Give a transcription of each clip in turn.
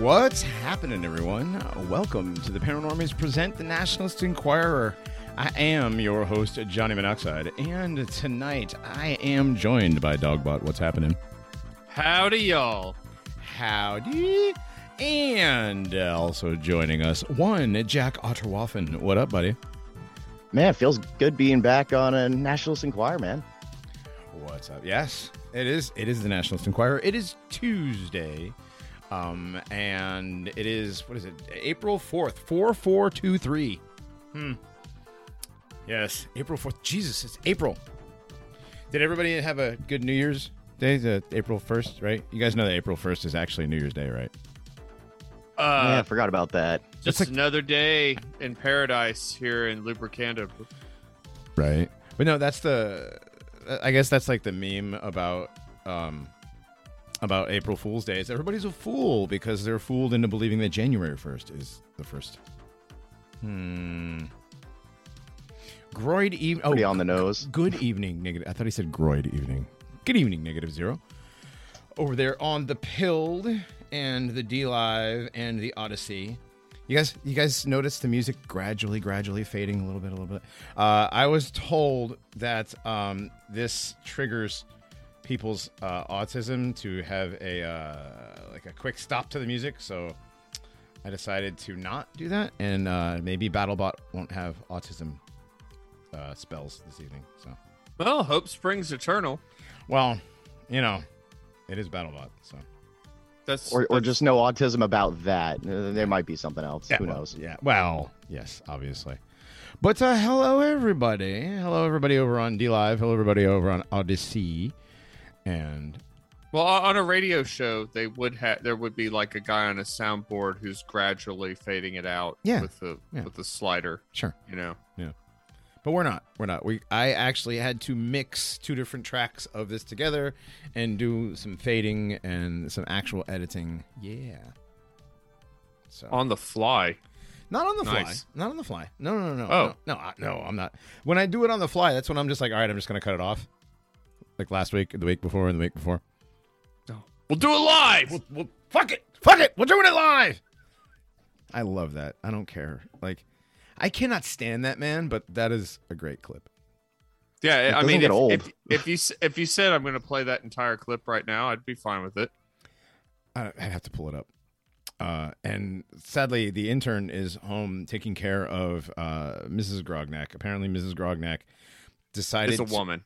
What's happening, everyone? Welcome to the Paranormies Present the Nationalist Enquirer. I am your host, Johnny Monoxide, and tonight I am joined by Dogbot. What's happening? Howdy, y'all. Howdy. And uh, also joining us, one Jack Otterwaffen. What up, buddy? Man, it feels good being back on a Nationalist Enquirer, man. What's up? Yes, it is. It is the Nationalist Enquirer. It is Tuesday, um, and it is what is it? April fourth, four four two three. Hmm. Yes, April fourth. Jesus, it's April. Did everybody have a good New Year's Day? The April first, right? You guys know that April first is actually New Year's Day, right? yeah, I Uh, forgot about that. just like- another day in paradise here in Lubricanda. Right. But no, that's the. I guess that's like the meme about um about April Fool's Day. Is everybody's a fool because they're fooled into believing that January first is the first. Hmm. Groid evening. Oh, Pretty on the nose. Good evening, negative. I thought he said groid evening. Good evening, negative zero. Over there on the Pilled and the D Live and the Odyssey. You guys, you guys notice the music gradually, gradually fading a little bit, a little bit. Uh, I was told that um, this triggers people's uh, autism to have a uh, like a quick stop to the music. So I decided to not do that, and uh, maybe BattleBot won't have autism uh, spells this evening. So, Well, hope springs eternal. well, you know, it is BattleBot. So, That's Or, or just no autism about that. Uh, There might be something else. Who well, knows? Yeah. Well, yes, obviously. But uh, hello, everybody. Hello, everybody over on D Live. Hello, everybody over on Odyssey. And well on a radio show. They would have there would be like a guy on a soundboard who's gradually fading it out. Yeah. with the Yeah. with the slider. sure, You know. Yeah. But we're not. We're not. We. I actually had to mix two different tracks of this together and do some fading and some actual editing. Yeah. So On the fly. Not on the fly. Nice. Not on the fly. No, no, no, no. Oh. no, no, I- no, I'm not. When I do it on the fly, that's when I'm just like, all right, I'm just gonna cut it off. Like last week, the week before, and the week before. No. We'll do it live. We'll, we'll fuck it, fuck it. We're doing it live. I love that. I don't care. Like, I cannot stand that man, but that is a great clip. yeah, I mean, if, old. if if you if you said I'm going to play that entire clip right now, I'd be fine with it. I- I'd have to pull it up. Uh, and sadly, the intern is home taking care of uh, Mrs. Grognack. Apparently, Mrs. Grognack decided It's a to- woman.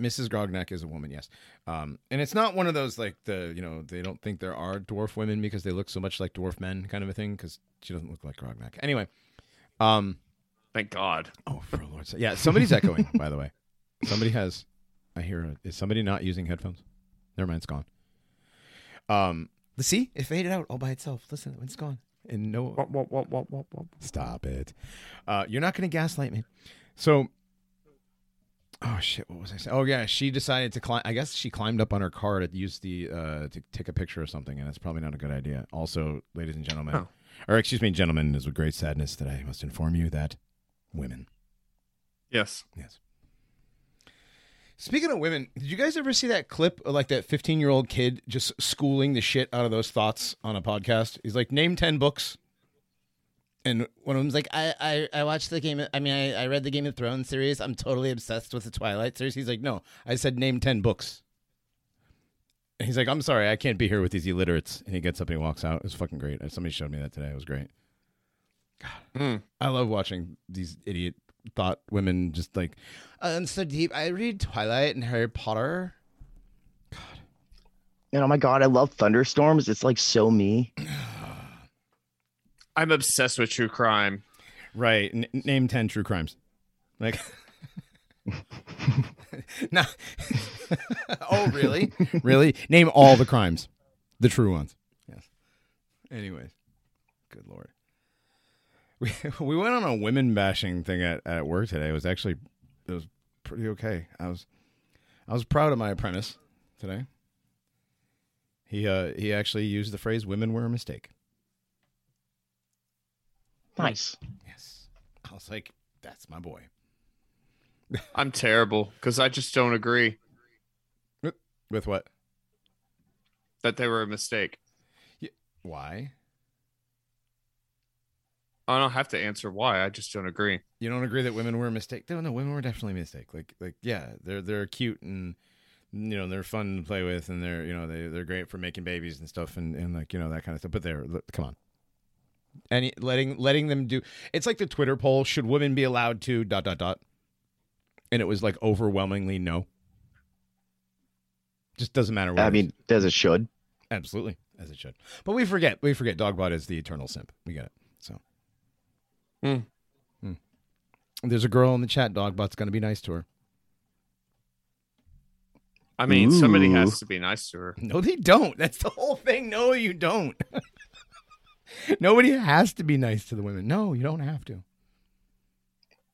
Mrs. Grognack is a woman, yes. Um, and it's not one of those like the you know they don't think there are dwarf women because they look so much like dwarf men kind of a thing because she doesn't look like Grognack. Anyway, um, Thank God. oh for Lord's sake, yeah, somebody's echoing by the way. Somebody has, I hear. A, is somebody not using headphones? Never mind, it's gone. Um, the see it faded out all by itself. Listen, it's gone and no? Stop it. Uh, you're not going to gaslight me. So, oh shit, what was I saying? Oh yeah, she decided to climb. I guess she climbed up on her car to use the uh, to take a picture or something, and that's probably not a good idea. Also, ladies and gentlemen, Oh. or excuse me, gentlemen, it is with great sadness that I must inform you that women. Yes. Yes. Speaking of women, did you guys ever see that clip of like that 15 year old kid just schooling the shit out of those thoughts on a podcast? He's like, name 10 books. And one of them's like, I, I, I watched the game. Of, I mean, I, I read the Game of Thrones series. I'm totally obsessed with the Twilight series. He's like, no, I said name 10 books. And he's like, I'm sorry, I can't be here with these illiterates. And he gets up and he walks out. It was fucking great. Somebody showed me that today. It was great. Mm. I love watching these idiot thought women just like, I'm so deep. I read Twilight and Harry Potter. God. And oh my god, I love thunderstorms. It's like so me. I'm obsessed with true crime. Right. N- name 10 true crimes. Like, no. oh, really? really? Name all the crimes, the true ones. Yes. Anyways, good Lord. We, we went on a women bashing thing at, at work today. It was actually, it was pretty okay. I was, I was proud of my apprentice today. He, uh, he actually used the phrase "women were a mistake." Nice. Yes. I was like, that's my boy. I'm terrible because I just don't agree With what? that they were a mistake. Why? I don't have to answer why. I just don't agree. You don't agree that women were a mistake? No, no, women were definitely a mistake. Like, like, yeah, they're they're cute and you know they're fun to play with, and they're you know they they're great for making babies and stuff, and, and like you know that kind of stuff. But they're come on, any letting letting them do. It's like the Twitter poll: Should women be allowed to dot dot dot? And it was like overwhelmingly no. Just doesn't matter. What I mean, as it should. absolutely as it should. But we forget. We forget. Dogbot is the eternal simp. We get it. So. Hmm. Hmm. There's a girl in the chat. Dogbot's going to be nice to her. I mean, somebody has to be nice to her. No, they don't. That's the whole thing. No, you don't. Nobody has to be nice to the women. No, you don't have to.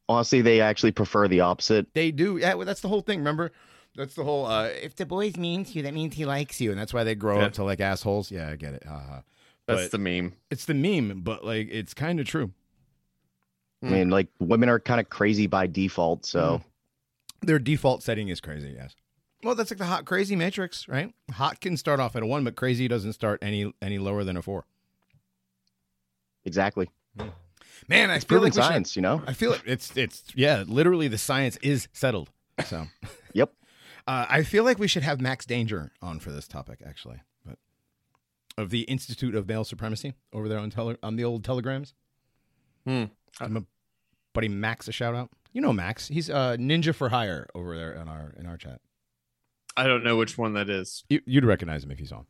Honestly, they actually prefer the opposite. They do. Yeah, well, that's the whole thing. Remember, that's the whole. Uh, if the boy's mean to you, that means he likes you, and that's why they grow Yeah. up to like assholes. Yeah, I get it. Uh, That's But- the meme. it's the meme, but like it's kind of true. I mean, like women are kind of crazy by default. So Their default setting is crazy. Yes. Well, that's like the hot crazy matrix, right? Hot can start off at a one, but crazy doesn't start any any lower than a four. Exactly, Man, I it's feel like we should- science. You know. I feel it. It's it's yeah. Literally, the science is settled. So, Yep. uh, I feel like we should have Max Danger on for this topic, actually, but of the Institute of Male Supremacy over there on tele- on the old telegrams. Hmm. I'm a buddy Max a shout out. You know Max. He's uh, ninja for hire over there in our in our chat. I don't know which one that is. You, you'd recognize him if he's on.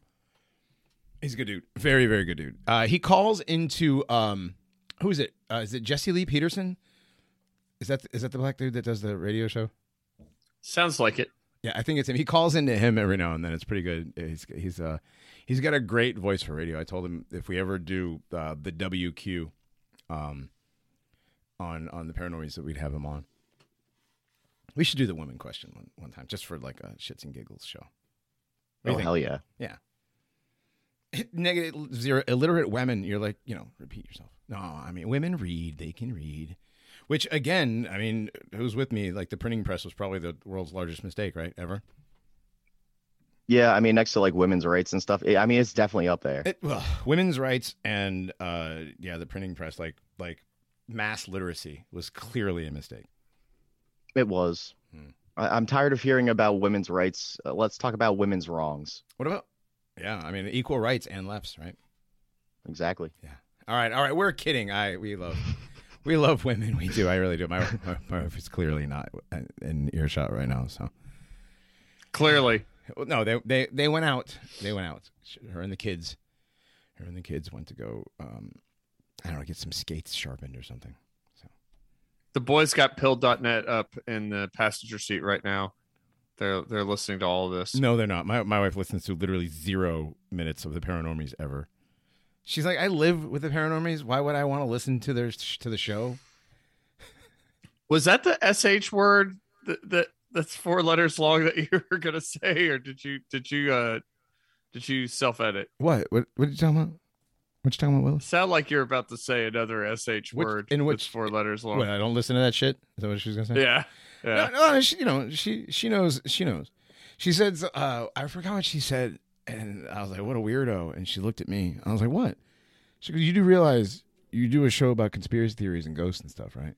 He's a good dude. Very, very good dude. Uh, he calls into um, who is it? Uh, is it Jesse Lee Peterson? Is that is that the black dude that does the radio show? Sounds like it. Yeah, I think it's him. He calls into him every now and then. It's pretty good. He's he's uh he's got a great voice for radio. I told him if we ever do uh, the WQ, um, on on the paranormies that we'd have him on. We should do the women question one, one time just for like a shits and giggles show. What do Oh think? hell yeah! Negative zero illiterate women you're like you know repeat yourself no i mean women read they can read which again i mean who's with me like the printing press was probably the world's largest mistake right ever Yeah, I mean, next to like women's rights and stuff. I mean, it's definitely up there. it, well, women's rights and uh yeah the printing press like like mass literacy was clearly a mistake It was. Hmm. I, I'm tired of hearing about women's rights. Uh, let's talk about women's wrongs. what about yeah i mean equal rights and lefts right Exactly. Yeah. All right all right we're kidding i we love we love women we do i really do my, my, my wife is clearly not in earshot right now so Clearly. No, they they they went out. They went out. Her and the kids. Her and the kids went to go. Um, I don't know, get some skates sharpened or something. So the boys got pill.net up in the passenger seat right now. They're they're listening to all of this. No, they're not. My my wife listens to literally zero minutes of the Paranormies ever. She's like, I live with the Paranormies. Why would I want to listen to their to the show? Was that the sh word that, that that's four letters long that you were gonna say, or did you did you uh did you self edit? What? What? What are you talking about? What you talking about, Willis? Sound like you're about to say another sh Which- word in that's which- four letters long. What? I don't listen to that shit. Is that what she was gonna say? Yeah, yeah. No, no, she, you know, she she knows. She knows. She said, uh, I forgot what she said, and I was like, "What a weirdo!" And she looked at me. I was like, "What?" She goes, "You do realize you do a show about conspiracy theories and ghosts and stuff, right?"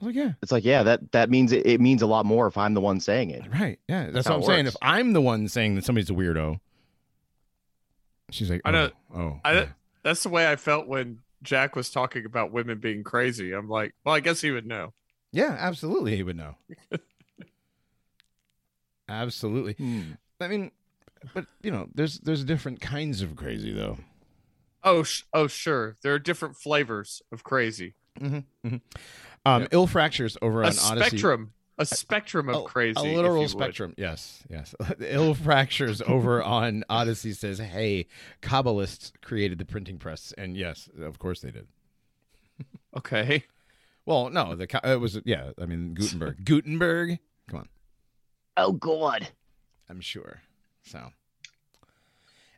I was like, "Yeah, It's like, yeah, that that means it, it means a lot more if I'm the one saying it. right, yeah." That's, That's what I'm it saying. If I'm the one saying that somebody's a weirdo, she's like, I "Oh, know- oh, I yeah. don't- That's the way I felt when Jack was talking about women being crazy. I'm like, well, I guess he would know. Yeah, absolutely, he would know." absolutely. Hmm. I mean, but you know, there's there's different kinds of crazy though. Oh, sh- oh, sure. There are different flavors of crazy. Mm-hmm, mm-hmm. Um, Yeah. ill fractures over A on Odyssey. A spectrum, a spectrum of A- crazy. A literal you would. spectrum. Yes, yes. ill fractures over on Odyssey says, "Hey, Kabbalists created the printing press," and yes, of course they did. Okay. Well, no, the it was yeah. I mean Gutenberg. Gutenberg. Come on, Oh God. I'm sure. So,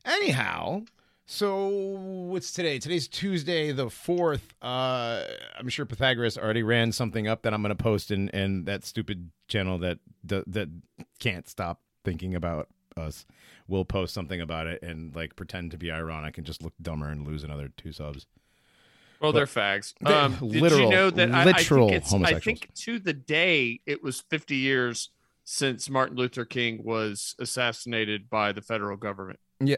anyhow, so what's today? Today's Tuesday, the fourth. Uh, I'm sure Pythagoras already ran something up that I'm going to post in in that stupid channel that that that can't stop thinking about us We'll post something about it and like pretend to be ironic and just look dumber and lose another two subs. Well, But- they're fags. Um, did you know that I- I, think it's, I think to the day it was 50 years since Martin Luther King was assassinated by the federal government. Yeah,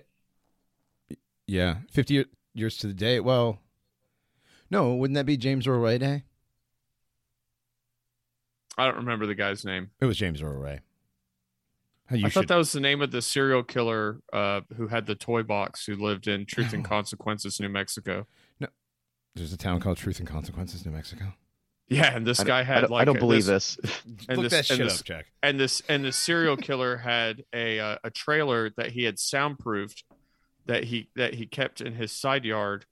Yeah. fifty years to the day. Well, no, wouldn't that be James Earl Ray Day? I don't remember the guy's name. It was James Earl Ray. You I should. thought that was the name of the serial killer uh, who had the toy box who lived in Truth and Consequences, New Mexico. There's a town called Truth and Consequences, New Mexico. Yeah, and this I don't- guy I had don't, like I don't believe this, this. And Look this- that and shit this- up, Jack. and this and the serial killer had a uh, a trailer that he had soundproofed that he that he kept in his side yard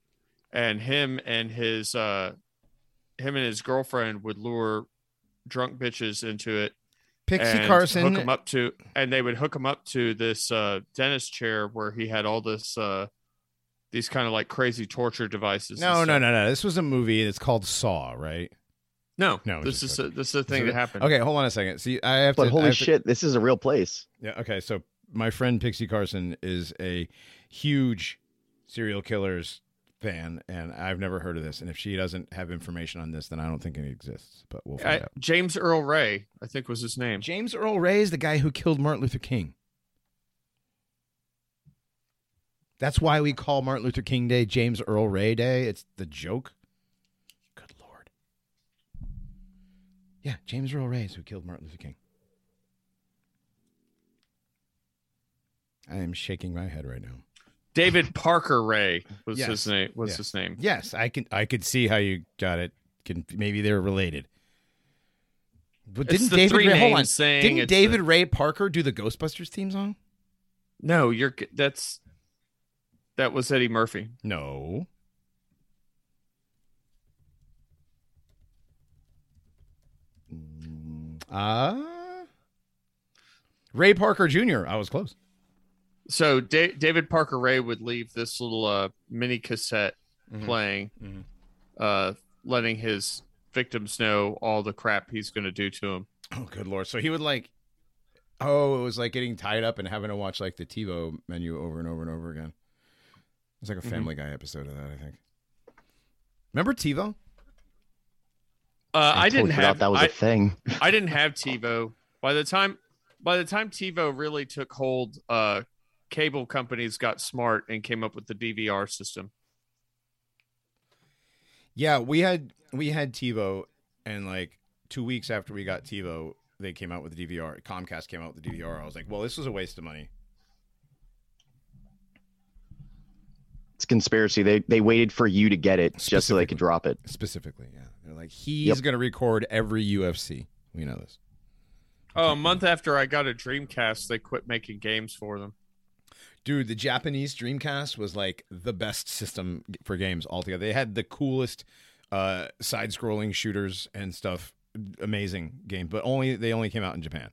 and him and his uh him and his girlfriend would lure drunk bitches into it Pixie and Carson. hook him up to and they would hook him up to this uh dentist chair where he had all this uh these kind of like crazy torture devices No, no, no, no. This was a movie. It's called Saw, right? no No, this is a, this is a thing So that happened Okay, hold on a second. See, I have But to. I holy have to- shit, this is a real place. Yeah. Okay. So my friend Pixie Carson is a huge serial killers fan, and I've never heard of this. And if she doesn't have information on this, then I don't think it exists. But we'll find I- out. James Earl Ray I think was his name James Earl Ray is the guy who killed Martin Luther King. That's why we call Martin Luther King Day James Earl Ray Day. It's the joke. Good lord. Yeah, James Earl Ray is who killed Martin Luther King. I am shaking my head right now. David Parker Ray was Yes. his name. Was Yeah. his name? Yes, I can. I could see how you got it. Can maybe they're related. But didn't the David three Ray? Hold on. names saying Didn't David the- Ray Parker do the Ghostbusters theme song? no, you're that's that was Eddie Murphy. No. Uh Ray Parker Jr. I was close. So da- David Parker Ray would leave this little uh, mini cassette Mhm. playing, Mhm. uh, letting his victims know all the crap he's going to do to him. Oh, good lord! So he would like, oh, it was like getting tied up and having to watch like the TiVo menu over and over and over again. It's like a Mhm. Family Guy episode of that, I think. Remember TiVo? Uh, I, totally didn't forgot have that was I, a thing. I didn't have TiVo by the time by the time TiVo really took hold. Uh, cable companies got smart and came up with the DVR system. Yeah, we had we had TiVo, and like two weeks after we got TiVo, they came out with the DVR. Comcast came out with the DVR. I was like, well, this was a waste of money. It's conspiracy. They they waited for you to get it just so they could drop it. Specifically, yeah, they're like, he's Yep. gonna record every UFC. We know this. Oh, a month after I got a Dreamcast, they quit making games for them. Dude, the Japanese Dreamcast was like the best system for games altogether. They had the coolest uh, side-scrolling shooters and stuff. Amazing game, but only they only came out in Japan.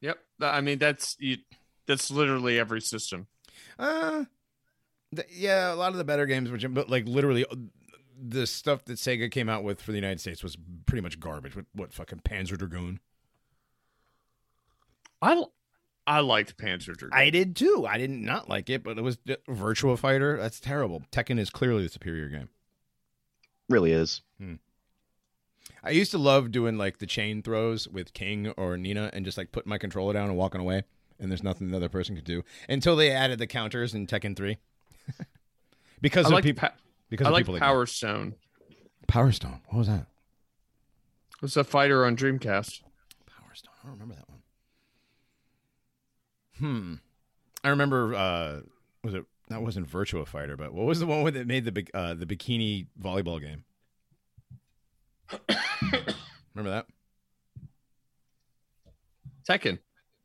Yep, I mean that's you, that's literally every system. Uh, th- yeah, a lot of the better games were, but like literally, uh, the stuff that Sega came out with for the United States was pretty much garbage. What, what fucking Panzer Dragoon? I I liked Panzer Dragoon. I did too. I did not like it, but it was uh, Virtua Fighter. That's terrible. Tekken is clearly the superior game. Really is. I used to love doing like the chain throws with King or Nina and just like putting my controller down and walking away, and there's nothing the other person could do until they added the counters in Tekken Three. Because I of like people. pa- because I of like people Power Stone. Power Stone. What was that? It was a fighter on Dreamcast. Power Stone. I don't remember that one. Hmm. I remember. uh Was it that wasn't Virtua Fighter, but what was the one with that made the big uh the bikini volleyball game? remember that? Tekken.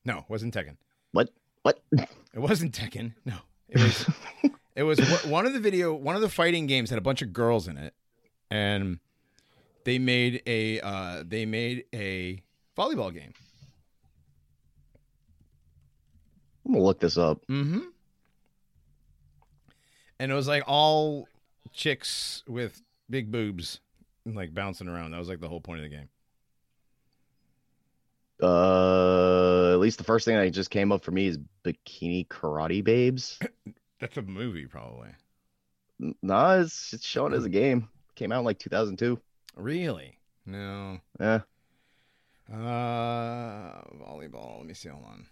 No, it wasn't Tekken. What? What? It wasn't Tekken. No, it was. it was one of the video. One of the fighting games had a bunch of girls in it, and they made a. Uh, they made a volleyball game. I'm gonna look this up. Mm-hmm. And it was like all chicks with big boobs, like bouncing around. That was like the whole point of the game. Uh, at least the first thing that just came up for me is Bikini Karate Babes. That's a movie, probably. N- nah, it's, it's shown as a game. Came out in like 2002. Really? No. Yeah. Uh, volleyball. Let me see. Hold on.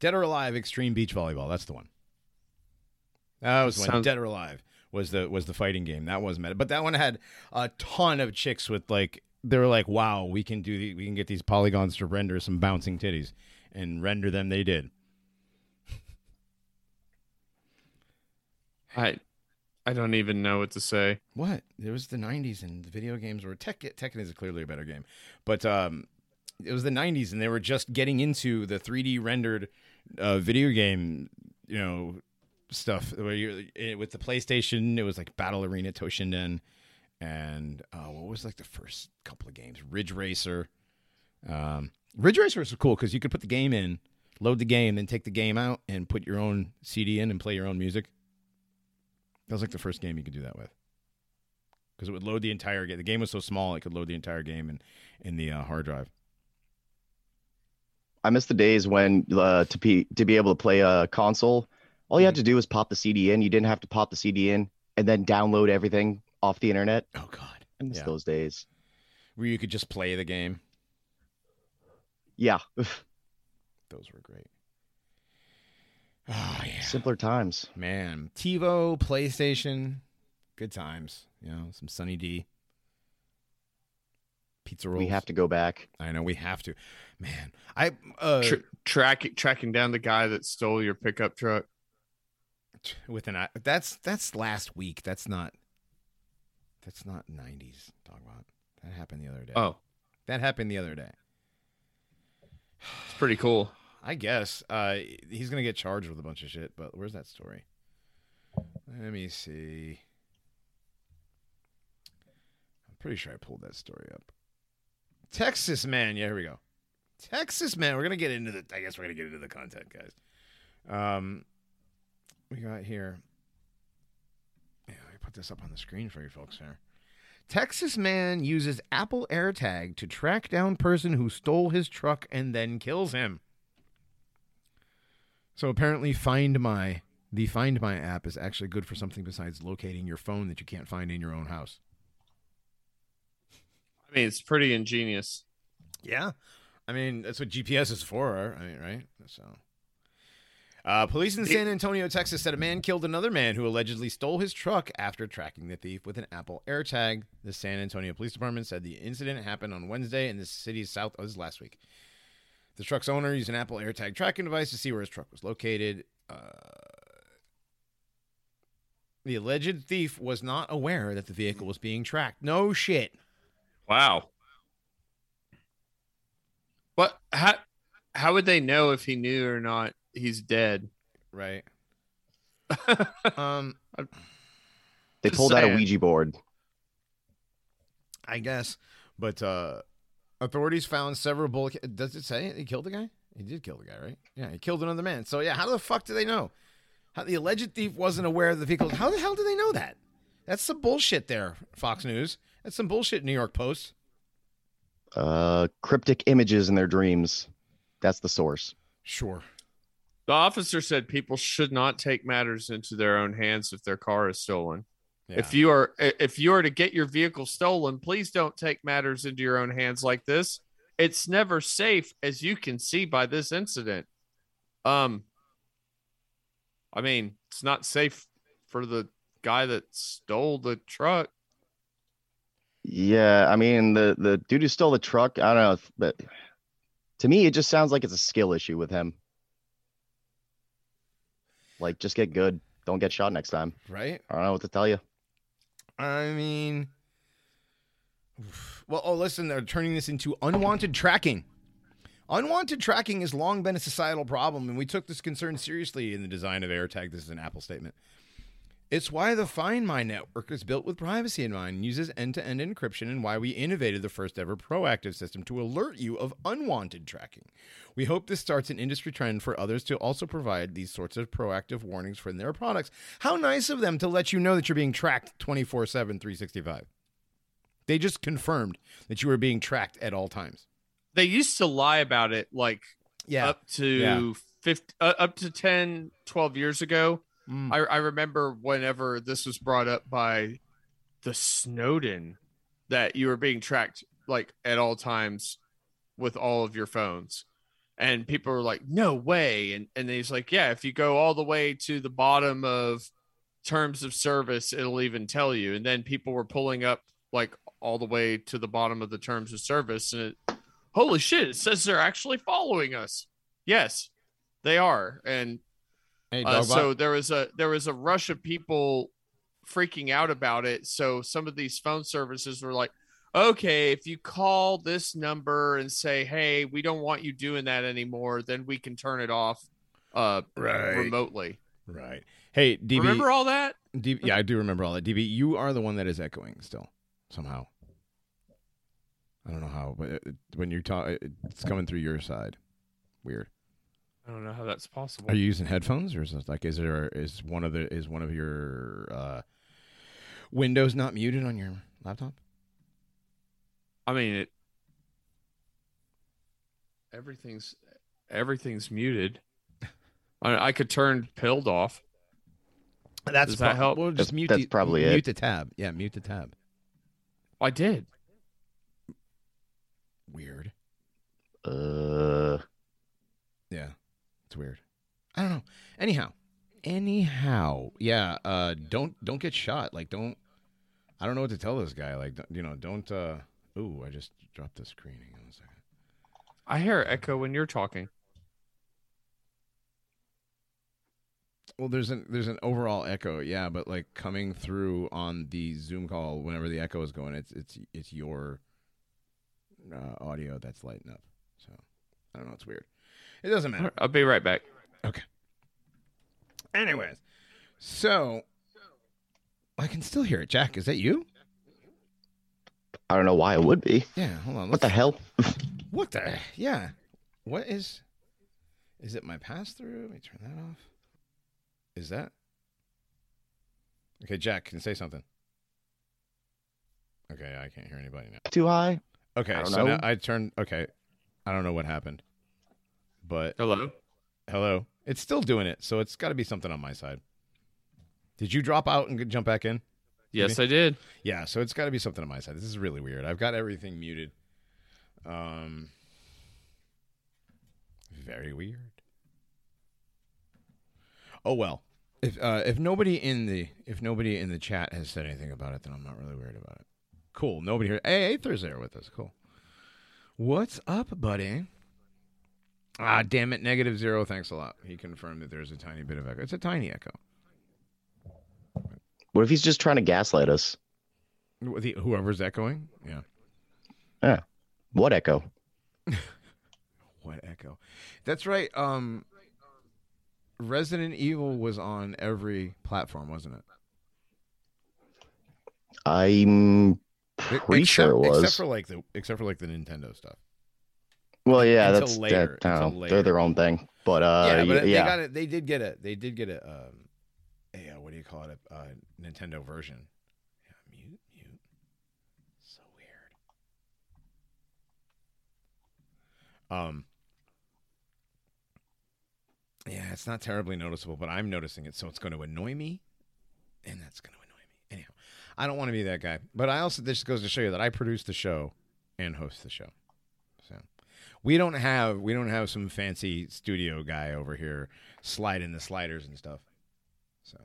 Dead or Alive Extreme Beach Volleyball. That's the one. That was when Sounds- Dead or Alive was the was the fighting game. That was meta, but that one had a ton of chicks with like they were like, "Wow, we can do the, we can get these polygons to render some bouncing titties," and render them. They did. I I don't even know what to say. What? It was the '90s, and the video games were Tek- Tekken is clearly a better game, but um, it was the '90s, and they were just getting into the 3D rendered uh, video game, you know, stuff. Where you with the PlayStation, it was like Battle Arena Toshinden, and uh, what was like the first couple of games? Ridge Racer. Um, Ridge Racer was cool because you could put the game in, load the game, then take the game out and put your own CD in and play your own music. That was like the first game you could do that with because it would load the entire game. The game was so small it could load the entire game in in the uh, hard drive. I miss the days when uh, to be to be able to play a console, all you had to do was pop the CD in. You didn't have to pop the CD in and then download everything off the internet. Oh God, I miss Yeah. those days. where you could just play the game. Yeah, Those were great. Oh yeah, simpler times. man. TiVo, PlayStation, good times. You know, some Sunny D, pizza rolls. We have to go back. I know we have to. Man, I uh, Tr- tracking tracking down the guy that stole your pickup truck. with an that's that's last week. That's not. That's not '90s. Talk about that happened the other day. Oh, That happened the other day. it's pretty cool. I guess uh, he's gonna get charged with a bunch of shit. But where's that story? Let me see. I'm pretty sure I pulled that story up. Texas man, yeah, here we go. Texas man, we're gonna get into the. I guess we're gonna get into the content, guys. Um, we got here. Put this up on the screen for you folks here. Texas man uses Apple AirTag to track down person who stole his truck and then kills him. So apparently, Find My the Find My app is actually good for something besides locating your phone that you can't find in your own house. I mean, it's pretty ingenious. Yeah, I mean that's what GPS is for, I mean, right? So, uh, police in San Antonio, Texas, said a man killed another man who allegedly stole his truck after tracking the thief with an Apple AirTag. The San Antonio Police Department said the incident happened on Wednesday in the city's south. Oh, this is last week. The truck's owner used an Apple AirTag tracking device to see where his truck was located. Uh, the alleged thief was not aware that the vehicle was being tracked. No shit. Wow. But how how would they know if he knew or not he's dead? Right. um, They Just pulled out a. Ouija board. I guess, but uh, authorities found several bullet. Does it say he killed the guy? He did kill the guy, right? Yeah, he killed another man. So yeah, how the fuck do they know? How the alleged thief wasn't aware of the vehicle? How the hell do they know that? That's some bullshit there, Fox News. That's some bullshit, New York Post. Uh, cryptic images in their dreams. That's the source. Sure. The officer said people should not take matters into their own hands if their car is stolen. Yeah. If you are if you are to get your vehicle stolen, please don't take matters into your own hands like this. It's never safe as you can see by this incident. Um I mean, it's not safe for the guy that stole the truck. Yeah, I mean the the dude who stole the truck. I don't know, but to me, it just sounds like it's a skill issue with him. Like, just get good. Don't get shot next time. right? I don't know what to tell you. I mean, well, oh, listen, they're turning this into unwanted tracking. Unwanted tracking has long been a societal problem, and we took this concern seriously in the design of AirTag. This is an Apple statement. It's why the Find My network is built with privacy in mind and uses end to end encryption, and why we innovated the first ever proactive system to alert you of unwanted tracking. We hope this starts an industry trend for others to also provide these sorts of proactive warnings for their products. How nice of them to let you know that you're being tracked 24 7, 365. They just confirmed that you were being tracked at all times. They used to lie about it like Yeah. up to Yeah. 50 uh, up to 10 12 years ago. Mm. I, I remember whenever this was brought up by the Snowden that you were being tracked like at all times with all of your phones. And people were like, no way. And, and he's like, yeah, if you go all the way to the bottom of terms of service, it'll even tell you. And then people were pulling up like all the way to the bottom of the terms of service. And it, holy shit, it says they're actually following us. Yes, they are. And Hey, uh, so there was a there was a rush of people freaking out about it. So some of these phone services were like, "Okay, if you call this number and say, "Hey, we don't want you doing that anymore," then we can turn it off uh, Right. remotely." right. Hey, DB. Remember all that? DB, yeah, I do remember all that. DB, you are the one that is echoing still somehow. I don't know how, but when you talk, it's coming through your side. Weird. I don't know how that's possible. Are you using headphones, or is it like is there is one of the is one of your uh, windows not muted on your laptop? I mean, it. Everything's everything's muted. I, I could turn pilled off. That's Does that help? Well, just That's- mute that's the, probably mute it. the tab. Yeah, mute the tab. I did. Weird. Uh, Yeah, it's weird. I don't know. Anyhow, anyhow, yeah. Uh, don't don't get shot. Like, don't. I don't know what to tell this guy. Like, you know, don't. uh Ooh, I just dropped the screen. Hang on a second. I hear echo when you're talking. Well, there's an there's an overall echo, yeah, but like coming through on the Zoom call, whenever the echo is going, it's it's it's your uh, audio that's lighting up. So I don't know. It's weird. It doesn't matter. I'll be right back. Okay. Anyways, so I can still hear it. Jack, is that you? I don't know why it would be. Yeah. Hold on. What the hell? What the? Yeah. What is? Is it my pass through? Let me turn that off. Is that? Okay, Jack, can you say something? Okay, I can't hear anybody now. Too high? Okay, I so know. now I turned. Okay, I don't know what happened, but Hello. hello, it's still doing it. So it's got to be something on my side. Did you drop out and jump back in? Yes, I did. Yeah, so it's got to be something on my side. This is really weird. I've got everything muted. Um, very weird. Oh well. If uh, if nobody in the if nobody in the chat has said anything about it, then I'm not really worried about it. Cool. Nobody here. Hey, Aether's there with us. Cool. What's up, buddy? Ah, damn it. Negative zero. Thanks a lot. He confirmed that there's a tiny bit of echo. It's a tiny echo. What if he's just trying to gaslight us? The, whoever's echoing. Yeah. Yeah. What echo? What echo? That's right. Um, Resident Evil was on every platform, wasn't it? I'm pretty except, sure it was. Except for like the except for like the Nintendo stuff. Well, yeah, until that's later, that, until later. They're their own thing. But uh, yeah, but y- they got it. They did get it. They did get a um, a uh, what do you call it? A uh, Nintendo version. Yeah, mute, mute. So weird. Um. Yeah, it's not terribly noticeable, but I'm noticing it, so it's going to annoy me, and that's going to annoy me. Anyhow, I don't want to be that guy, but I also this goes to show you that I produce the show and host the show. We don't have we don't have some fancy studio guy over here sliding the sliders and stuff. So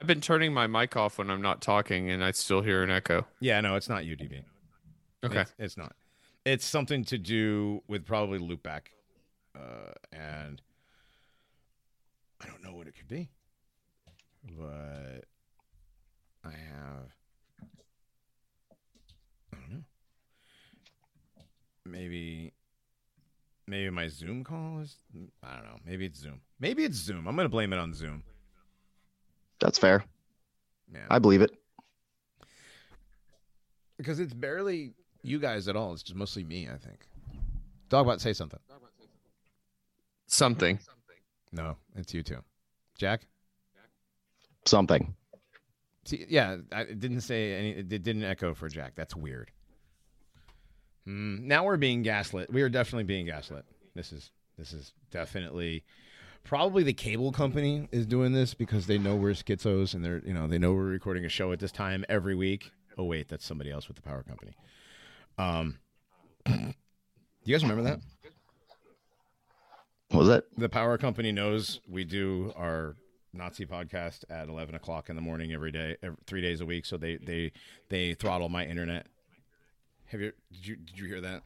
I've been turning my mic off when I'm not talking, and I still hear an echo. yeah, no, it's not UDB. Okay. It's, it's not. It's something to do with probably loopback, uh, and I don't know what it could be, but I have. I don't know. Maybe, maybe my Zoom call is. I don't know. Maybe it's Zoom. Maybe it's Zoom. I'm gonna blame it on Zoom. that's fair. Man, I believe it. because it's barely you guys at all. It's just mostly me. I think. Dogbot, say something. Something. Something. No, it's you two. Jack, Something. See, yeah, I, it didn't say any. It didn't echo for Jack. That's weird. Mm, now we're being gaslit. We are definitely being gaslit. This is this is definitely probably the cable company is doing this because they know we're schizos and they're you know they know we're recording a show at this time every week. Oh wait, that's somebody else with the power company. Um, do you guys remember that? What was that? The power company knows we do our Nazi podcast at eleven o'clock in the morning every day, every, three days a week. So they they they throttle my internet. Have you did you did you hear that?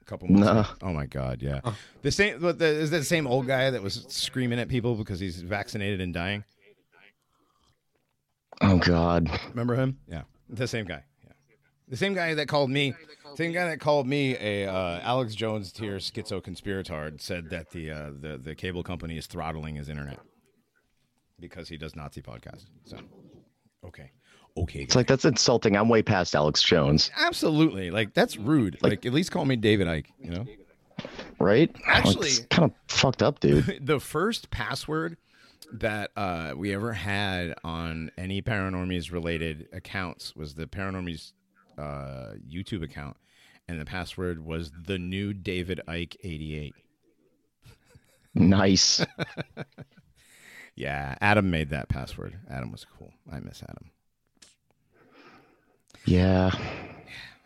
A couple months. No. ago? Oh my god, yeah. The same. But the, is that the same old guy that was screaming at people because he's vaccinated and dying? Oh God. Remember him? Yeah, the same guy. Yeah, the same guy that called me. Same guy that called me a uh, Alex Jones tier schizo conspiratard said that the uh, the the cable company is throttling his internet because he does Nazi podcasts. So, okay, okay, It's like that's insulting. I'm way past Alex Jones, absolutely like that's rude. Like, at least call me David Icke. You know, right? Actually- it's kind of fucked up, dude. the first password that uh, we ever had on any Paranormies related accounts was the Paranormies uh, YouTube account, and the password was the new David Icke eighty eight. nice. Yeah, Adam made that password. Adam was cool. I miss Adam. Yeah.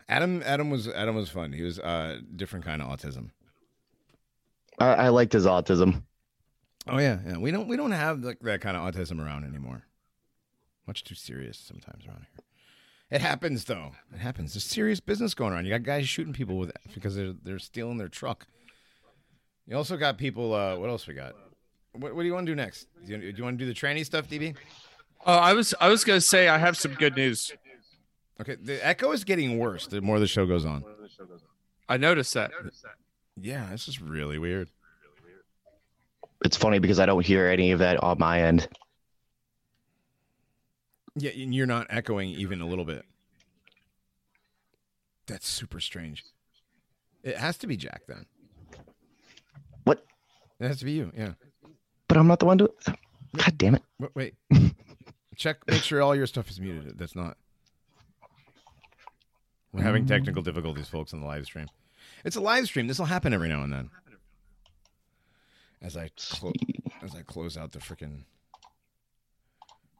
Adam Adam was Adam was fun. He was uh different kind of autism. I, I liked his autism. Oh yeah, yeah. We don't we don't have like that kind of autism around anymore. Much too serious sometimes around here. It happens though. It happens. There's serious business going on. You got guys shooting people with because they're they're stealing their truck. You also got people. Uh, what else we got? What, what do you want to do next? Do you, do you want to do the tranny stuff, DB? Uh, I was I was gonna say I have some good news. Okay, the echo is getting worse the more the show goes on. I noticed that. Yeah, this is really weird. It's funny because I don't hear any of that on my end. Yeah, and you're not echoing even a little bit. That's super strange. It has to be Jack then. What? It has to be you. Yeah. But I'm not the one to. God damn it. Wait. wait. Check. Make sure all your stuff is muted. That's not. We're having mm-hmm. technical difficulties, folks, on the live stream. It's a live stream. This will happen every now and then. As I clo- as I close out the freaking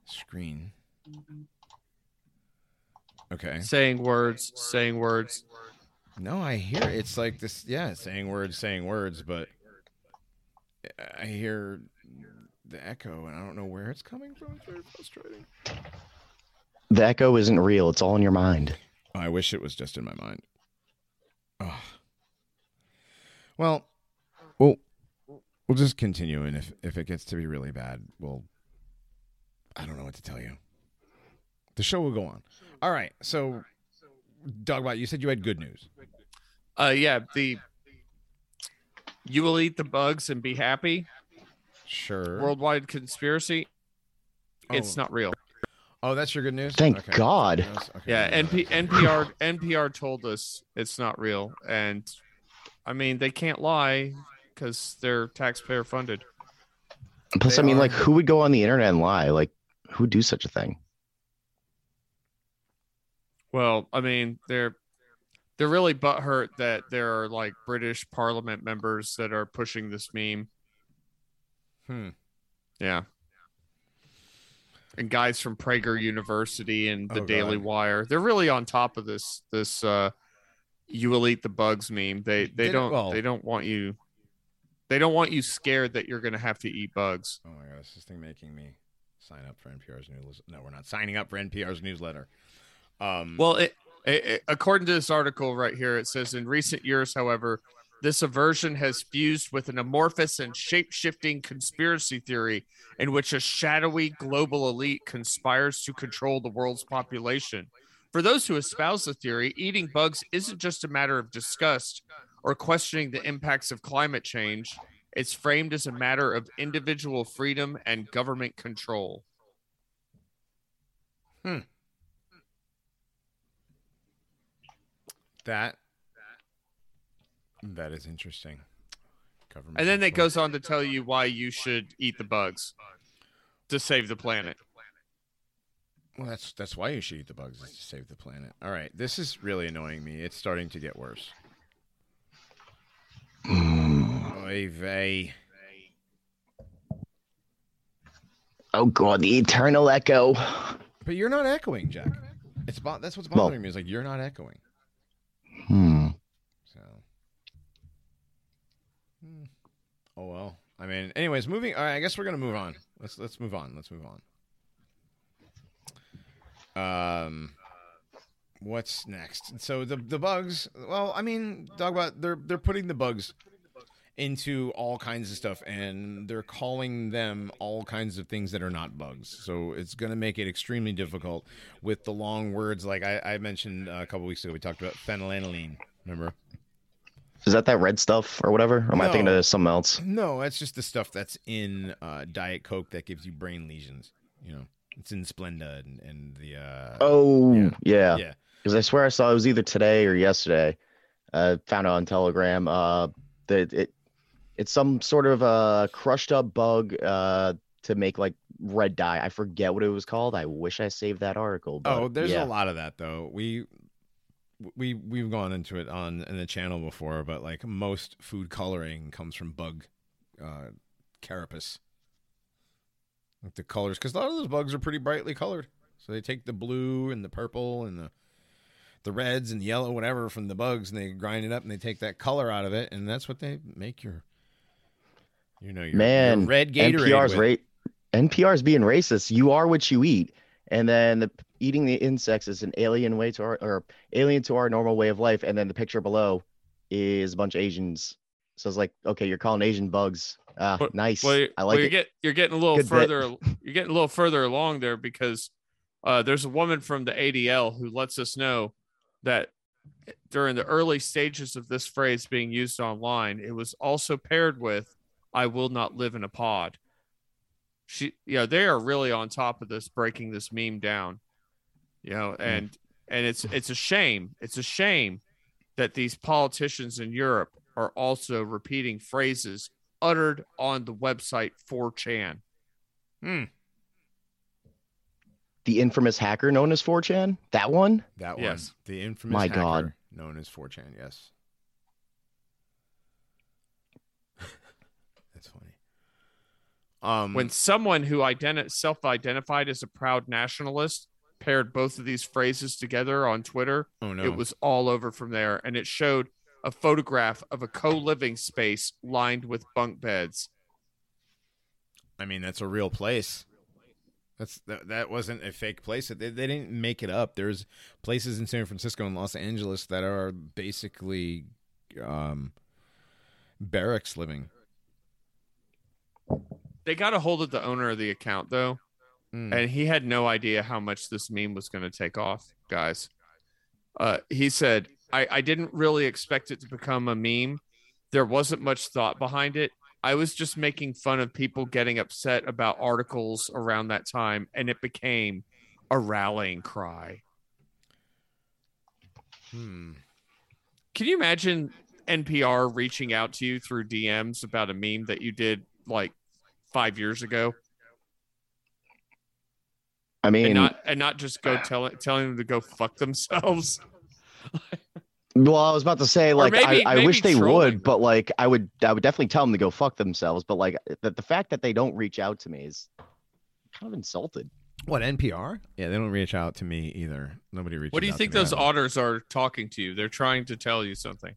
screen. Okay. Saying words, saying words. No, I hear it's like this. Yeah, saying words, saying words, but I hear the echo, and I don't know where it's coming from. It's very frustrating. The echo isn't real. It's all in your mind. I wish it was just in my mind. Oh. Well, we'll we'll just continue, and if if it gets to be really bad, we'll. I don't know what to tell you. The show will go on. All right, so Dogbot, you said you had good news. Uh, yeah, the you will eat the bugs and be happy. Sure. Worldwide conspiracy. It's Oh. not real. Oh, that's your good news. Thank Okay. God. Okay. Yeah, NP, NPR NPR told us it's not real, and I mean they can't lie because they're taxpayer funded. Plus, They I mean, are- like, who would go on the internet and lie? Like, who would do such a thing? Well, I mean they're they're really butthurt that there are like British Parliament members that are pushing this meme. Hmm. Yeah. And guys from Prager University and the Oh, Daily God. Wire, they're really on top of this. This uh, "you will eat the bugs" meme. They they Did don't well- they don't want you. They don't want you scared that you're going to have to eat bugs. Oh my gosh, this thing making me sign up for NPR's news. No, we're not signing up for NPR's newsletter. Um, Well, it, it, it- according to this article right here, it says in recent years, however, this aversion has fused with an amorphous and shape shifting conspiracy theory in which a shadowy global elite conspires to control the world's population. For those who espouse the theory, eating bugs isn't just a matter of disgust or questioning the impacts of climate change. It's framed as a matter of individual freedom and government control. Hmm. that that is interesting. Government And then it goes on to tell you why you should eat the bugs to save the planet. Well, that's that's why you should eat the bugs is to save the planet. All right, this is really annoying me. It's starting to get worse. Oy vey. Oh god, the eternal echo. But you're not echoing, Jack. It's about that's what's Well- bothering me. Is like you're not echoing. Hmm. So. Oh well. I mean, anyways, moving. All right, I guess we're gonna move on. Let's let's move on. Let's move on. Um, what's next? So the the bugs. Well, I mean, Dogbot. They're they're putting the bugs into all kinds of stuff, and they're calling them all kinds of things that are not bugs. So it's gonna make it extremely difficult with the long words. Like I, I mentioned a couple weeks ago, we talked about phenylalanine. Remember? Is that that red stuff or whatever? Or am I thinking of something else? No, that's just the stuff that's in uh, Diet Coke that gives you brain lesions. You know, it's in Splenda and, and the. Uh, Oh, yeah. yeah. yeah. Because I swear I saw it was either today or yesterday. Uh, found out on Telegram. Uh, that it it's some sort of uh crushed up bug uh to make like red dye. I forget what it was called. I wish I saved that article. Oh, there's yeah. a lot of that though. We we we've gone into it on in the channel before, but like most food coloring comes from bug uh, carapace. Like the colors, because a lot of those bugs are pretty brightly colored. So they take the blue and the purple and the the reds and yellow, whatever, from the bugs, and they grind it up and they take that color out of it, and that's what they make your, you know, your, Man, your red Gatorade. NPR's with. rate. NPR's being racist. You are what you eat, and then the, eating the insects is an alien way to our or alien to our normal way of life. And then the picture below is a bunch of Asians. So it's like, okay, you're calling Asian bugs. Ah, Well- nice. Well, I well, like you're it. Get, you're getting a little Good further. You're getting a little further along there because uh, there's a woman from the ADL who lets us know that during the early stages of this phrase being used online, it was also paired with "I will not live in a pod." She, you know, they are really on top of this, breaking this meme down. You know, and and it's it's a shame. It's a shame that these politicians in Europe are also repeating phrases uttered on the website 4chan. Hmm, the infamous hacker known as 4chan. That one. that one, Yes. the infamous My hacker God. known as 4chan. Yes, that's funny. Um, When someone who identi- self-identified as a proud nationalist paired both of these phrases together on Twitter, oh no, it was all over from there, and it showed a photograph of a co-living space lined with bunk beds. I mean, that's a real place. That's that, that wasn't a fake place. They, they didn't make it up. There's places in San Francisco and Los Angeles that are basically um, barracks living. They got a hold of the owner of the account though, Mm. and he had no idea how much this meme was going to take off, guys. Uh, he said, I, I didn't really expect it to become a meme. There wasn't much thought behind it. I was just making fun of people getting upset about articles around that time, and it became a rallying cry. Hmm. Can you imagine NPR reaching out to you through DMs about a meme that you did like five years ago? I mean, and not and not just go telling telling them to go fuck themselves. well, I was about to say, like, maybe- I, I wish they trolling. would, but like, I would, I would definitely tell them to go fuck themselves. But like, the, the fact that they don't reach out to me is kind of insulted. What NPR? Yeah, they don't reach out to me either. Nobody reaches. What do you out think to me. those otters are talking to you? They're trying to tell you something.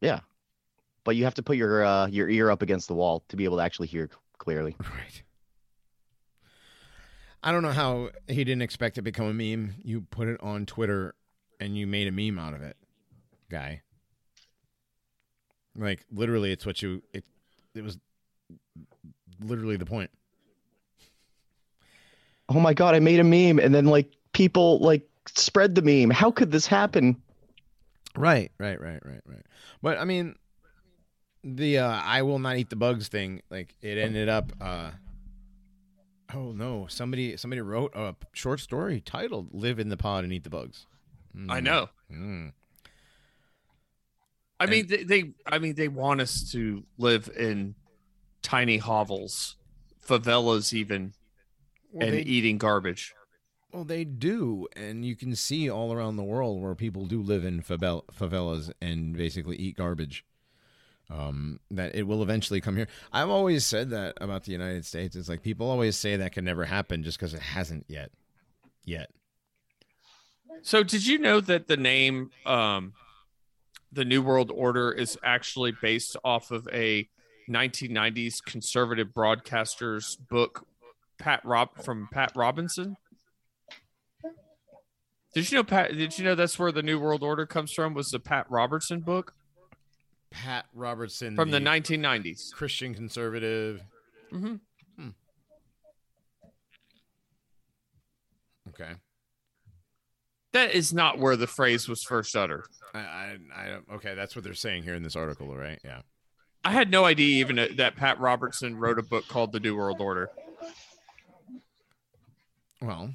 Yeah, but you have to put your uh, your ear up against the wall to be able to actually hear clearly. Right. I don't know how he didn't expect it to become a meme. You put it on Twitter and you made a meme out of it, guy. Like literally, it's what you it. It was literally the point. Oh my god, I made a meme, and then like people like spread the meme. How could this happen? Right, right, right, right, right. But I mean, the uh, "I will not eat the bugs" thing, like it ended up. uh Oh no! Somebody somebody wrote a short story titled "Live in the Pod and Eat the Bugs." I Mm, know. mm. I mean, they, they I mean they want us to live in tiny hovels, favelas, even, Well, and they, eating garbage. Well, they do, and you can see all around the world where people do live in favel- favelas and basically eat garbage. Um, that it will eventually come here. I've always said that about the United States. It's like people always say that can never happen just because it hasn't yet. Yet. So, did you know that the name, um, the New World Order, is actually based off of a 1990s conservative broadcaster's book, Pat Rob from Pat Robinson? Did you know Pat? Did you know that's where the New World Order comes from? Was the Pat Robertson book Pat Robertson from the 1990s? Christian conservative. hmm Okay. That is not where the phrase was first uttered. I, I, I don't. Okay, that's what they're saying here in this article, right? Yeah. I had no idea even that Pat Robertson wrote a book called The New World Order. Well,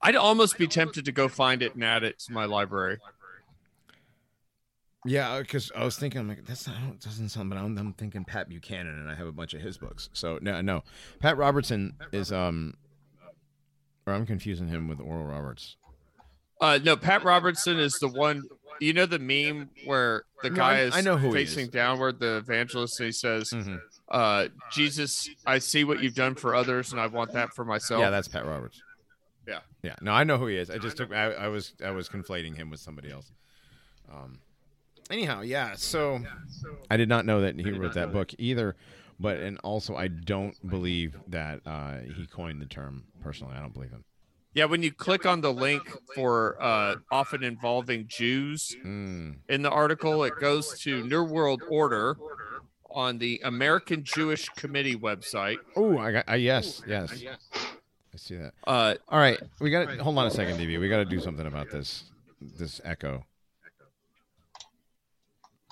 I'd almost be tempted to go find it and add it to my library. Yeah, because I was thinking, I'm like, that's not, it doesn't sound, but I'm, I'm thinking Pat Buchanan, and I have a bunch of his books. So no, no, Pat Robertson is um, or I'm confusing him with Oral Roberts. Uh, no, Pat Robertson is the one. You know the meme where the guy is I know who facing is. downward, the evangelist, and he says, Mhm. uh, "Jesus, I see what you've done for others, and I want that for myself." Yeah, that's Pat Roberts. Yeah. yeah. No, I know who he is. I just took. I, I was I was conflating him with somebody else. Um. Anyhow, yeah. So I did not know that he wrote that book either. But and also, I don't believe that uh, he coined the term. Personally, I don't believe him. Yeah, when you click on the link for uh, often involving Jews Mm. in the article, it goes to New World Order on the American Jewish Committee website. Oh, I got. Uh, yes, yes. I see that. Uh, All right, we got. to Hold on a second, DB. We got to do something about this. This echo.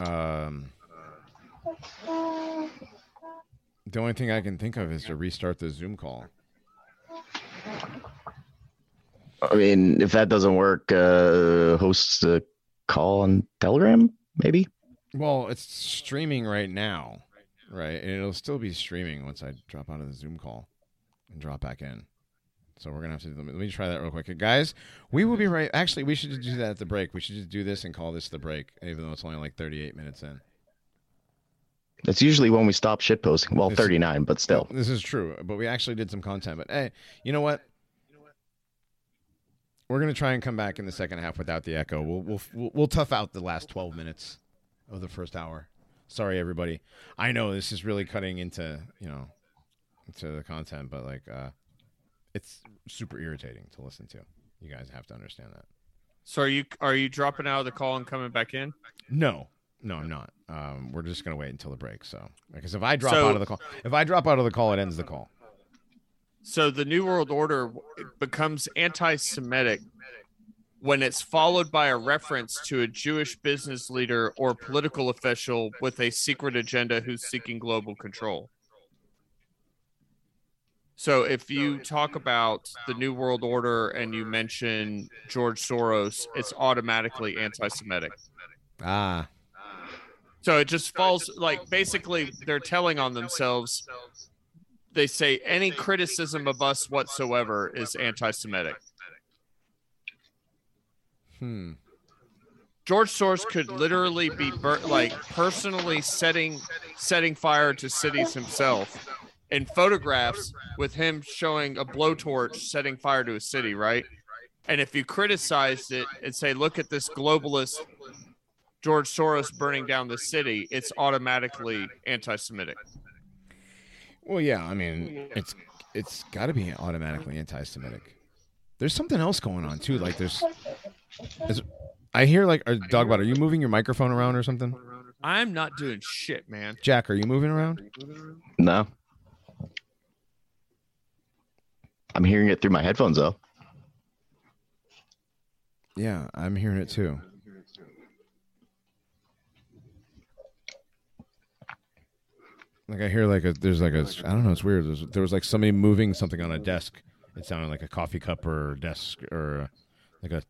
Um. The only thing I can think of is to restart the Zoom call. I mean, if that doesn't work, uh, host a call on Telegram, maybe. Well, it's streaming right now, right? And it'll still be streaming once I drop out of the Zoom call and drop back in. So we're gonna have to let me, let me try that real quick, guys. We will be right. Actually, we should just do that at the break. We should just do this and call this the break, even though it's only like 38 minutes in. That's usually when we stop shitposting. Well, This- 39, but still. This is true, but we actually did some content. But hey, you know what? We're gonna try and come back in the second half without the echo. We'll we'll we'll, we'll tough out the last 12 minutes of the first hour. Sorry, everybody. I know this is really cutting into you know into the content, but like uh, it's super irritating to listen to. You guys have to understand that. so are you are you dropping out of the call and coming back in? No, no, I'm not. Um, we're just gonna wait until the break. So because if I drop So- out of the call, if I drop out of the call, it ends the call. So the New World Order becomes anti-Semitic when it's followed by a reference to a Jewish business leader or political official with a secret agenda who's seeking global control. So if you talk about the New World Order and you mention George Soros, it's automatically anti-Semitic. Ah, So it just falls like basically they're telling on themselves. They say any criticism of us whatsoever is anti-Semitic. hmm. George Soros could literally be bur- like personally setting setting fire to cities himself in photographs with him showing a blowtorch setting fire to a city, right? And if you criticized it and say, "Look at this globalist George Soros burning down the city," it's automatically anti-Semitic. Well, yeah. I mean, it's it's got to be automatically anti-Semitic. There's something else going on too. Like there's, is, I hear like, uh, are, Dogbot, are you moving your microphone around or something? I'm not doing shit, man. Jack, are you moving around? No. I'm hearing it through my headphones, though. Yeah, I'm hearing it too. Like I hear like a there's like a I don't know it's weird. There's, there was like somebody moving something on a desk. It sounded like a coffee cup or desk or like a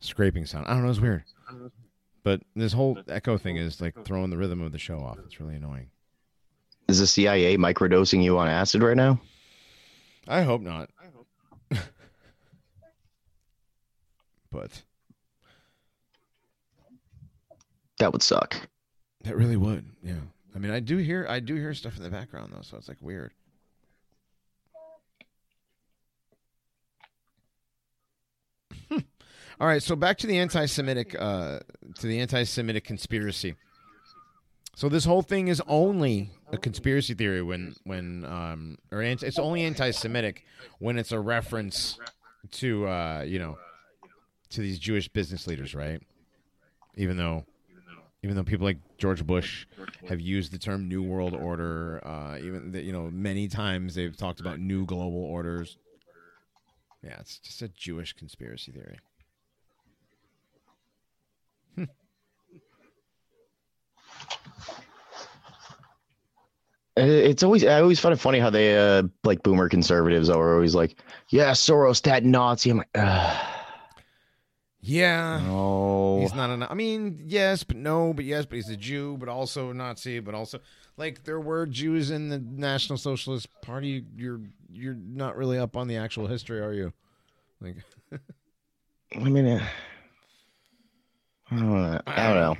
scraping sound. I don't know. It's weird. But this whole echo thing is like throwing the rhythm of the show off. It's really annoying. Is the CIA microdosing you on acid right now? I hope not. Put. That would suck. That really would. Yeah. I mean, I do hear I do hear stuff in the background though, so it's like weird. All right, so back to the anti-Semitic uh, to the anti-Semitic conspiracy. So this whole thing is only a conspiracy theory when when um or anti, it's only anti-Semitic when it's a reference to uh you know to these Jewish business leaders, right? Even though even though people like George Bush have used the term New World Order, uh, even that you know many times they've talked about new global orders. Yeah, it's just a Jewish conspiracy theory. Uh, It's always I always find it funny how they uh like boomer conservatives are always like, yeah, Soros that Nazi. I'm like, Ugh, Yeah, no. he's not a. I mean, yes, but no, but yes, but he's a Jew, but also a Nazi, but also like there were Jews in the National Socialist Party. You're you're not really up on the actual history, are you? Like, I mean, uh, I don't know. I don't know.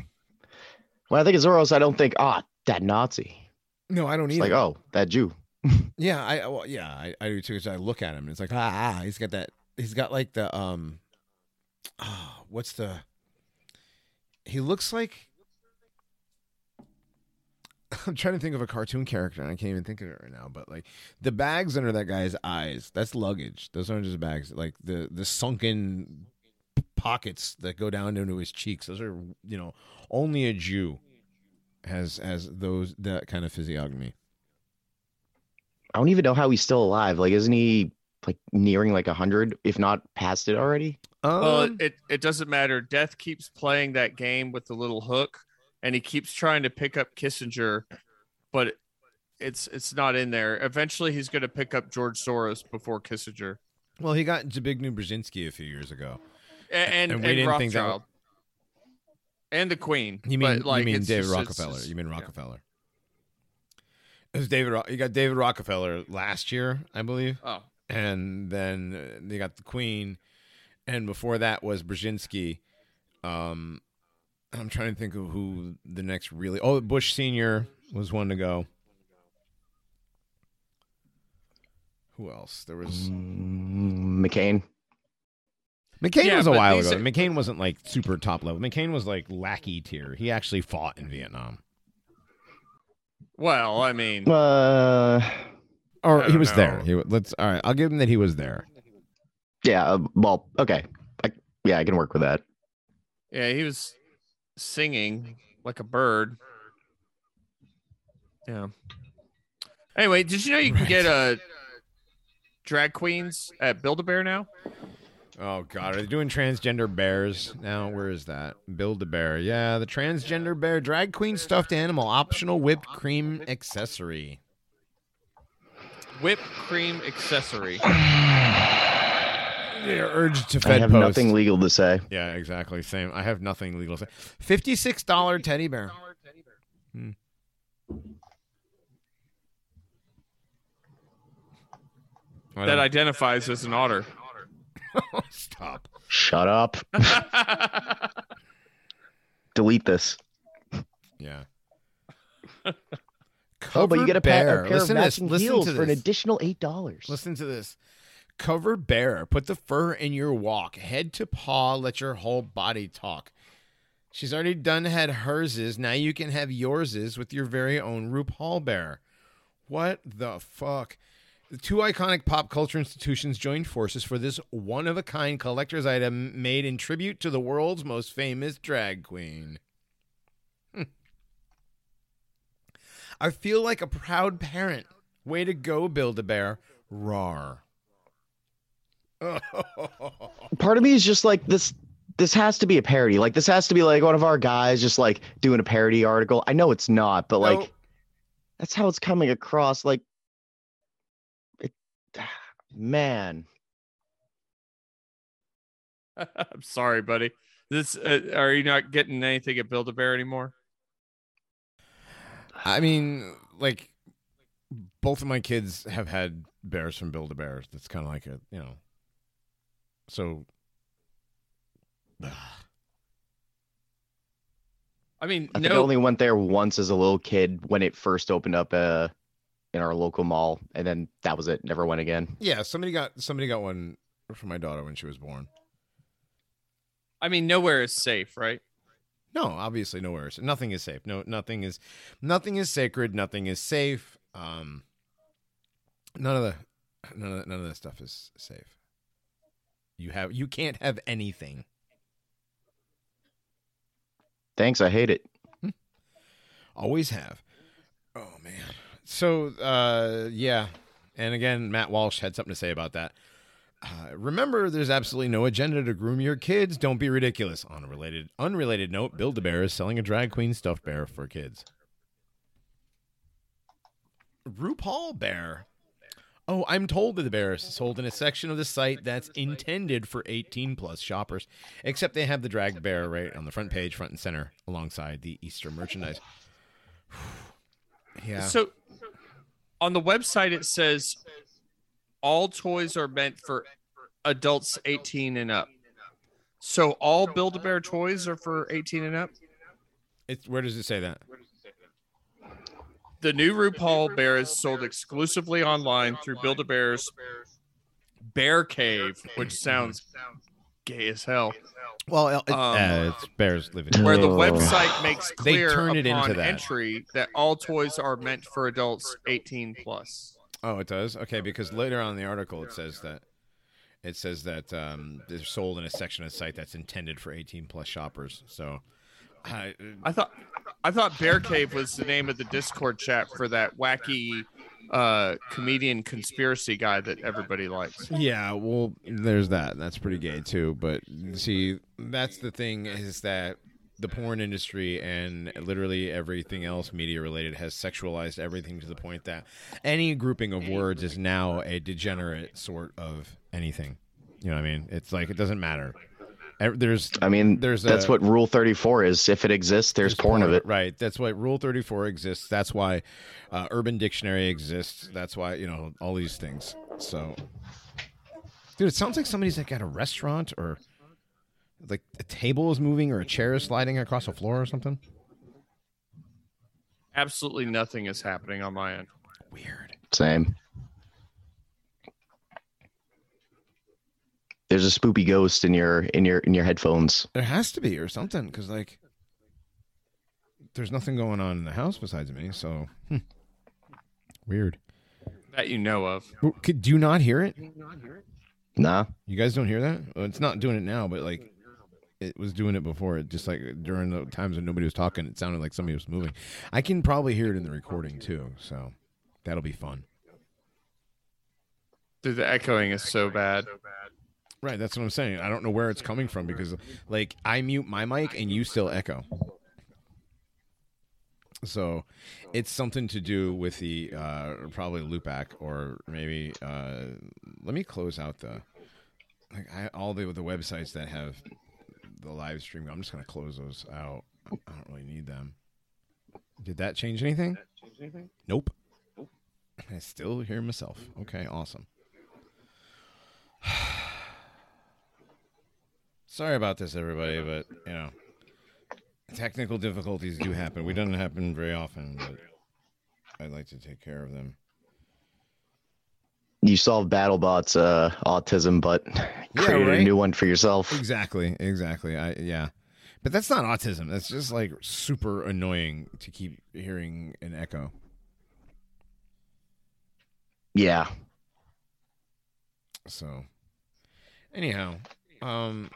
When I think of Soros, I don't think, ah, that Nazi. no, I don't It's either. like, oh, that Jew. Yeah, I well, yeah, I, I do too. 'cause I look at him and it's like ah, ah, he's got that. He's got like the um, ah, what's the? He looks like. I'm trying to think of a cartoon character and I can't even think of it right now. But like the bags under that guy's eyes, that's luggage. Those aren't just bags. Like the the sunken pockets that go down into his cheeks. Those are you know only a Jew has has those that kind of physiognomy. I don't even know how he's still alive. Like, isn't he like nearing like a hundred, if not past it already? Well, Um, it, it doesn't matter. Death keeps playing that game with the little hook, and he keeps trying to pick up Kissinger, but it's it's not in there. Eventually, he's going to pick up George Soros before Kissinger, Well, he got Zbigniew Brzezinski a few years ago. A- and And and, we didn't think that Rothschild, and the Queen. You mean But, like, you mean David just- it's Rockefeller? just- you mean yeah. Rockefeller? It was David. Ro- You got David Rockefeller last year, I believe, Oh, and then uh, they got the Queen, and before that was Brzezinski. Um, I'm trying to think of who the next really. Oh, Bush Senior was one to go. Who else? There was Mm, McCain. McCain Yeah, was a while ago. are- McCain wasn't like super top level. McCain was like lackey tier. He actually fought in Vietnam. well, I mean, Uh, Or he don't was there. He let's all right. I'll give him that he was there. yeah. uh, Well, okay. I, yeah, I can work with that. yeah, he was singing like a bird. Yeah. Anyway, did you know you can get uh, drag queens at Build a Bear now? Oh God, are they doing transgender bears now? Where is that? Build a bear. Yeah, the transgender bear drag queen stuffed animal optional whipped cream accessory. Whipped cream accessory. They're urged to I have post. nothing legal to say. Yeah, exactly. Same. I have nothing legal to say. Fifty-six dollar teddy bear. Hmm. That identifies as an otter. stop. Shut up. Delete this. Yeah. Oh, but you get a, pa- a pair Listen of to this. matching Listen heels to for an additional eight dollars. Listen to this. Covered bear. Put the fur in your walk. Head to paw. Let your whole body talk. She's already done had herses. Now you can have yourses with your very own RuPaul bear. What the fuck? The two iconic pop culture institutions joined forces for this one of a kind collector's item made in tribute to the world's most famous drag queen. I feel like a proud parent. Way to go, Build a Bear. Rar. Part of me is just like this. This has to be a parody. Like this has to be like one of our guys just like doing a parody article. I know it's not, but like No. that's how it's coming across. Like, it, man. I'm sorry, buddy. This uh, are you not getting anything at Build a Bear anymore? I mean, like, both of my kids have had bears from Build a Bears. That's kind of like a, you know. So, I mean, I think I only went there once as a little kid when it first opened up uh, in our local mall, and then that was it. Never went again. Yeah, somebody got somebody got one for my daughter when she was born. I mean, nowhere is safe, right? No, obviously nowhere. is- Nothing is safe. No, nothing is, nothing is sacred. Nothing is safe. Um, none of the, none of the, none of that stuff is safe. You have, you can't have anything. Thanks, I hate it. Always have. Oh man. So, uh, yeah, and again, Matt Walsh had something to say about that. Uh, remember, there's absolutely no agenda to groom your kids. Don't be ridiculous. On a related, unrelated note, Build a Bear is selling a drag queen stuffed bear for kids. RuPaul Bear. Oh, I'm told that the bear is sold in a section of the site that's intended for 18 plus shoppers, except they have the drag bear right on the front page, front and center, alongside the Easter merchandise. yeah. So on the website it says all toys are meant for adults 18 and up. So all Build a Bear toys are for 18 and up. It's, where does it say that? The new RuPaul Bear is sold exclusively online through Build a Bear's Bear Cave, which sounds gay as hell. Well, it, Um, uh, it's bears living. Where the website makes clear They turn it upon into that. entry that all toys are meant for adults 18 plus. Oh, it does. Okay, because later on in the article it says that it says that um, they're sold in a section of the site that's intended for 18 plus shoppers. So, I, I thought I thought Bear Cave was the name of the Discord chat for that wacky uh comedian conspiracy guy that everybody likes. yeah, well, there's that. That's pretty gay too. But see, that's the thing is that the porn industry and literally everything else media related has sexualized everything to the point that any grouping of words is now a degenerate sort of anything. You know what I mean? It's like it doesn't matter. There's I mean, There's that's a- what Rule 34 is. If it exists, there's, porn, of it. Right. That's why Rule 34 exists. That's why uh, Urban Dictionary exists. That's why, you know, all these things. So, dude, it sounds like somebody's like at a restaurant or like a table is moving or a chair is sliding across a floor or something. Absolutely nothing is happening on my end. Weird. Same. There's a spoopy ghost in your in your in your headphones. There has to be or something because, like, there's nothing going on in the house besides me. So, hmm. weird. That you know of. Well, Could, do you not hear it? Nah. You guys don't hear that? Well, it's not doing it now, but like it was doing it before. It just like during the times when nobody was talking, it sounded like somebody was moving. I can probably hear it in the recording too, so that'll be fun. Dude, the echoing is so bad. Right, that's what I'm saying. I don't know where it's coming from because like I mute my mic and you still echo. So it's something to do with the uh probably loopback or maybe uh let me close out the like I, all the the websites that have the live stream. I'm just going to close those out. I don't really need them. Did that change anything? Nope. I still hear myself. Okay, awesome. Sorry about this, everybody, but you know, technical difficulties do happen. We don't happen very often, but I'd like to take care of them. You solved BattleBot's uh, autism, but created right? a new one for yourself. Exactly, exactly. I yeah, but that's not autism. That's just like super annoying to keep hearing an echo. Yeah. So, anyhow, um,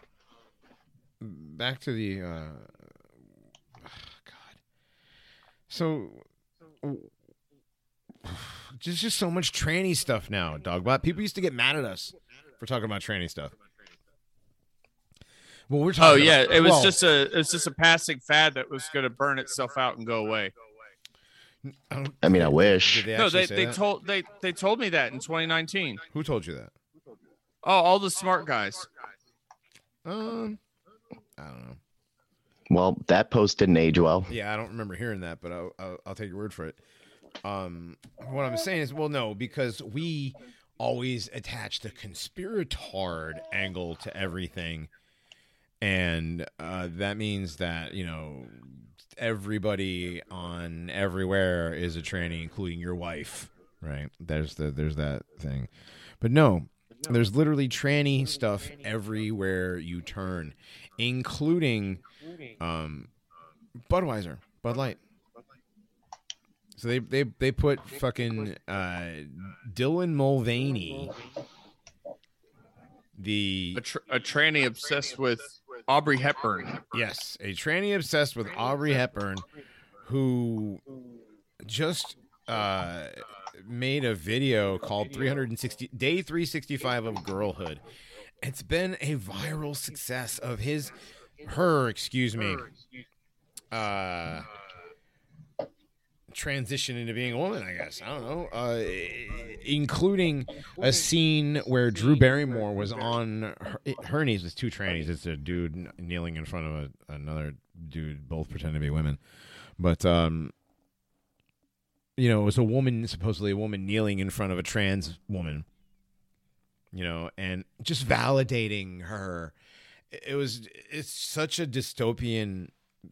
back to the uh, God. So, just just so much tranny stuff now, Dogbot. People used to get mad at us for talking about tranny stuff. Well, we're talking. Oh talking. yeah, about- it was well, just a it was just a passing fad that was going to burn itself out and go away. I, don't- I mean, I wish. They no, they they that? told they they told me that in 2019. Who told you that? Oh, all the smart guys. Um, I don't know. Well, that post didn't age well. Yeah, I don't remember hearing that, but I'll, I'll, I'll take your word for it. Um, what I'm saying is, well, no, because we always attach the conspiratard angle to everything, and uh, that means that you know everybody on everywhere is a tranny, including your wife. Right? There's the there's that thing, but no, there's literally tranny stuff everywhere you turn, including um, Budweiser, Bud Light. So they they they put fucking uh, Dylan Mulvaney, the A, tr- a tranny obsessed with Audrey Hepburn. yes, a tranny obsessed with Audrey Hepburn, who just uh, made a video called 360 Day 365 of Girlhood. It's been a viral success of his, her, excuse me, uh, transition into being a woman. I guess I don't know, uh, including a scene where Drew Barrymore was on her, her knees with two trannies. It's a dude kneeling in front of a, another dude, both pretend to be women, but um, you know, it was a woman, supposedly a woman kneeling in front of a trans woman, you know, and just validating her. It was, it's such a dystopian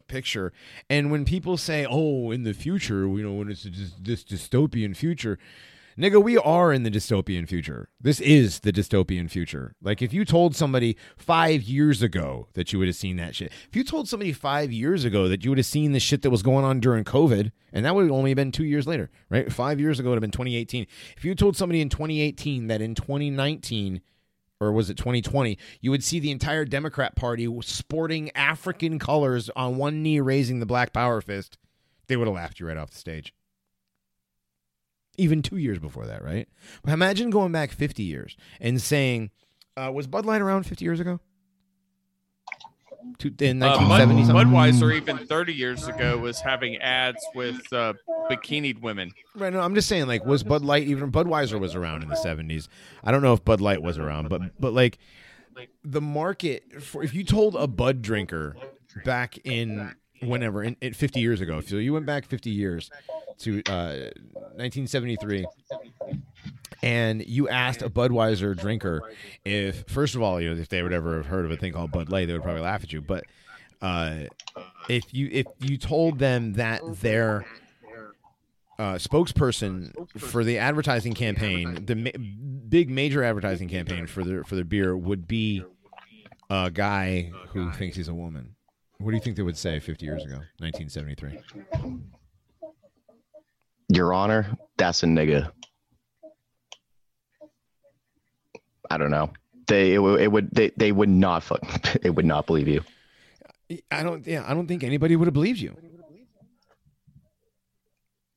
picture. And when people say, oh, in the future, you know, when it's this, dystopian future, nigga, we are in the dystopian future. This is the dystopian future. Like, if you told somebody five years ago that you would have seen that shit, if you told somebody five years ago that you would have seen the shit that was going on during COVID, and that would have only been two years later, right? Five years ago would have been 2018. If you told somebody in 2018 that in 2019, or was it 2020, you would see the entire Democrat Party sporting African colors on one knee raising the black power fist, they would have laughed you right off the stage. Even two years before that, right? But imagine going back 50 years and saying, uh, was Bud Light around 50 years ago? Two, in Uh, Bud, 1970? Budweiser, even 30 years ago, was having ads with uh, bikinied women. Right, no, I'm just saying, like, was Bud Light even Budweiser was around in the '70s? I don't know if Bud Light was around, but but like, the market for if you told a Bud drinker back in whenever in, in 50 years ago, so you went back 50 years to uh, 1973, and you asked a Budweiser drinker if, first of all, you know, if they would ever have heard of a thing called Bud Light, they would probably laugh at you, but. Uh, if you if you told them that their uh, spokesperson for the advertising campaign, the ma- big major advertising campaign for their for their beer would be a guy who thinks he's a woman. What do you think they would say 50 years ago, 1973? Your Honor, that's a nigga. I don't know. They it, would- it would they, they would not fuck they would not believe you. I don't. Yeah, I don't think anybody would have believed you.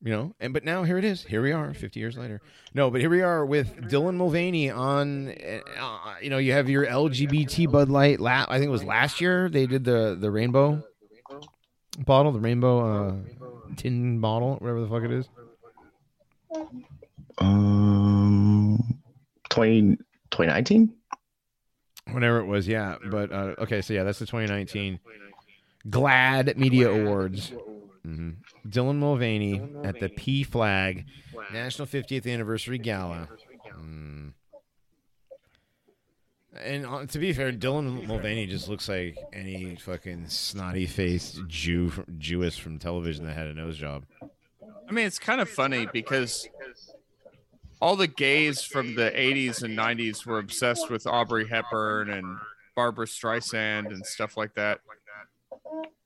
You know, and but now here it is. Here we are, 50 years later. No, but here we are with Dylan Mulvaney on. Uh, you know, you have your LGBT Bud Light. La- I think it was last year they did the the rainbow bottle, the rainbow uh, tin bottle, whatever the fuck it is. Um 20, 2019? Whatever it was, yeah. But uh, okay, so yeah, that's the 2019 GLAAD Media Awards. hmm Dylan Mulvaney at the PFLAG National 50th Anniversary Gala. Mm. And uh, to be fair, Dylan Mulvaney just looks like any fucking snotty faced Jew, from, Jewess from television that had a nose job. I mean, it's kind of funny because all the gays from the 80s and 90s were obsessed with Audrey Hepburn and Barbra Streisand and stuff like that.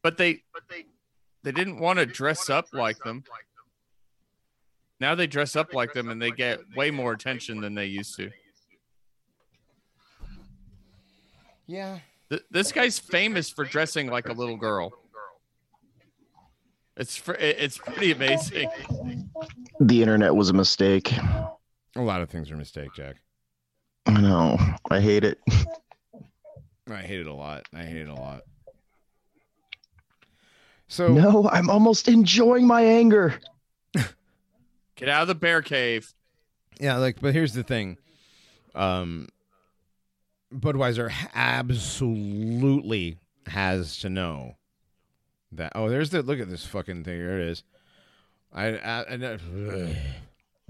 But they they didn't want to dress up like them. Now they dress up like them and they get way more attention than they used to. Yeah. This guy's famous for dressing like a little girl. It's fr- it's pretty amazing. The internet was a mistake. A lot of things are a mistake, Jack. I know. I hate it. I hate it a lot. I hate it a lot. So No, I'm almost enjoying my anger. Get out of the bear cave. Yeah, like, but here's the thing. Um, Budweiser absolutely has to know that. Oh, there's the look at this fucking thing. There it is. I, I, I know- ugh.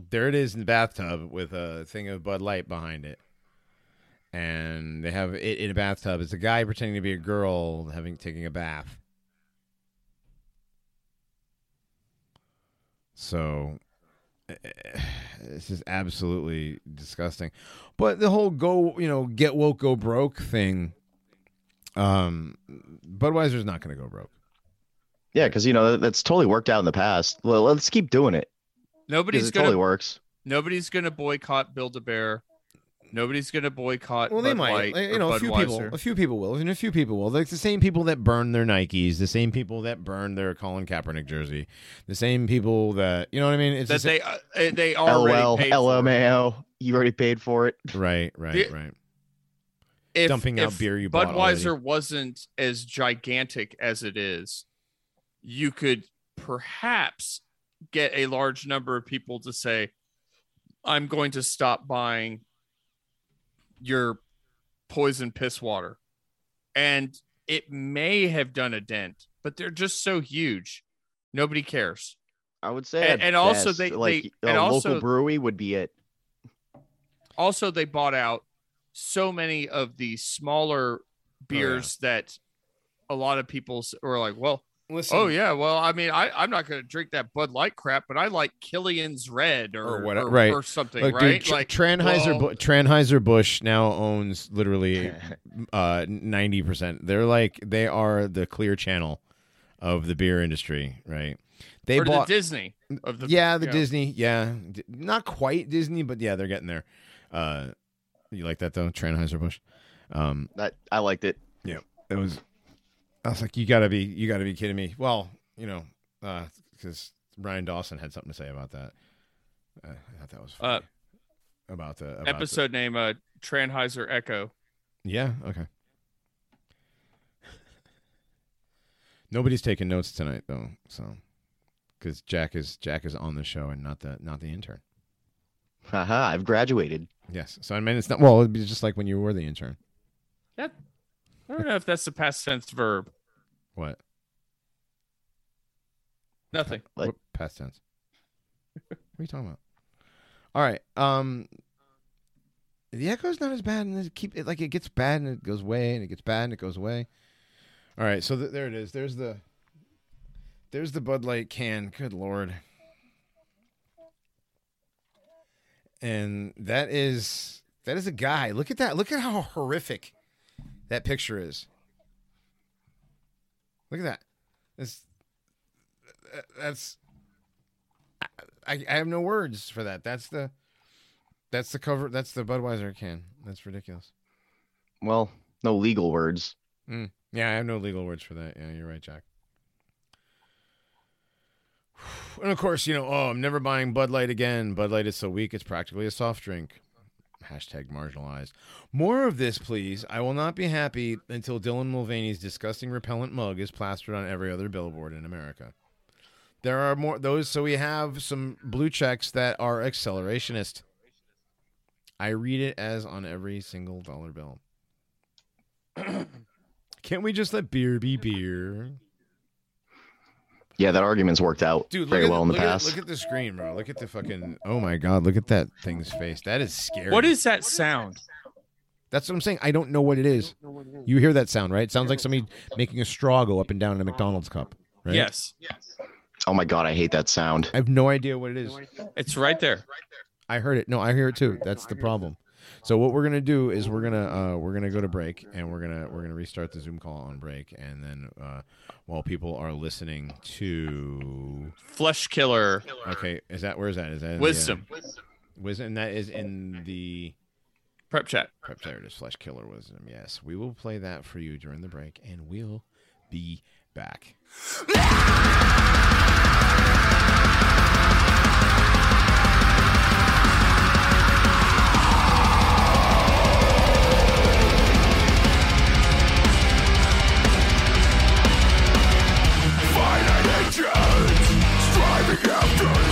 There it is in the bathtub with a thing of Bud Light behind it. and they have it in a bathtub. It's a guy pretending to be a girl having taking a bath. So eh, this is absolutely disgusting. But the whole go, you know, get woke, go broke thing. Um, Budweiser's not going to go broke. Yeah, because you know that's totally worked out in the past. Well, let's keep doing it Nobody's it gonna totally works. nobody's gonna boycott Build a Bear. Nobody's gonna boycott. Well, they might. Light Like, you know, a few people. A few people will, and a few people will. Like the same people that burn their Nikes, the same people that burn their Colin Kaepernick jersey, the same people that you know what I mean. It's that the they uh, they already LOL, paid for. LMAO. You already paid for it. right, right, The- right. If, Dumping out if beer you Budweiser wasn't as gigantic as it is, you could perhaps get a large number of people to say, "I'm going to stop buying your poison piss water," and it may have done a dent, but they're just so huge, nobody cares. I would say, And- and also they- like they- a also- local brewery would be it. also they bought out so many of the smaller oh, beers that a lot of people were like well Listen, oh yeah well i mean I, i'm not going to drink that bud light crap but i like killian's red or, Or what- or, right. or something Look, right dude, like Tranheuser, well- Bu- Tranheuser Busch now owns literally uh ninety percent. They're like they are the clear channel of the beer industry, right? They or bought the disney of the yeah, the Disney, yeah, not quite Disney, but yeah, they're getting there. Uh, you like that though, Tranheuser Busch? Um, That I liked it. Yeah, it was. I was like, you gotta be, you gotta be kidding me. Well, you know, because Ryan Dawson had something to say about that. Uh, I thought that was funny. Uh, about the about the- episode name uh tranheuser echo Yeah. Okay. Nobody's taking notes tonight though, so because Jack is Jack is on the show and not the not the intern. Haha, I've graduated. Yes. So I mean, it's not. Well, it'd be just like when you were the intern. I don't know if that's the past tense verb What? nothing What? What past tense? what are you talking about? All right. Um, the echo's not as bad, and it keep it like it gets bad and it goes away, and it gets bad and it goes away. All right. So th- there it is. There's the. There's the Bud Light can. Good lord. And that is that is a guy. Look at that. Look at how horrific that picture is. Look at that. This that- that's I, I have no words for that. That's the that's the cover that's the Budweiser can. That's ridiculous. Well, no legal words. Mm. Yeah, I have no legal words for that. Yeah, you're right, Jack. And of course, you know, oh, I'm never buying Bud Light again. Bud Light is so weak, it's practically a soft drink. Hashtag marginalized. More of this, please. I will not be happy until Dylan Mulvaney's disgusting repellent mug is plastered on every other billboard in America. There are more those, so we have some blue checks that are accelerationist. I read it as on every single dollar bill. Can't we just let beer be beer? Yeah, that argument's worked out Dude, very look, well at, in the look, at, past. look at the screen, bro. Look at the fucking. Oh my god, look at that thing's face. That is scary. what is that sound That's what I'm saying. I don't know what it is. You hear that sound, right? It sounds like somebody making a straw go up and down in a McDonald's cup. Right? yes oh my god, I hate that sound. I have no idea what it is. it's right there I heard it. No, I hear it too. That's the problem. So what we're gonna do is we're gonna uh, we're gonna go to break and we're gonna we're gonna restart the Zoom call on break. And then uh, while people are listening to Fleshkiller. Okay is that where is that? Is that in the, uh, wisdom. Wisdom. And that is in the prep chat. Prep there it is, Fleshkiller Wisdom. Yes, we will play that for you during the break, and we'll be back. That's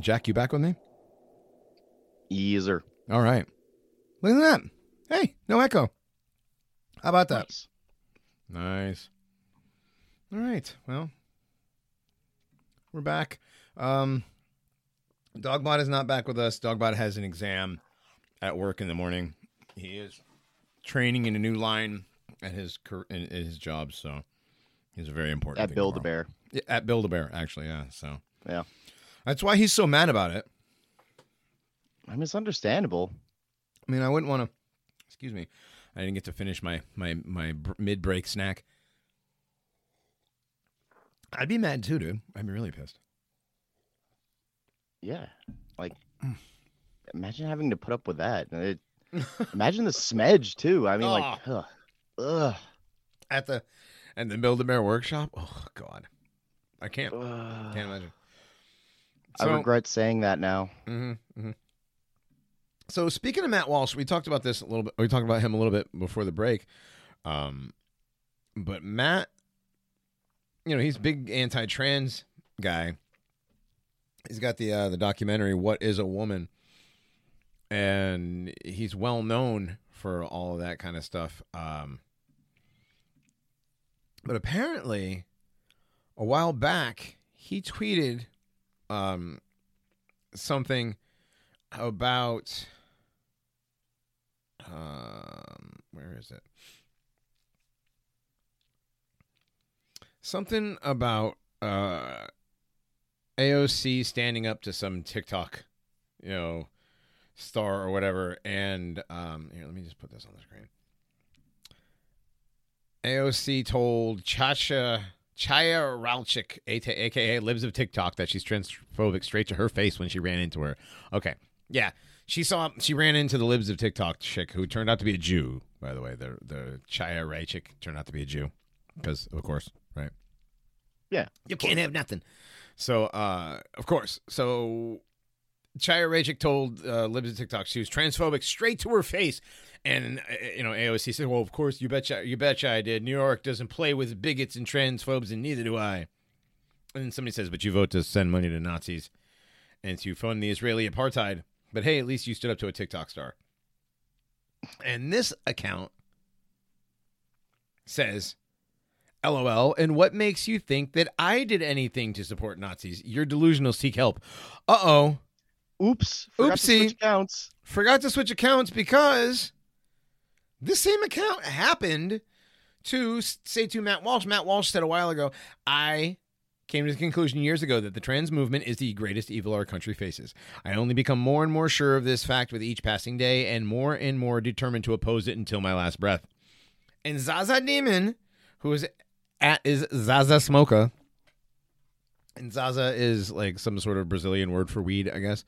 Jack, you back with me? Easer. All right. Look at that. Hey, no echo. How about that? Nice. Nice. All right. Well, we're back. Um, Dogbot is not back with us. Dogbot has an exam at work in the morning. He is training in a new line at his in his job, so he's a very important At Build a. Bear. Yeah, at Build a Bear, actually. Yeah. So Yeah. That's why he's so mad about it. I mean, it's understandable. I mean, I wouldn't want to. Excuse me. I didn't get to finish my my my mid break snack. I'd be mad too, dude. I'd be really pissed. Yeah. Like, mm. imagine having to put up with that. It, imagine the smedge too. I mean, like, ugh. Ugh. At the and the Build a Bear workshop. Oh God, I can't Ugh. can't imagine. I regret saying that now. hmm hmm So speaking of Matt Walsh, we talked about this a little bit. We talked about him a little bit before the break. Um, but Matt, you know, he's big anti-trans guy. He's got the uh, the documentary "What Is a Woman," and he's well known for all of that kind of stuff. Um, but apparently, a while back, he tweeted um, something about um, where is it? Something about uh, AOC standing up to some TikTok, you know, star or whatever. And um, here, let me just put this on the screen. AOC told Chacha Chaya Raichik, aka Libs of TikTok, that she's transphobic straight to her face when she ran into her. Okay, yeah, she saw she ran into the Libs of TikTok chick who turned out to be a Jew. By the way, the the Chaya Raichik turned out to be a Jew because, of course, right? Yeah, you can't have nothing. So, uh, of course, so Chaya Raichik told uh, Libs TikTok she was transphobic straight to her face, and uh, you know AOC said, "Well, of course you betcha, you betcha I did. New York doesn't play with bigots and transphobes, and neither do I." And then somebody says, "But you vote to send money to Nazis and to fund the Israeli apartheid." But hey, at least you stood up to a TikTok star. And this account says, LOL, and what makes you think that I did anything to support Nazis? You're delusional, seek help. Uh oh. Oops. Forgot to Oopsie. switch accounts. Forgot to switch accounts because this same account happened to say to Matt Walsh. Matt Walsh said a while ago, I came to the conclusion years ago that the trans movement is the greatest evil our country faces. I only become more and more sure of this fact with each passing day and more and more determined to oppose it until my last breath. And Zaza Demon, who is at is Zaza Smoka, and Zaza is like some sort of Brazilian word for weed, I guess.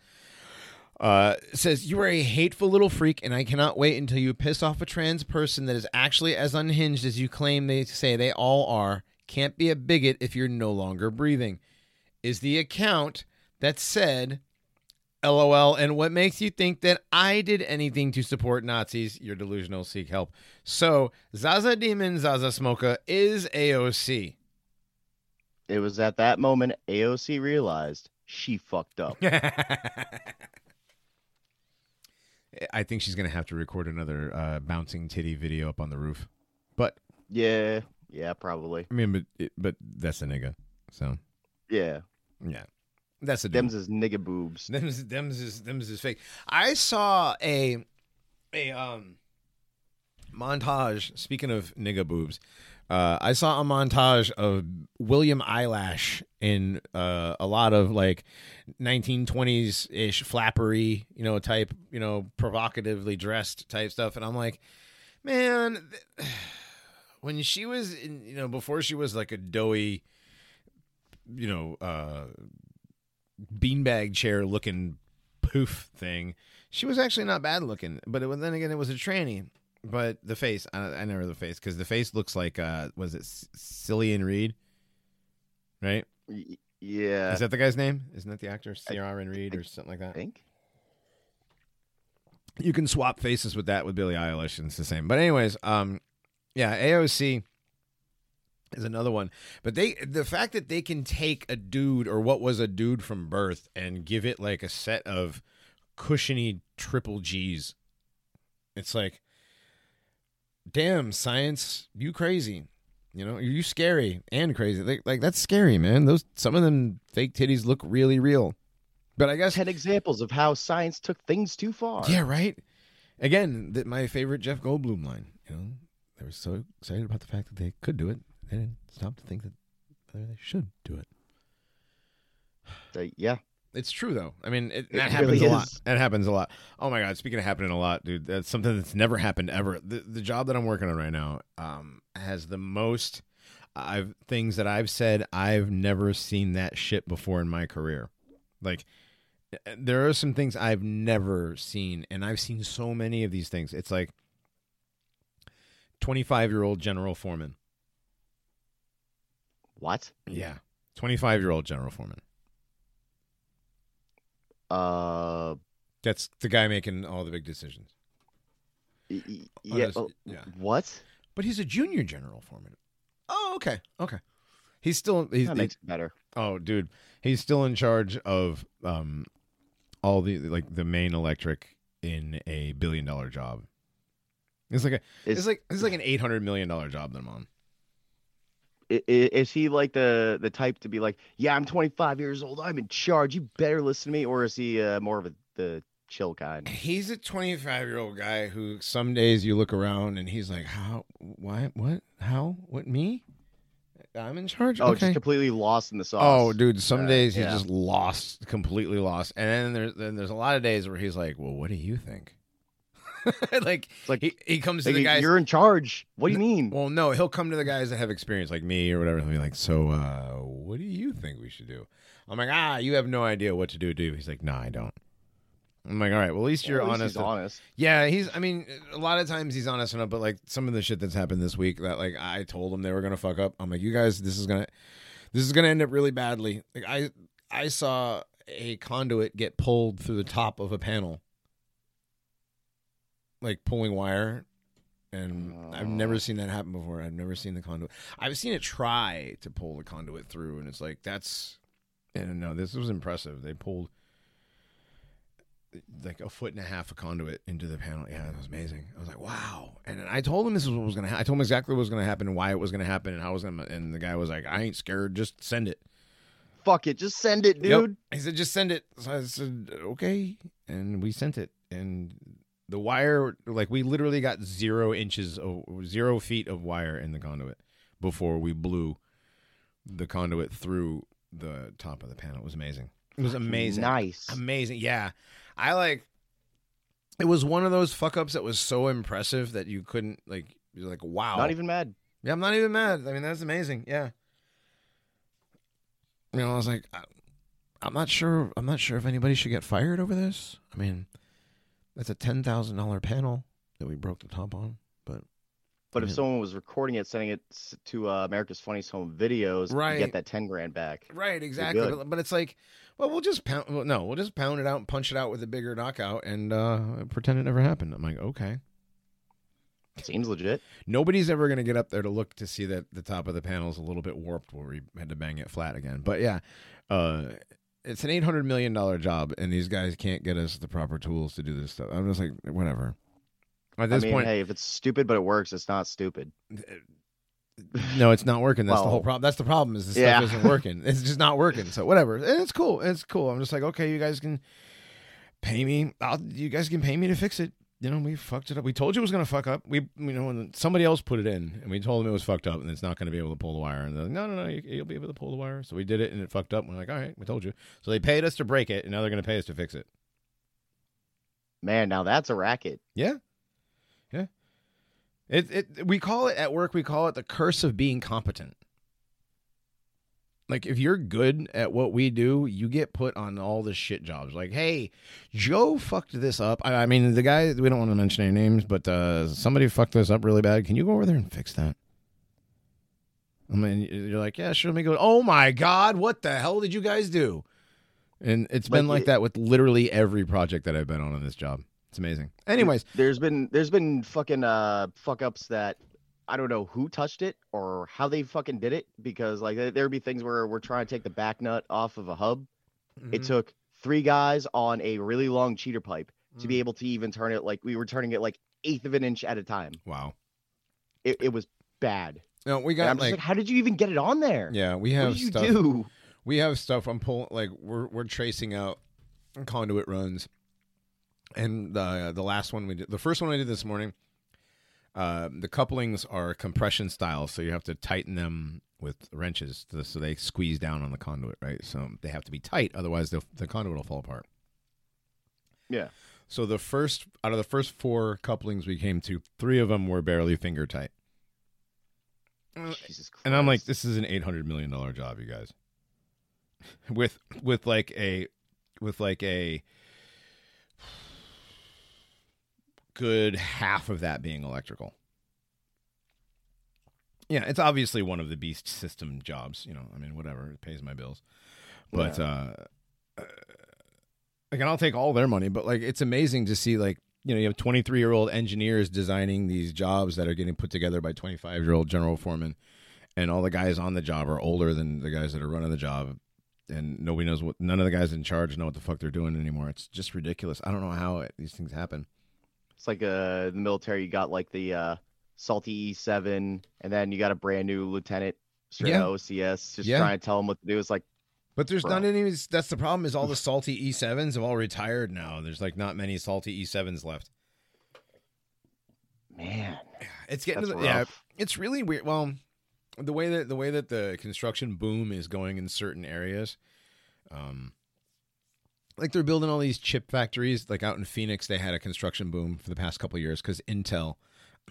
Uh, says you are a hateful little freak, and I cannot wait until you piss off a trans person that is actually as unhinged as you claim they say they all are. Can't be a bigot if you're no longer breathing. Is the account that said, "LOL," and what makes you think that I did anything to support Nazis? You're delusional. Seek help. So Zaza Demon Zaza Smoka is AOC. It was at that moment AOC realized she fucked up. I think she's gonna have to record another uh, bouncing titty video up on the roof. But yeah, yeah, probably. I mean, but it, but that's a nigga. So Yeah. yeah, that's a dude. Them's his nigga boobs. Them's them's is them's is fake. I saw a a um montage. Speaking of nigga boobs, uh, I saw a montage of William Eyelash in uh, a lot of like 1920s ish flappery, you know, type, you know, provocatively dressed type stuff, and I'm like, man. When she was, in, you know, before she was like a doughy, you know, uh, beanbag chair looking poof thing. She was actually not bad looking, but it, then again, it was a tranny. But the face, I, I never the face because the face looks like uh, was it Cillian Reed, right? Y- Yeah. Is that the guy's name? Isn't that the actor Ciaran Reed or something like I that? think. You can swap faces with that with Billie Eilish, and it's the same. But anyways, um, yeah, AOC is another one. But they the fact that they can take a dude or what was a dude from birth and give it like a set of cushiony triple G's. It's like damn science, you crazy. You know, you scary and crazy. Like, like that's scary, man. Those some of them fake titties look really real. But I guess Ten examples of how science took things too far. yeah, right. Again, that my favorite Jeff Goldblum line. You know, they were so excited about the fact that they could do it, they didn't stop to think that they should do it. Uh, yeah. It's true though. I mean, it, It that happens really a lot. is. That happens a lot. Oh my god! Speaking of happening a lot, dude, that's something that's never happened ever. The the job that I'm working on right now um, has the most I've things that I've said I've never seen that shit before in my career. Like there are some things I've never seen, and I've seen so many of these things. It's like 25 year old general foreman. What? Yeah, 25 year old general foreman. Uh. That's the guy making all the big decisions. y- Oh, Yeah. uh, yeah. What? But he's a junior general foreman. Oh, okay, okay. He's still he's That makes it better. oh, dude, he's still in charge of um all the like the main electric in a billion dollar job. It's like a it's, like it's like an eight hundred million dollar job that I'm on. Is he like the the type to be like, yeah, I'm 25 years old, I'm in charge, you better listen to me, or is he uh, more of a the chill kind? He's a 25 year old guy who some days you look around and he's like, how, why, what, how, what, me? I'm in charge. Oh, okay. just completely lost in the sauce. Oh, dude! Some Uh, days he's yeah. just lost, completely lost, and then there's then there's a lot of days where he's like, "Well, what do you think?" like, It's like, he he comes to like, the guys. you're in charge. What do you mean? Well, no, he'll come to the guys that have experience, like me or whatever. He'll be like, "So, uh, what do you think we should do?" I'm like, "Ah, you have no idea what to do, do." He's like, "No, I don't." I'm like, "All right, well, at least you're At least honest." He's honest. Yeah, he's. I mean, a lot of times he's honest enough, but like some of the shit that's happened this week, that like I told him they were gonna fuck up. I'm like, you guys, this is gonna, this is gonna end up really badly. Like I, I saw a conduit get pulled through the top of a panel, like pulling wire, and I've never Oh. seen that happen before. I've never seen the conduit. I've seen it try to pull the conduit through, and it's like that's. And no, this was impressive. They pulled like a foot and a half of conduit into the panel. Yeah, it was amazing. I was like, wow. And then I told him this is what was going to happen. I told him exactly what was going to happen and why it was going to happen and how it was going to. And the guy was like, I ain't scared. Just send it. Fuck it, just send it, Yep. dude. He said, just send it. So I said, okay. And we sent it. And the wire, like, we literally got zero inches, of, zero feet of wire in the conduit before we blew the conduit through the top of the panel. It was amazing. It was amazing. Nice. Amazing. Yeah. I like it was one of those fuck ups that was so impressive that you couldn't like you're like wow. Not even mad. Yeah, I'm not even mad. I mean, that's amazing. Yeah. You know, I was like I, I'm not sure I'm not sure if anybody should get fired over this. I mean, that's a $10,000 panel that we broke the top on, but But if someone was recording it, sending it to uh, America's Funniest Home Videos, Right. get that 10 grand back. Right, exactly. But, but it's like, well, we'll just pound. Well, no, we'll just pound it out and punch it out with a bigger knockout and uh, pretend it never happened. I'm like, okay. Seems legit. Nobody's ever going to get up there to look to see that the top of the panel is a little bit warped where we had to bang it flat again. But yeah, uh, it's an eight hundred million dollar job, and these guys can't get us the proper tools to do this stuff. I'm just like, whatever. At I this mean, point, hey, if it's stupid but it works, it's not stupid. no, it's not working. That's the whole problem. That's the problem. Is the yeah. stuff isn't working. It's just not working. So whatever. And it's cool. It's cool. I'm just like, okay, you guys can pay me. I'll, you guys can pay me to fix it. You know, we fucked it up. We told you it was gonna fuck up. We, you know, somebody else put it in, and we told them it was fucked up, and it's not gonna be able to pull the wire. And they're like, no, no, no, you, you'll be able to pull the wire. So we did it, and it fucked up. And we're like, all right, we told you. So they paid us to break it, and now they're gonna pay us to fix it. Man, now that's a racket. Yeah. Yeah. It it we call it at work we call it the curse of being competent. Like if you're good at what we do, you get put on all the shit jobs. Like, hey, Joe fucked this up. I, I mean, the guy we don't want to mention any names, but uh, somebody fucked this up really bad. Can you go over there and fix that? I mean, you're like, yeah, sure. Let me go. Oh my god, what the hell did you guys do? And it's been Like, like it- that with literally every project that I've been on in this job. It's amazing. Anyways, There's been there's been fucking uh fuck ups that I don't know who touched it or how they fucking did it because like there- there'd be things where we're trying to take the back nut off of a hub. It Mhm. took three guys on a really long cheater pipe to be Mm. able to even turn it like we were turning it like eighth of an inch at a time. Wow. It, it was bad. No, we got like, like, how did you even get it on there? yeah, we have stuff. do? We have stuff. I'm pulling like we're we're tracing out conduit runs, and the the last one we did, the first one I did this morning. Uh, the couplings are compression style, so you have to tighten them with wrenches to, so they squeeze down on the conduit, right? So they have to be tight, otherwise the the conduit will fall apart. Yeah. So the first out of the first four couplings we came to, three of them were barely finger tight. Jesus Christ. And I'm like, this is an eight hundred million dollar job, you guys. with with like a with like a good half of that being electrical. Yeah, it's obviously one of the beast system jobs. You know, I mean, whatever, it pays my bills. But uh, uh, like, and I'll take all their money. But like, it's amazing to see like you know you have 23 year old engineers designing these jobs that are getting put together by 25 year old general foremen and all the guys on the job are older than the guys that are running the job and nobody knows what none of the guys in charge know what the fuck they're doing anymore it's just ridiculous i don't know how it, these things happen It's like uh the military. You got like the uh salty E7, and then you got a brand new lieutenant straight Yeah. OCS, just Yeah. trying to tell them what to do. It's like but there's Bro. not any that's the problem is all the salty e7s have all retired now there's like not many salty e7s left man, it's getting that's to rough. the, yeah it's really weird well the way that the way that the construction boom is going in certain areas um like they're building all these chip factories like out in phoenix they had a construction boom for the past couple years because intel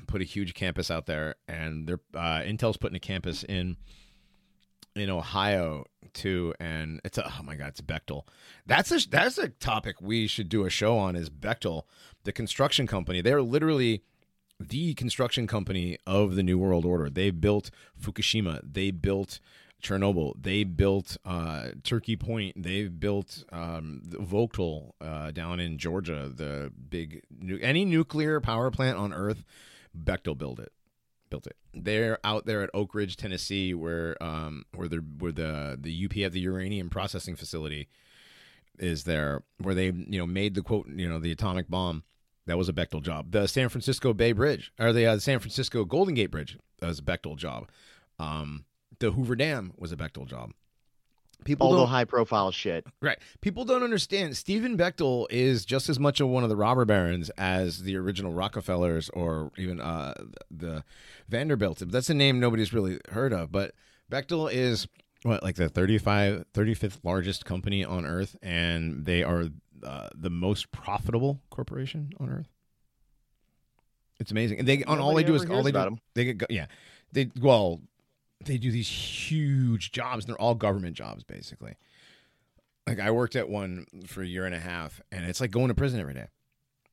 put a huge campus out there and they're uh, intel's putting a campus in in ohio too and it's a oh my god it's bechtel that's a that's a topic we should do a show on is bechtel the construction company they're literally the construction company of the New World Order. They built Fukushima. They built Chernobyl. They built uh, Turkey Point. They built um, Vogtle uh, down in Georgia. The big nu- any nuclear power plant on Earth, Bechtel built it. Built it. They're out there at Oak Ridge, Tennessee, where um, where the where the the UPF, the uranium processing facility, is there, where they you know made the quote you know the atomic bomb. That was a Bechtel job. The San Francisco Bay Bridge, or the uh, San Francisco Golden Gate Bridge, that was a Bechtel job. Um, the Hoover Dam was a Bechtel job. People all the high profile shit. right. People don't understand. Stephen Bechtel is just as much of one of the robber barons as the original Rockefellers or even uh, the Vanderbilt. That's a name nobody's really heard of. But Bechtel is what like the 35, 35th largest company on Earth, and they are uh, the most profitable corporation on Earth. It's amazing. And they on all they do is all they do. about 'em. They get yeah. They well, they do these huge jobs. And they're all government jobs basically. Like I worked at one for a year and a half, and it's like going to prison every day.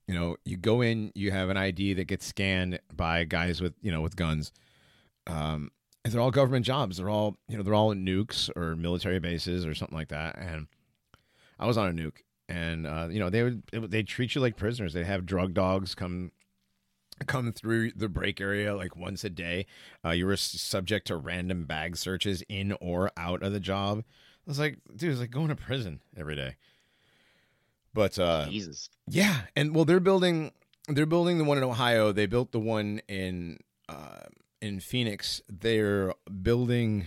You know, you go in, you have an ID that gets scanned by guys with you know with guns. Um, and they're all government jobs. They're all you know they're all nukes or military bases or something like that. And I was on a nuke, and uh, you know they would they treat you like prisoners. They have drug dogs come come through the break area like once a day. Uh, you were subject to random bag searches in or out of the job. I was like, dude, it's like going to prison every day. But uh, Jesus. yeah, and well, they're building they're building the one in Ohio. They built the one in uh, in Phoenix. They're building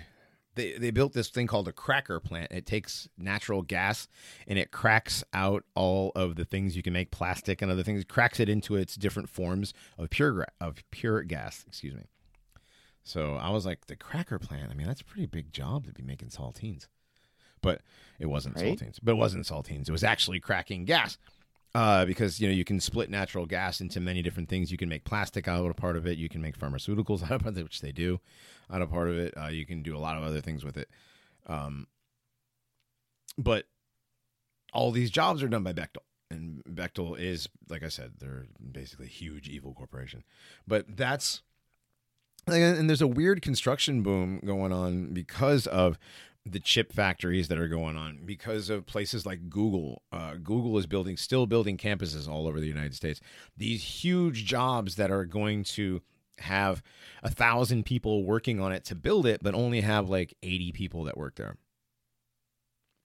they they built this thing called a cracker plant. It takes natural gas and it cracks out all of the things you can make plastic and other things. It cracks it into its different forms of pure gra- of pure gas. Excuse me. So I was like, the cracker plant. I mean, that's a pretty big job to be making saltines. But it wasn't Right? saltines. But it wasn't saltines. It was actually cracking gas uh, because you know you can split natural gas into many different things. You can make plastic out of a part of it. You can make pharmaceuticals out of it, which they do out of part of it. Uh, you can do a lot of other things with it. Um, but all these jobs are done by Bechtel, and Bechtel is, like I said, they're basically a huge evil corporation. But that's and and there's a weird construction boom going on because of the chip factories that are going on because of places like Google. Uh, Google is building, still building campuses all over the United States. These huge jobs that are going to have a thousand people working on it to build it, but only have like 80 people that work there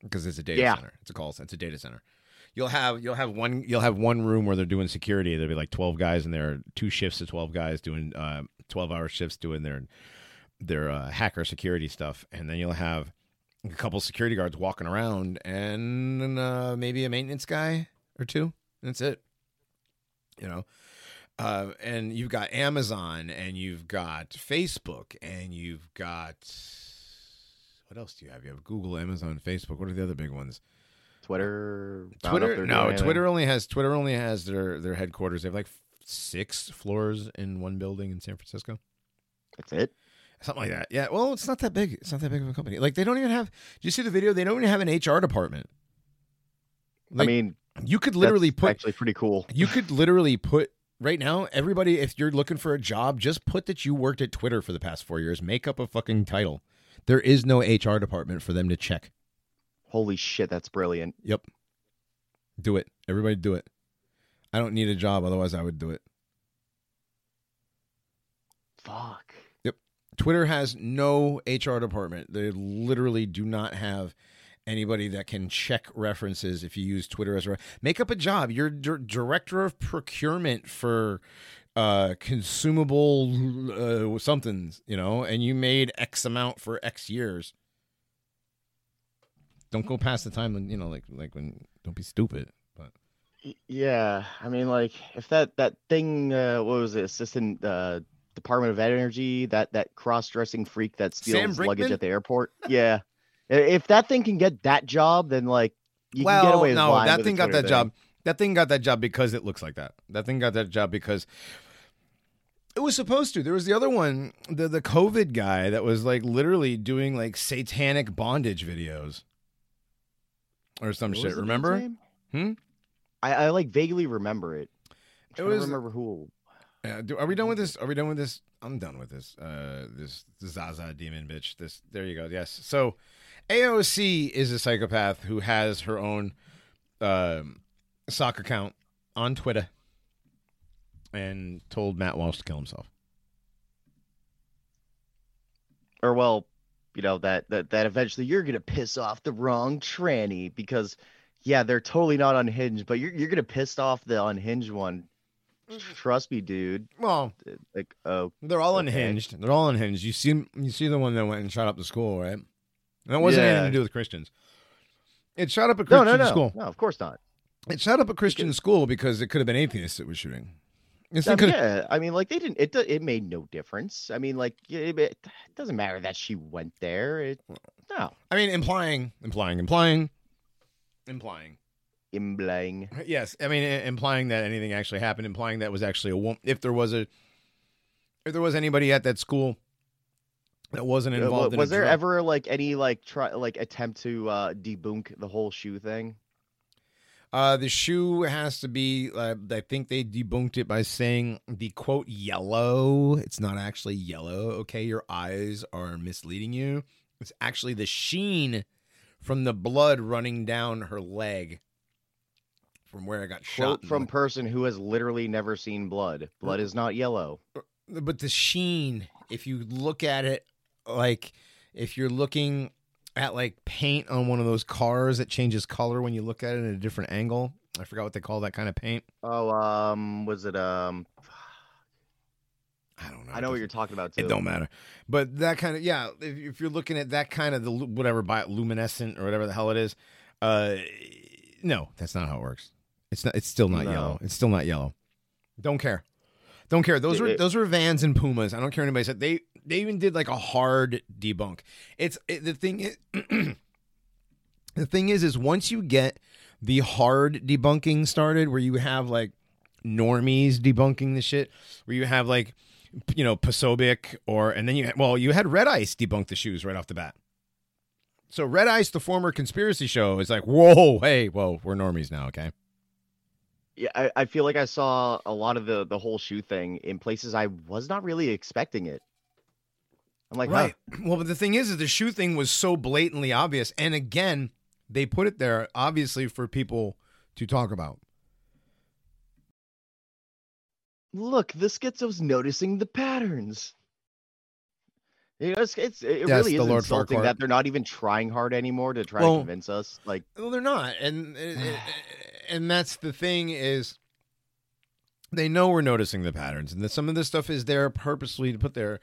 because it's a data Yeah. center. It's a call. Center. It's a data center. You'll have you'll have one you'll have one room where they're doing security. There'll be like 12 guys in there, two shifts of 12 guys doing uh, 12 hour shifts doing their their uh, hacker security stuff, and then you'll have a couple security guards walking around and uh, maybe a maintenance guy or two. That's it. You know, uh, and you've got Amazon and you've got Facebook and you've got what else do you have? You have Google, Amazon, Facebook. What are the other big ones? Twitter. I don't know if Twitter. No. Twitter only has Twitter only has their their headquarters. They have like six floors in one building in San Francisco. That's it. Something like that. Yeah. Well, it's not that big. It's not that big of a company. Like they don't even have. Do you see the video? They don't even have an HR department. I mean, you could literally put. actually pretty cool. You could literally put right now. Everybody, if you're looking for a job, just put that you worked at Twitter for the past four years. Make up a fucking title. There is no HR department for them to check. Holy shit, that's brilliant. Yep. Do it. Everybody do it. I don't need a job, otherwise I would do it. Fuck. Twitter has no HR department. They literally do not have anybody that can check references if you use Twitter as a make up a job. You're dir- director of procurement for uh consumable uh, somethings, you know, and you made X amount for X years. Don't go past the time when you know, like like when don't be stupid. But Yeah, I mean, like if that that thing, uh, what was it, assistant uh, Department of Energy, that that cross-dressing freak that steals luggage at the airport. Yeah, if that thing can get that job, then like you can get away with no, that thing got that thing. job. That thing got that job because it looks like that. That thing got that job because it was supposed to. There was the other one, the the COVID guy that was like literally doing like satanic bondage videos or some What shit. was the dude's Remember? Hmm? I, I like vaguely remember it. I'm It was- remember who. Yeah, do, are we done with this? Are we done with this? I'm done with this. Uh, this Zaza demon bitch. This. There you go. Yes. So, AOC is a psychopath who has her own um, sock account on Twitter, and told Matt Walsh to kill himself. or well, you know that that that eventually you're gonna piss off the wrong tranny because yeah, they're totally not unhinged, but you're you're gonna piss off the unhinged one. Mm-hmm. Trust me, dude. Well, Like, oh, they're all Okay. unhinged. They're all unhinged. You see, you see the one that went and shot up the school, right? And that wasn't Yeah. anything to do with Christians. It shot up a no, Christian no, no, school. no, of course not. It shot up a Christian school because it could have been atheists that were shooting. This um, I mean, could yeah, I mean, like they didn't. It it made no difference. I mean, like it, it doesn't matter that she went there. It no I mean, implying, implying, implying, implying. Implying. Yes, I mean, implying that anything actually happened, implying that was actually a woman. If there was a, if there was anybody at that school that wasn't Uh, involved, in was a there drug- ever like any like try like attempt to uh debunk the whole shoe thing? Uh, the shoe has to be. Uh, I think they debunked it by saying the quote yellow. It's not actually yellow. Okay, your eyes are misleading you. It's actually the sheen from the blood running down her leg from where I got shot. Quote in from the- person who has literally never seen blood. Blood is not yellow. but the sheen if you look at it like if you're looking at like paint on one of those cars that changes color when you look at it at a different angle i forgot what they call that kind of paint Oh, um, was it um? i don't know I know what you're talking about too. it don't matter but that kind of yeah if, if you're looking at that kind of the whatever bioluminescent or whatever the hell it is uh no that's not how it works it's not it's still not No. yellow. It's still not yellow. Don't care. Don't care. Those were those were vans and pumas. I don't care what anybody said. They they even did like a hard debunk. It's it, the thing is the thing is is once you get the hard debunking started where you have like normies debunking the shit where you have like you know Posobiec or and then you well you had Red Ice debunk the shoes right off the bat. So Red Ice, the former conspiracy show, is like, whoa, hey, whoa, we're normies now, okay? Yeah, I, I feel like I saw a lot of the the whole shoe thing in places I was not really expecting it. I'm like, huh, right. Well, but the thing is, is the shoe thing was so blatantly obvious, and again, they put it there obviously for people to talk about. Look, the schizo's noticing the patterns. You know, it's, it's it Yes, really the is Lord insulting Farquhar. that they're not even trying hard anymore to try Well- to convince us. Like, Well, they're not, and and that's the thing is they know we're noticing the patterns, and that some of this stuff is there purposely to put there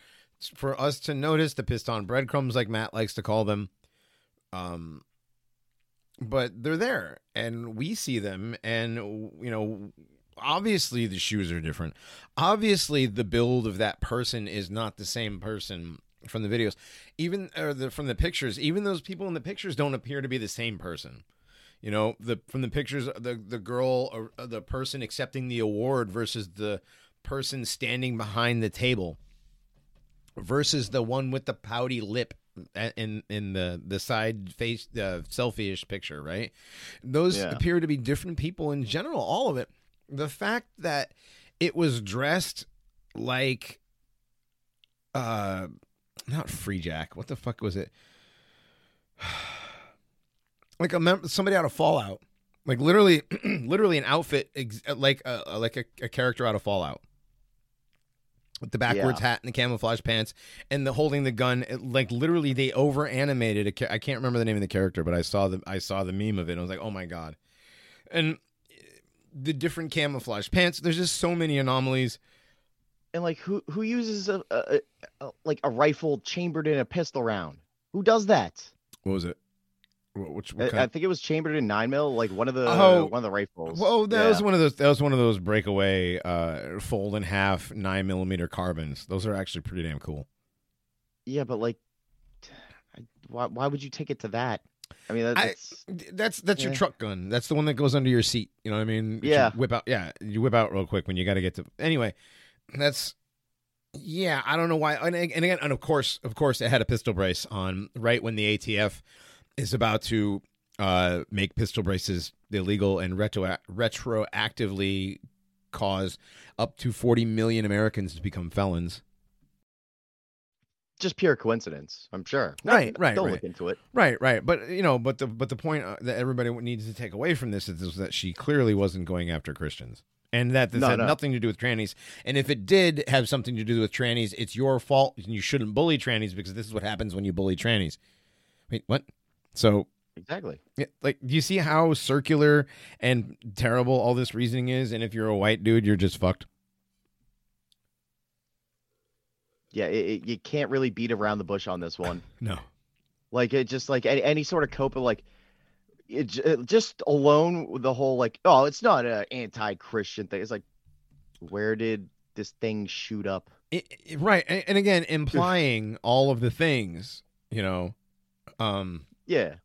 for us to notice the pissed on breadcrumbs, like Matt likes to call them. Um, but they're there, and we see them, and you know. Obviously, the shoes are different. Obviously, the build of that person is not the same person from the videos, even or the, from the pictures. Even those people in the pictures don't appear to be the same person. You know, the from the pictures, the the girl or uh, the person accepting the award versus the person standing behind the table versus the one with the pouty lip in in the the side face uh, selfie-ish picture, right? Those Yeah. appear to be different people in general. All of it. The fact that it was dressed like uh not free jack. What the fuck was it? Like a mem- somebody out of fallout. Like literally literally an outfit ex- like a like a, a character out of fallout. With the backwards hat and the camouflage pants and the holding the gun. It, like literally they over animated a ca- i can't remember the name of the character but i saw the i saw the meme of it and i was like oh my god. And the different camouflage pants there's just so many anomalies and like who who uses a, a, a like a rifle chambered in a pistol round? Who does that? what was it Wh- which I, what I kind? think it was chambered in nine mil, like one of the Oh. one of the rifles. Whoa, that Yeah. was one of those. That was one of those breakaway, uh, fold in half nine millimeter carbines. Those are actually pretty damn cool. Yeah, but like, I- why why would you take it to that? I mean, that, I- that's That's that's your truck gun. That's the one that goes under your seat. You know what I mean? You Yeah. whip out. Yeah, you whip out real quick when you got to get to. Anyway, that's. Yeah, I don't know why. And, and again, and of course, of course, it had a pistol brace on right when the ATF is about to uh, make pistol braces illegal and retro retroactively cause up to 40 million Americans to become felons. just pure coincidence. I'm sure. Right, right, Don't right. look into it. Right, right. But you know, but the but the point uh, that everybody needs to take away from this is, is that she clearly wasn't going after Christians. And that this No, had no. nothing to do with trannies. And if it did have something to do with trannies, it's your fault. And you shouldn't bully trannies because this is what happens when you bully trannies. Wait, what? So, Exactly. yeah, like, do you see how circular and terrible all this reasoning is? And if you're a white dude, you're just fucked. Yeah, it, it, you can't really beat around the bush on this one. No. Like it just like any, any sort of cope of like it, it just alone the whole like oh it's not an anti-Christian thing. It's like where did this thing shoot up? It, it- right. And, and again, implying all of the things, you know, um, Yeah,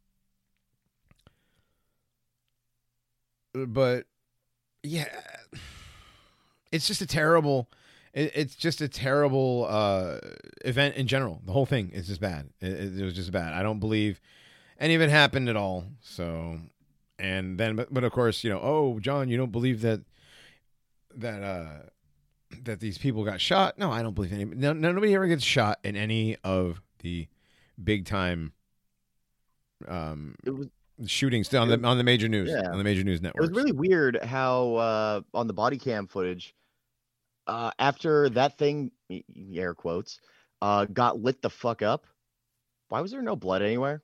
but yeah, it's just a terrible. It, it's just a terrible uh, event in general. The whole thing is just bad. It was just bad. I don't believe any of it happened at all. So, and then, but, but of course, you know, oh, John, you don't believe that that uh that these people got shot? No, I don't believe any. No, nobody ever gets shot in any of the big time um it was shootings on the on the major news Yeah. on the major news network. it was really weird how uh on the body cam footage uh after that thing air quotes uh got lit the fuck up. Why was there no blood anywhere?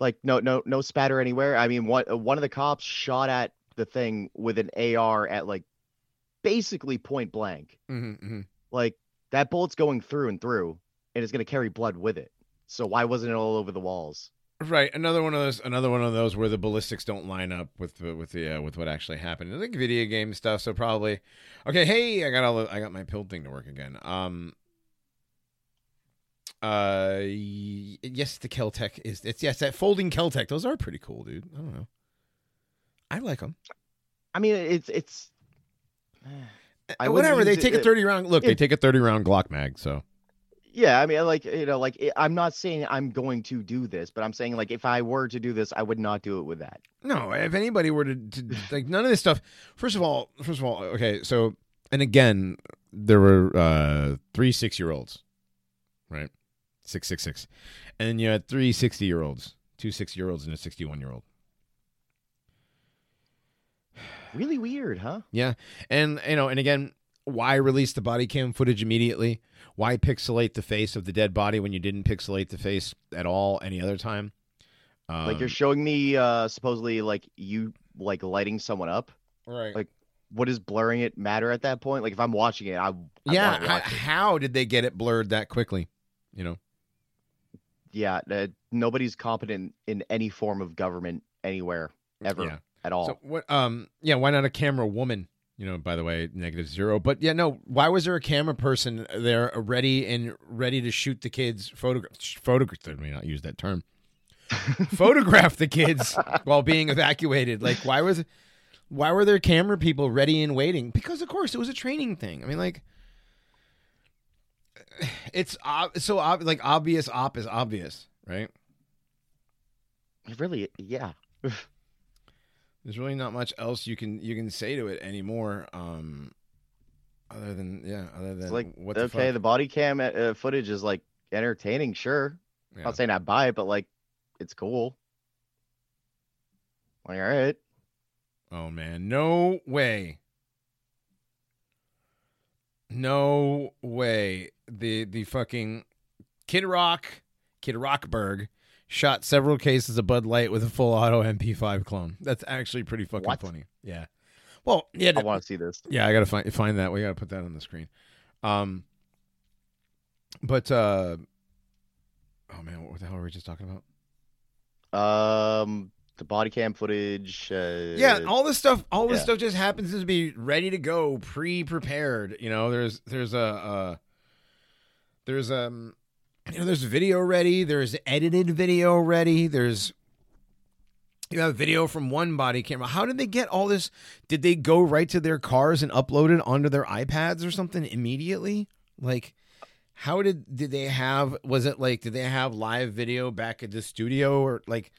Like no no no spatter anywhere. I mean one one of the cops shot at the thing with an AR at like basically point blank. Mhm, mhm. like that bullet's going through and through and it's going to carry blood with it so why wasn't it all over the walls Right, another one of those. Another one of those where the ballistics don't line up with the, with the uh, with what actually happened. It's like video game stuff, so probably. Okay, hey, I got all. the- I got my pill thing to work again. Um. Uh, yes, the Keltec is. It's yes, that folding Keltec. Those are pretty cool, dude. I don't know. I like them. i mean it's it's I Whatever. They use it- take a thirty round. Look, they take a thirty round Glock mag. So yeah i mean like you know like i'm not saying i'm going to do this but i'm saying like if i were to do this i would not do it with that No, if anybody were to, to like none of this stuff. First of all, first of all, okay. So, and again, there were uh, three six-year-olds, right? Six, six, six, and then you had three 60-year-olds, two 60-year-olds, and a sixty-one-year-old. really weird huh Yeah, and you know, and again, why release the body cam footage immediately? Why pixelate the face of the dead body when you didn't pixelate the face at all any other time? Um, like you're showing me uh supposedly like you like lighting someone up. right. like, What does blurring it matter at that point? Like if I'm watching it, I, I yeah. How, it. how did they get it blurred that quickly? You know. Yeah. Uh, nobody's competent in any form of government anywhere ever Yeah. at all. So what? Um. Yeah. Why not a camera woman? You know. By the way, negative zero. But yeah, no. Why was there a camera person there ready and ready to shoot the kids? Photograph. Photograph. Let me not use that term. photograph the kids while being evacuated. Like, why was? Why were there camera people ready and waiting? Because of course it was a training thing. I mean, like. It's ob- so ob- like obvious. Op is obvious, right? really, yeah. There's really not much else you can you can say to it anymore. Um, other than yeah, other than It's like what the okay, fuck? the body cam uh, footage is like entertaining, sure. Yeah. Not saying I buy it, but like it's cool. Like, all right. Oh man, no way. No way. The the fucking Kid Rock, Kid Rockberg shot several cases of Bud Light with a full auto MP5 clone. That's actually pretty fucking What? funny. Yeah. Well, yeah, I want to see this. yeah, I gotta find find that. We gotta put that on the screen. Um, but uh, oh man, what the hell were we just talking about? Um, the body cam footage. Uh, yeah, all this stuff, all this yeah. stuff just happens to be ready to go, pre-prepared. You know, there's there's a uh, there's um, you know, there's video ready, there's edited video ready, there's you have video from one body camera. How did they get all this? Did they go right to their cars and upload it onto their iPads or something immediately? Like, how did did they have? Was it like did they have live video back at the studio or like?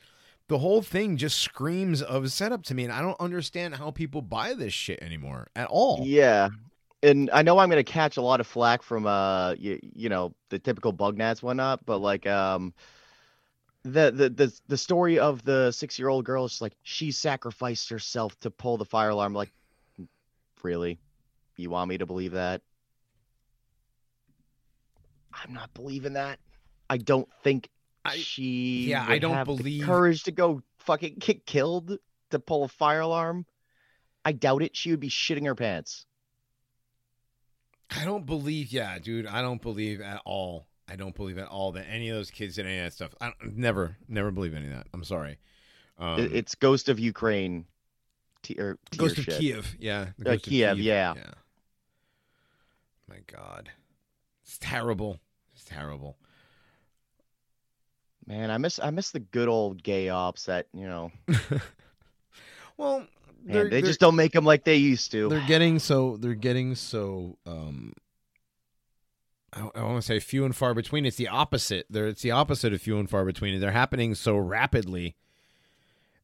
the whole thing just screams of setup to me and i don't understand how people buy this shit anymore at all Yeah. And I know I'm gonna catch a lot of flack from uh you, you know the typical bug gnats whatnot, but like um the the the, the story of the six year old girl is like she sacrificed herself to pull the fire alarm. Like, really, you want me to believe that? I'm not believing that. I don't think I- she. yeah, I don't believe- courage to go fucking get killed to pull a fire alarm. I doubt it. She would be shitting her pants. I don't believe yeah dude i don't believe at all i don't believe at all that any of those kids did any of that stuff i don't, never never believe any of that i'm sorry um, It- it's Ghost of Ukraine. T- or ghost of shit. kiev yeah the Uh, Ghost of Kiev, yeah. yeah my god it's terrible it's terrible Man, I miss I miss the good old gay ops that you know. well They're, they just don't make them like they used to. they're getting so they're getting so um I, I want to say few and far between. It's the opposite. They're, it's the opposite of few and far between. They're happening so rapidly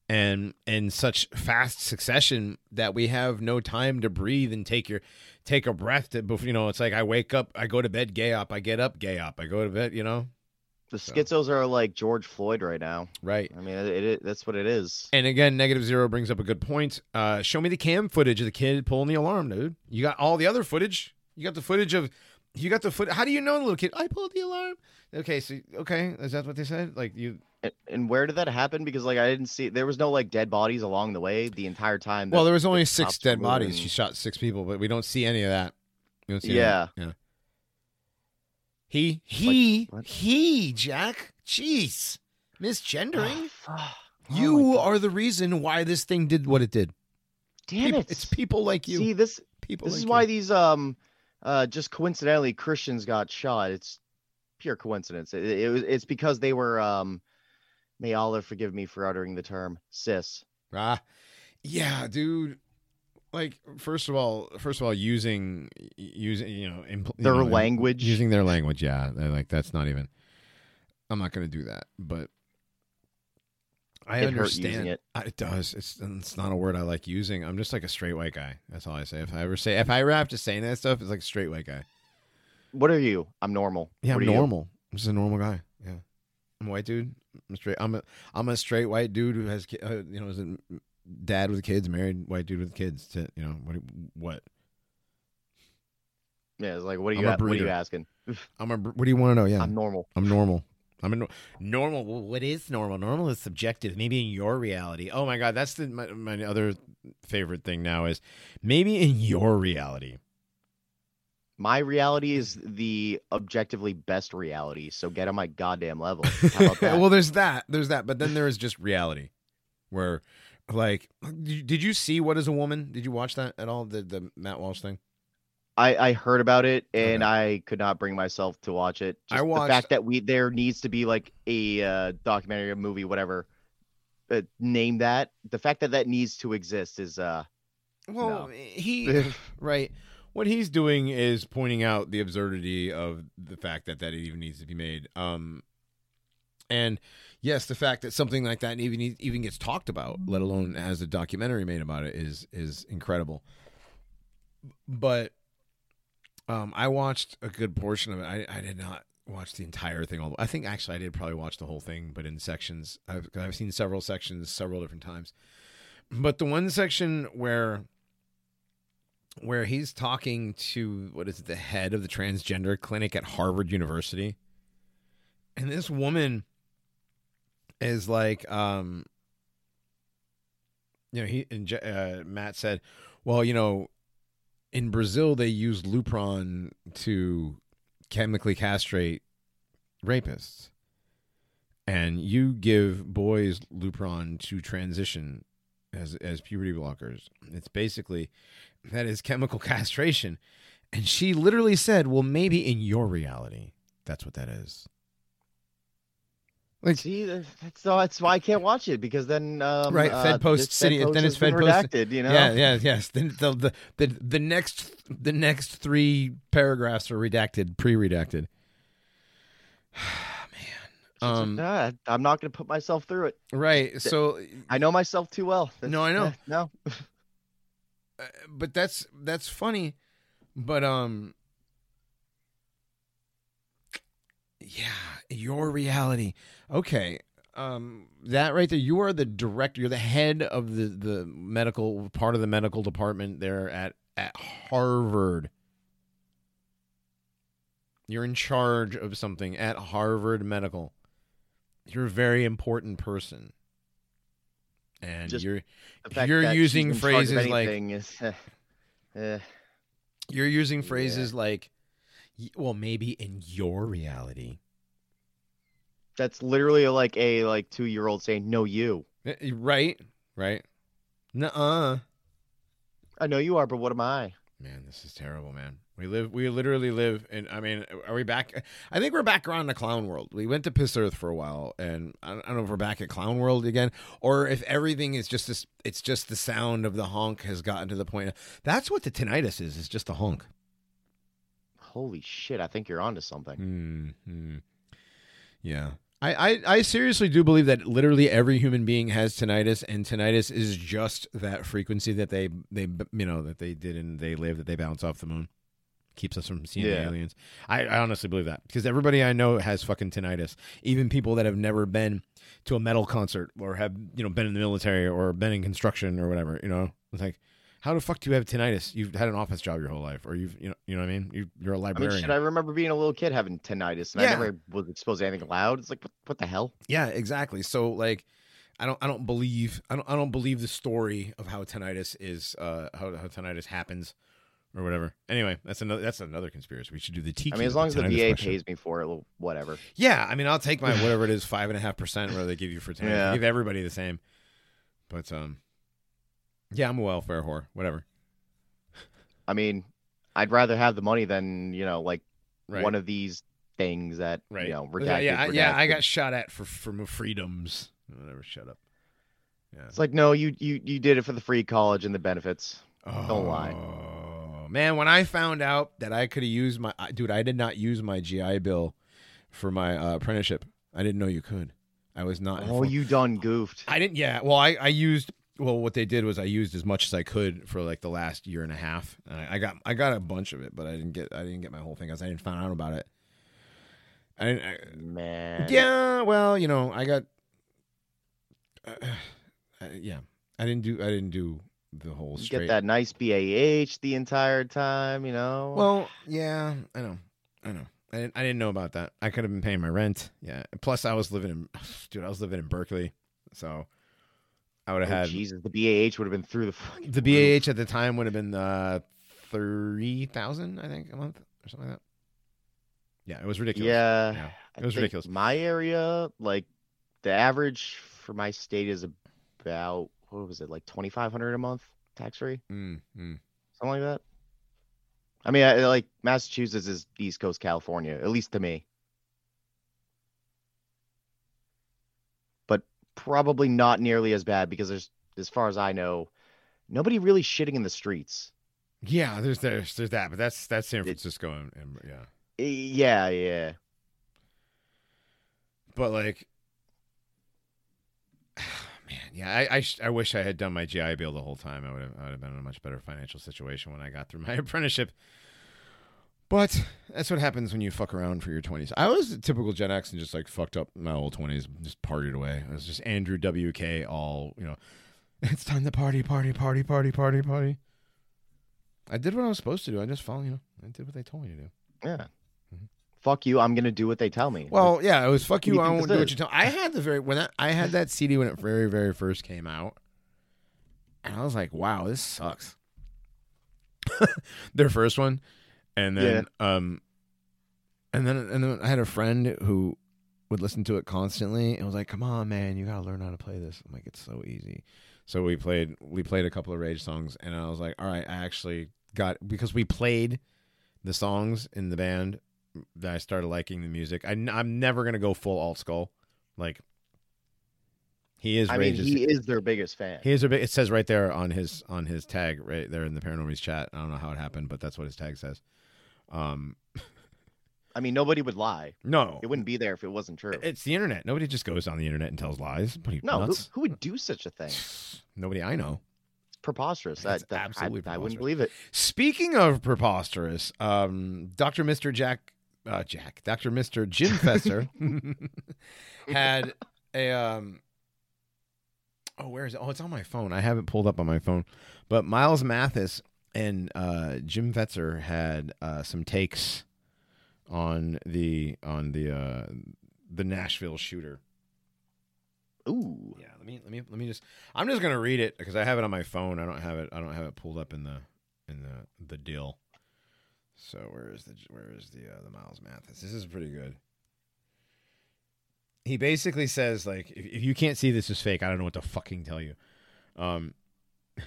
and in such fast succession that we have no time to breathe and take your take a breath. To, you know, it's like I wake up, I go to bed, gay up. I get up, gay up. I go to bed. You know, The So. schizos are like George Floyd right now. right? I mean, it, it, that's what it is. And again, negative zero brings up a good point. Uh, show me the cam footage of the kid pulling the alarm, dude. You got all the other footage. You got the footage of. You got the foot. How do you know the little kid? I pulled the alarm. Okay, so okay, is that what they said? Like you? And, and where did that happen? Because like I didn't see there was no like dead bodies along the way the entire time. Well, there was only the six dead bodies. She shot six people, but we don't see any of that. We don't see any Yeah. He he what? he Jack. Jeez, misgendering. Oh. Oh you are the reason why this thing did what it did. damn it. It's people like you. See this people. this like is you. why these um uh just coincidentally Christians got shot. It's pure coincidence. It, it was it's because they were um may Allah forgive me for uttering the term cis. Ah, yeah, dude. Like, first of all, first of all, using using you know impl- you Their know, language. using their language. Yeah, like that's not even. I'm not going to do that, but I It understand it. I- It does. It's it's not a word I like using. I'm just like a straight white guy. That's all I say. If I ever say if I ever have to say that stuff, it's like a straight white guy. What are you? I'm normal. Yeah, What I'm are you? normal. I'm just a normal guy. Yeah, I'm a white dude. I'm straight. I'm a I'm a straight white dude who has uh, you know is a dad with kids, married white dude with kids. To you know what? What? Yeah, it's like, what are you a what are you asking? I'm a. What do you want to know? Yeah, I'm normal. I'm normal. I'm a nor- normal. What is normal? Normal is subjective. Maybe in your reality. Oh my god, that's the my, my other favorite thing now is maybe in your reality. My reality is the objectively best reality, so get on my goddamn level. How about that? well, there's that. There's that. But then there is just reality, where, like, did you see what is a woman? Did you watch that at all? The the Matt Walsh thing. I, I heard about it and Okay. I could not bring myself to watch it. I watched- the fact that we there needs to be like a uh, documentary, a movie, whatever. Uh, name that. The fact that that needs to exist is uh. Well, No. he right. What he's doing is pointing out the absurdity of the fact that that even needs to be made. Um, and yes, the fact that something like that even even gets talked about, let alone has a documentary made about it, is is incredible. But um, I watched a good portion of it. I, I did not watch the entire thing. All I think actually I did probably watch the whole thing, but in sections. I've I've seen several sections several different times. But the one section where where he's talking to what is it, the head of the transgender clinic at Harvard University. And this woman is like um you know, he and uh, Matt said, "Well, you know, in Brazil they use Lupron to chemically castrate rapists. And you give boys Lupron to transition as as puberty blockers. It's basically that is chemical castration. And she literally said, "Well, maybe in your reality, that's what that is." Like, See, that- that's that's why I can't watch it because then um, Right, uh, Fed Post this City- Fed Post then it's Fed Post- redacted. You know. yeah, yeah, yes. Then the, the the the next the next three paragraphs are redacted, pre-redacted. Like, Um, "Ah, I'm not going to put myself through it. Right. So, I know myself too well. No, I know. no. uh, but that's that's funny, but um, yeah, your reality. Okay, um, that right there. You are the director. You're the head of the the medical part of the medical department there at at Harvard. You're in charge of something at Harvard Medical. You're a very important person, and Just you're You're using in charge of phrases like- is, eh, eh. You're using phrases like, well, maybe in your reality. That's literally like a like two year old saying, "No, you." Eh, Right? Right? Nuh-uh. I know you are, but what am I? Man, this is terrible, man. We live, we literally live in, I mean, are we back? I think we're back around the clown world. We went to Piss Earth for a while, and I don't know if we're back at clown world again, or if everything is just this, it's just the sound of the honk has gotten to the point. That's what the tinnitus is, it's just a honk. Holy shit! I think you're onto something. Hmm. Yeah. I, I, I seriously do believe that literally every human being has tinnitus, and tinnitus is just that frequency that they they you know that they did and they live that they bounce off the moon, keeps us from seeing the Yeah. aliens. I, I honestly believe that because everybody I know has fucking tinnitus, even people that have never been to a metal concert or have you know been in the military or been in construction or whatever. You know, it's like how the fuck do you have tinnitus? You've had an office job your whole life, or you've you know you know what I mean? You, you're a I mean, librarian. shit, I remember being a little kid having tinnitus, and Yeah. I never was exposed to anything loud. It's like, what, what the hell? Yeah, exactly. So like I don't I don't believe I don't I don't believe the story of how tinnitus is uh how, how tinnitus happens or whatever. Anyway, that's another that's another conspiracy. We should do the T. I mean, as long as the VA pays me for it, whatever. Yeah, I mean I'll take my whatever it is, five and a half percent whatever they give you for tinnitus. Yeah. They give everybody the same. But um yeah, I'm a welfare whore. Whatever. I mean, I'd rather have the money than you know, like Right. one of these things that right. you know, yeah, redacted. yeah, I, yeah, I got shot at for for my freedoms. Whatever, shut up. Yeah. It's like, no, you you you did it for the free college and the benefits. Don't lie. Oh man, when I found out that I could have used my dude, I did not use my GI Bill for my uh, apprenticeship. I didn't know you could. I was not. Oh, informed. you done goofed. I didn't. Yeah. Well, I I used. Well, what they did was I used as much as I could for like the last year and a half. And I, I got I got a bunch of it, but I didn't get I didn't get my whole thing because I didn't find out about it. I didn't. I, Man. yeah, well, you know, I got. Uh, uh, yeah, I didn't do. I didn't do the whole You get that nice BAH the entire time, you know. Well, yeah, I know, I know. I didn't, I didn't know about that. I could have been paying my rent. Yeah. Plus, I was living in, dude, I was living in Berkeley, so I would have Oh, had Jesus, the BAH would have been through the fucking the roof. BAH at the time would have been uh, three thousand, I think, a month or something like that. Yeah, it was ridiculous. Yeah, Yeah, it was ridiculous. My area, like the average for my state is about what was it, like twenty five hundred a month tax free, Mm, mm. something like that. I mean, I, like Massachusetts is East Coast California, at least to me. But probably not nearly as bad because there's, as far as I know, nobody really shitting in the streets. Yeah, there's there's there's that, but that's that's San It- Francisco, and, and yeah. Eh, Yeah, yeah. But like, man, yeah, I I, I wish I had done my GI Bill the whole time. I would have I would have been in a much better financial situation when I got through my apprenticeship. But that's what happens when you fuck around for your twenties. I was a typical Gen X and just like fucked up my old twenties, just partied away. I was just Andrew WK, all you know. It's time to party, party, party, party, party, party. I did what I was supposed to do. I just followed, you know, I did what they told me to do. Yeah. Mhm. Fuck you. I'm gonna do what they tell me. Well, yeah, it was fuck you. you I won't do what you tell. I had the very when that, I had that CD when it very very first came out, and I was like, wow, this sucks. Their first one, and then um, and then and then I had a friend who would listen to it constantly and was like, come on, man, you gotta learn how to play this. I'm like, it's so easy. So we played we played a couple of Rage songs, and I was like, all right, I actually got because we played the songs in the band that I started liking the music. I, am never gonna go full alt skull. Like he is I mean, he is their biggest fan. he is a big. It says right there on his on his tag right there in the Paranormies chat. I don't know how it happened, but that's what his tag says. Um, I mean, nobody would lie. no, It wouldn't be there if it wasn't true. it's the internet. Nobody just goes on the internet and tells lies. What are you no, who, who would do such a thing? Nobody I know. It's preposterous. That's That, absolutely I, I wouldn't preposterous. believe it. Speaking of preposterous, um, Dr. Mr. Jack, uh, Jack, Dr. Mr. Jim Fetzer had a, um, oh, where is it? Oh, it's on my phone. I have it pulled up on my phone. But Miles Mathis and uh, Jim Fetzer had uh, some takes on the on the uh, the Nashville shooter. Ooh. Yeah, let me let me let me just. I'm just gonna read it because I have it on my phone. I don't have it. I don't have it pulled up in the in the the deal. So where is the where is the uh, the Miles Mathis? This is pretty good. He basically says like, if, if you can't see this is fake, I don't know what to fucking tell you. Um.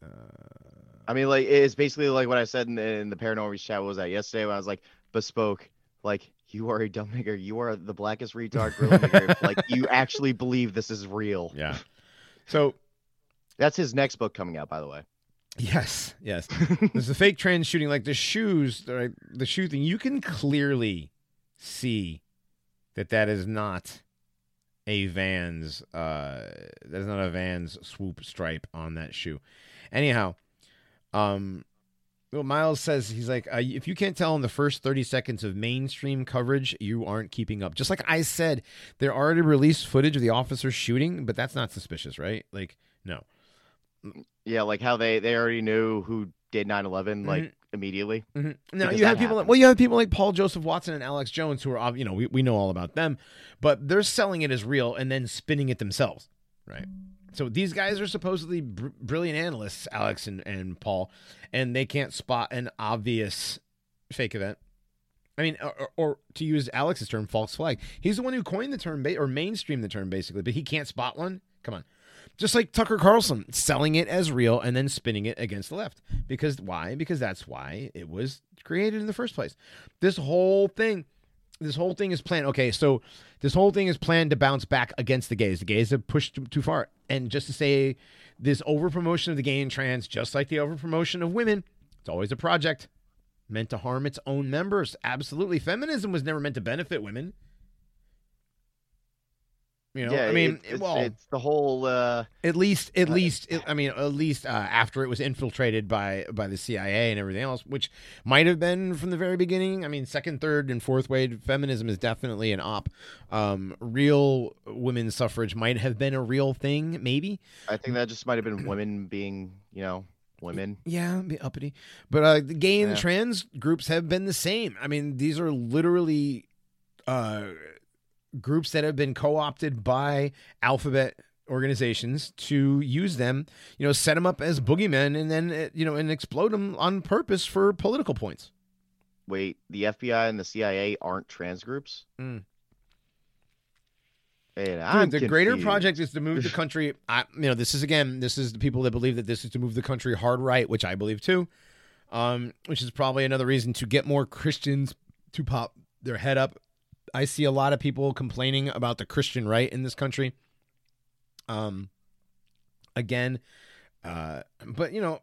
Uh, I mean, like it's basically like what I said in the, in the paranormal chat. What was that yesterday? When I was like, bespoke, like you are a dumb nigger. You are the blackest retard nigger. Like you actually believe this is real. yeah. So That's his next book coming out, by the way. yes, yes. There's a fake trans shooting, like the shoes, right? The shoe thing. You can clearly see that that is not a Vans. Uh, that's not a Vans swoop stripe on that shoe. Anyhow, um, well, Miles says he's like, uh, if you can't tell in the first 30 seconds of mainstream coverage, you aren't keeping up. Just like I said, there already released footage of the officer shooting, but that's not suspicious, right? Like, no. Yeah, like how they they already knew who did 9/11 like immediately. Mhm. Now you have people. happens. well, you have people like Paul Joseph Watson and Alex Jones who are, you know, we, we know all about them, but they're selling it as real and then spinning it themselves, right? So these guys are supposedly br- brilliant analysts, Alex and, and Paul, and they can't spot an obvious fake event. I mean, or, or to use Alex's term, false flag. He's the one who coined the term ba- or mainstreamed the term, basically, but he can't spot one. Come on. Just like Tucker Carlson selling it as real and then spinning it against the left. Because why? Because that's why it was created in the first place. This whole thing, this whole thing is planned. Okay, so this whole thing is planned to bounce back against the gays. The gays have pushed too, too far. And just to say this over promotion of the gay and trans, just like the over promotion of women, it's always a project meant to harm its own members. Absolutely. Feminism was never meant to benefit women. You know, yeah, I mean, it's, well, it's the whole. Uh, at least, at Uh, least, it- I mean, at least uh, after it was infiltrated by by the CIA and everything else, which might have been from the very beginning. I mean, second, third, and fourth wave feminism is definitely an op. Um, real women's suffrage might have been a real thing, maybe. I think that just might have been women being, you know, women. Yeah, be uppity. But uh, the gay and Yeah. trans groups have been the same. I mean, these are literally uh, groups that have been co-opted by alphabet organizations to use them. You know, set them up as boogeymen, and then uh, you know, and explode them on purpose for political points. Wait, the FBI and the CIA aren't trans groups? Mm. Dude, the greater project is to move the country. I, you know, this is again, this is the people that believe that this is to move the country hard right, which I believe too. Um, which is probably another reason to get more Christians to pop their head up. I see a lot of people complaining about the Christian right in this country. Um, again, uh, but you know,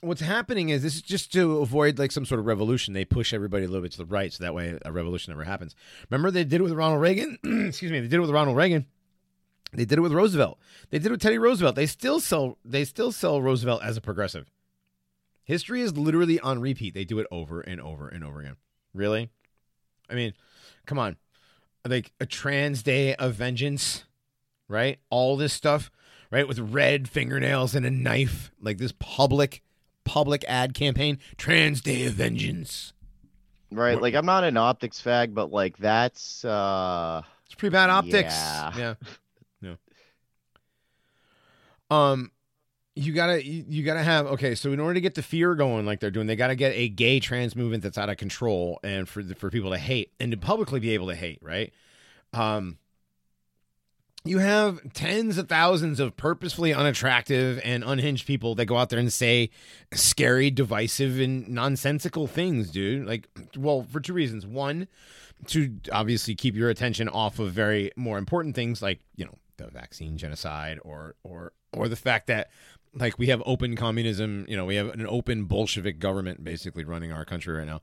what's happening is this is just to avoid like some sort of revolution. They push everybody a little bit to the right, so that way a revolution never happens. Remember they did it with Ronald Reagan. Excuse me, they did it with Ronald Reagan. They did it with Roosevelt. They did it with Teddy Roosevelt. They still sell. They still sell Roosevelt as a progressive. History is literally on repeat. They do it over and over and over again. Really? I mean, come on. Like a trans day of vengeance, right? All this stuff, right? With red fingernails and a knife, like this public, public ad campaign. Trans day of vengeance. Right, What- like I'm not an optics fag, but like that's uh It's pretty bad optics. Yeah. Yeah. Yeah. Um you gotta you, gotta have okay so in order to get the fear going like they're doing they gotta get a gay trans movement that's out of control and for for people to hate and to publicly be able to hate right? Um you have tens of thousands of purposefully unattractive and unhinged people that go out there and say scary divisive and nonsensical things dude. Like well for two reasons. One to obviously keep your attention off of very more important things like you know the vaccine genocide or or or the fact that like we have open communism you know we have an open bolshevik government basically running our country right now.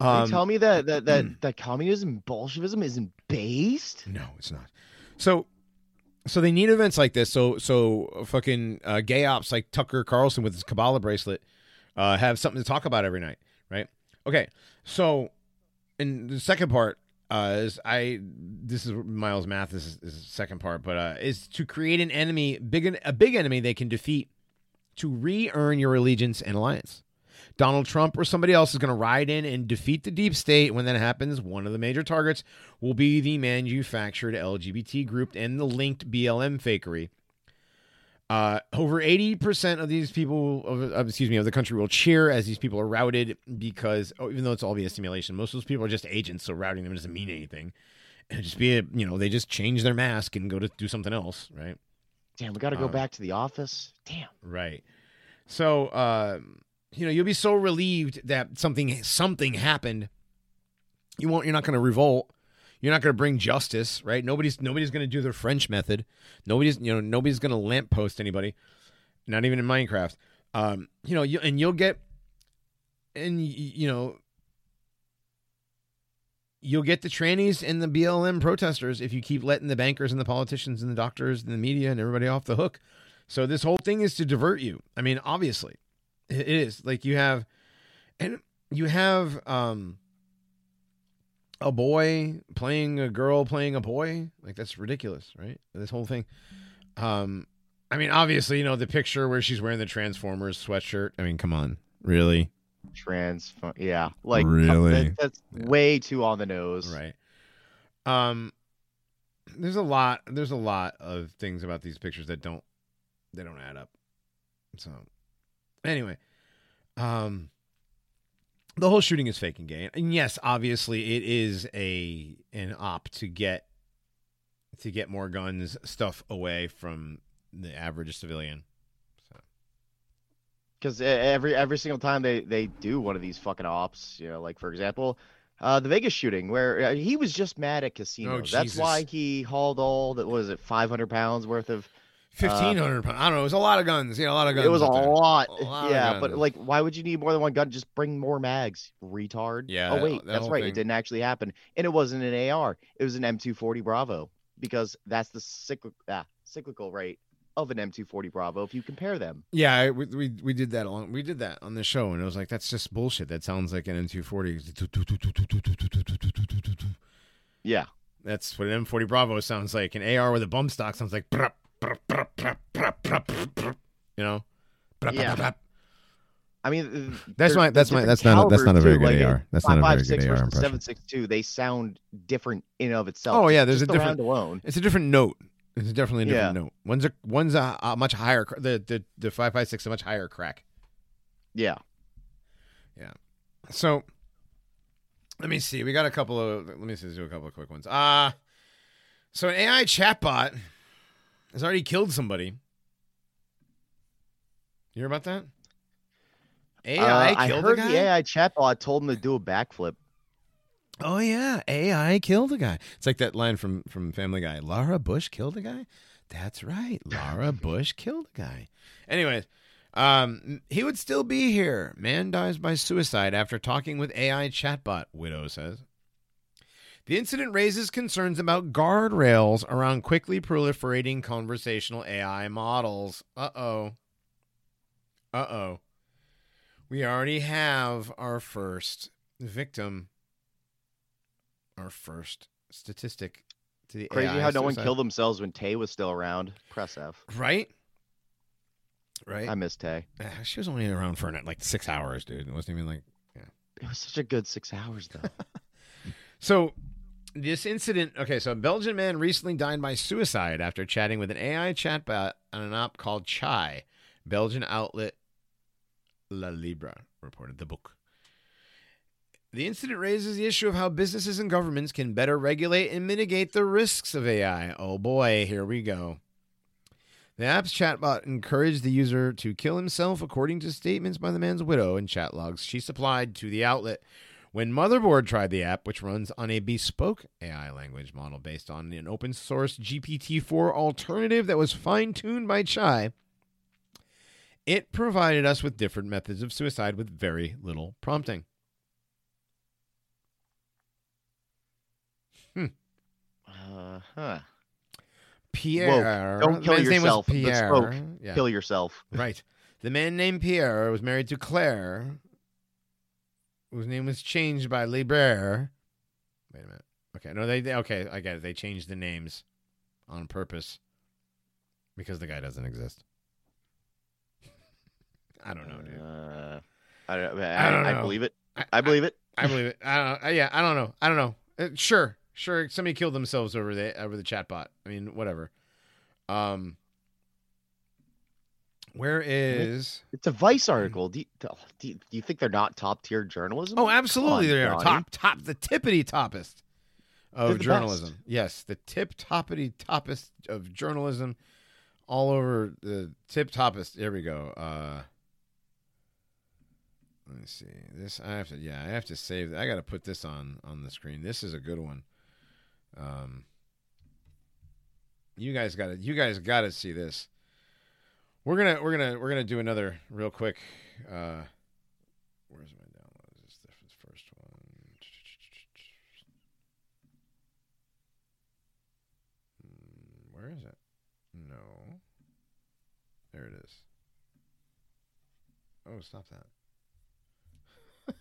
Um, tell me that that that, that communism Bolshevism isn't based? no it's not. So so they need events like this. So so fucking uh, gay ops like tucker carlson with his kabbalah bracelet uh, have something to talk about every night right? Okay so and the second part uh, is I this is Miles Math this is, is the second part, but uh, is to create an enemy big a big enemy they can defeat to re-earn your allegiance and alliance. Donald Trump or somebody else is going to ride in and defeat the deep state. When that happens, one of the major targets will be the manufactured LGBT group and the linked BLM fakery. Uh, over 80% of these people, of, excuse me, of the country will cheer as these people are routed because, oh, even though it's all via simulation, most of those people are just agents, so routing them doesn't mean anything. It'll just be, a, you know, they just change their mask and go to do something else, right? Damn, we got to go Um, back to the office. Damn. Right. So, uh, you know, you'll be so relieved that something something happened. You won't. You're not going to revolt. You're not going to bring justice, right? Nobody's nobody's going to do their French method. Nobody's you know nobody's going to lamppost anybody. Not even in Minecraft. Um, you know, you, and you'll get, and you know, you'll get the trannies and the BLM protesters if you keep letting the bankers and the politicians and the doctors and the media and everybody off the hook. So this whole thing is to divert you. I mean, obviously, it is. Like you have, and you have um a boy playing a girl playing a boy. Like that's ridiculous, right? This whole thing. Um, I mean, obviously, you know the picture where she's wearing the Transformers sweatshirt. I mean, come on, really? Trans, yeah, like Really? that- that's Yeah. way too on the nose. Right. Um there's a lot there's a lot of things about these pictures that don't they don't add up. So anyway, um the whole shooting is fake and gay. And yes, obviously it is a an op to get to get more guns stuff away from the average civilian. Because every every single time they they do one of these fucking ops, you know, like for example, uh, the Vegas shooting where uh, he was just mad at casinos. That's Oh, Jesus. why he hauled all that was it 500 pounds worth of. fifteen hundred pounds. I don't know. It was a lot of guns. Yeah, a lot of guns. It was a lot. A lot yeah, but like, why would you need more than one gun? Just bring more mags, retard. Yeah, Oh wait, that that's right. thing. It didn't actually happen, and it wasn't an AR. It was an M240 Bravo. because that's the cyclic ah, cyclical rate of an M240 Bravo if you compare them. Yeah, I- we, we we did that along. We did that on the show, and it was like that's just bullshit. That sounds like an M240. Yeah. That's what an M40 Bravo sounds like. An AR with a bump stock sounds like. You know. Yeah. I mean, uh, That's my- that's my- that's not that's not a very good AR. That's not a very good 5.56 AR impression. 762, they sound different in and of itself. Oh, yeah, there's a different- alone. It's a different note. It's definitely a different Yeah. note. One's a one's a, a much higher. cr- The the the five five six a much higher crack. Yeah. Yeah. So let me see. We got a couple of let me see, do a couple of quick ones. Uh so an AI chatbot has already killed somebody. You hear about that? AI Uh, I heard the AI chatbot told him to do a backflip. Oh yeah, AI killed a guy. It's like that line from from Family Guy. Laura Bush killed a guy. That's right. Laura Bush killed a guy. Anyways, um, he would still be here. Man dies by suicide after talking with AI chatbot. Widow says. The incident raises concerns about guardrails around quickly proliferating conversational AI models. Uh oh. Uh oh. We already have our first victim our first statistic to the Crazy AI how no one killed themselves when Tay was still around. Press F. right right I miss Tay. Uh, she was only around for like six hours dude it wasn't even like yeah. It was such a good six hours though. so this incident okay so a belgian man recently died by suicide after chatting with an ai chatbot on an app called chai belgian outlet La Libre reported the book the incident raises the issue of how businesses and governments can better regulate and mitigate the risks of AI. Oh boy, here we go. The app's chatbot encouraged the user to kill himself, according to statements by the man's widow and chat logs she supplied to the outlet. When Motherboard tried the app, which runs on a bespoke AI language model based on an open source GPT 4 alternative that was fine tuned by Chai, it provided us with different methods of suicide with very little prompting. Uh huh. Pierre. don't the kill man's name was yourself. Pierre. Yeah. Kill yourself. Right. The man named Pierre was married to Claire, whose name was changed by Libre. Wait a minute. Okay, no, they, they okay, I get it. They changed the names on purpose because the guy doesn't exist. I don't know, dude. Uh, I don't. I don't I, I believe it. I, I believe it. I believe it. I don't. know. Yeah, I don't know. I don't know. Uh, sure, sure. Somebody killed themselves over the over the chatbot. I mean, whatever. Um, where is? It's a Vice article. Do you, do you, think they're not top tier journalism? Oh, absolutely, on, they are Johnny. top, top, the tippity toppest of journalism. Yes, the tip toppity toppest of journalism, all over the tip toppest. Here we go. Uh, let me see. This I have to. Yeah, I have to save. I got to put this on on the screen. This is a good one. Um, you guys got to. You guys got to see this. We're gonna. We're gonna. We're gonna do another real quick. Uh, where's my download? Is this the first one? Hmm, Where is it? No. There it is. Oh, stop that. okay,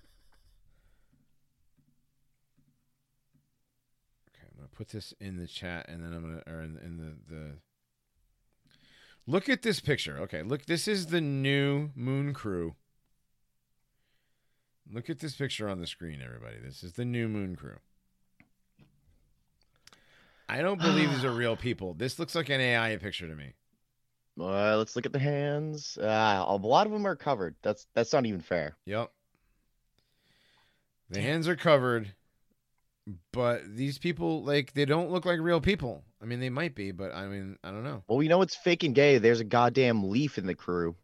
I'm gonna put this in the chat, and then I'm gonna, or in, in the the. Look at this picture. Okay, look. This is the new Moon Crew. Look at this picture on the screen, everybody. This is the new Moon Crew. I don't believe these are real people. This looks like an AI picture to me. Uh, let's look at the hands. Uh, a lot of them are covered. That's that's not even fair. Yep. The hands are covered, but these people like they don't look like real people. I mean, they might be, but I mean, I don't know. Well, we know it's fake and gay. There's a goddamn leaf in the crew.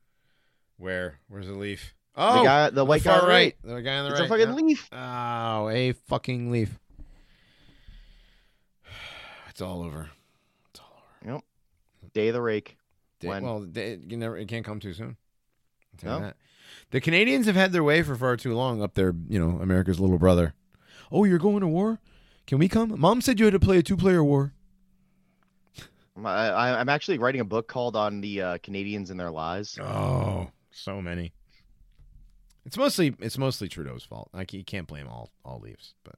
Where? Where's the leaf? Oh, The guy, the white far guy on the right. The guy on the It's right. a fucking yeah. leaf. Oh, a fucking leaf. It's all over. It's all over. Yep. Day of the rake. Day- When? well, day, you never. It can't come too soon. I'll tell you No? that. The Canadians have had their way for far too long up there. You know, America's little brother. Oh, you're going to war? Can we come? Mom said you had to play a two-player war. I, I'm actually writing a book called "On the uh, Canadians and Their Lies." Oh, so many. It's mostly it's mostly Trudeau's fault. Like you can't blame all all leaves, but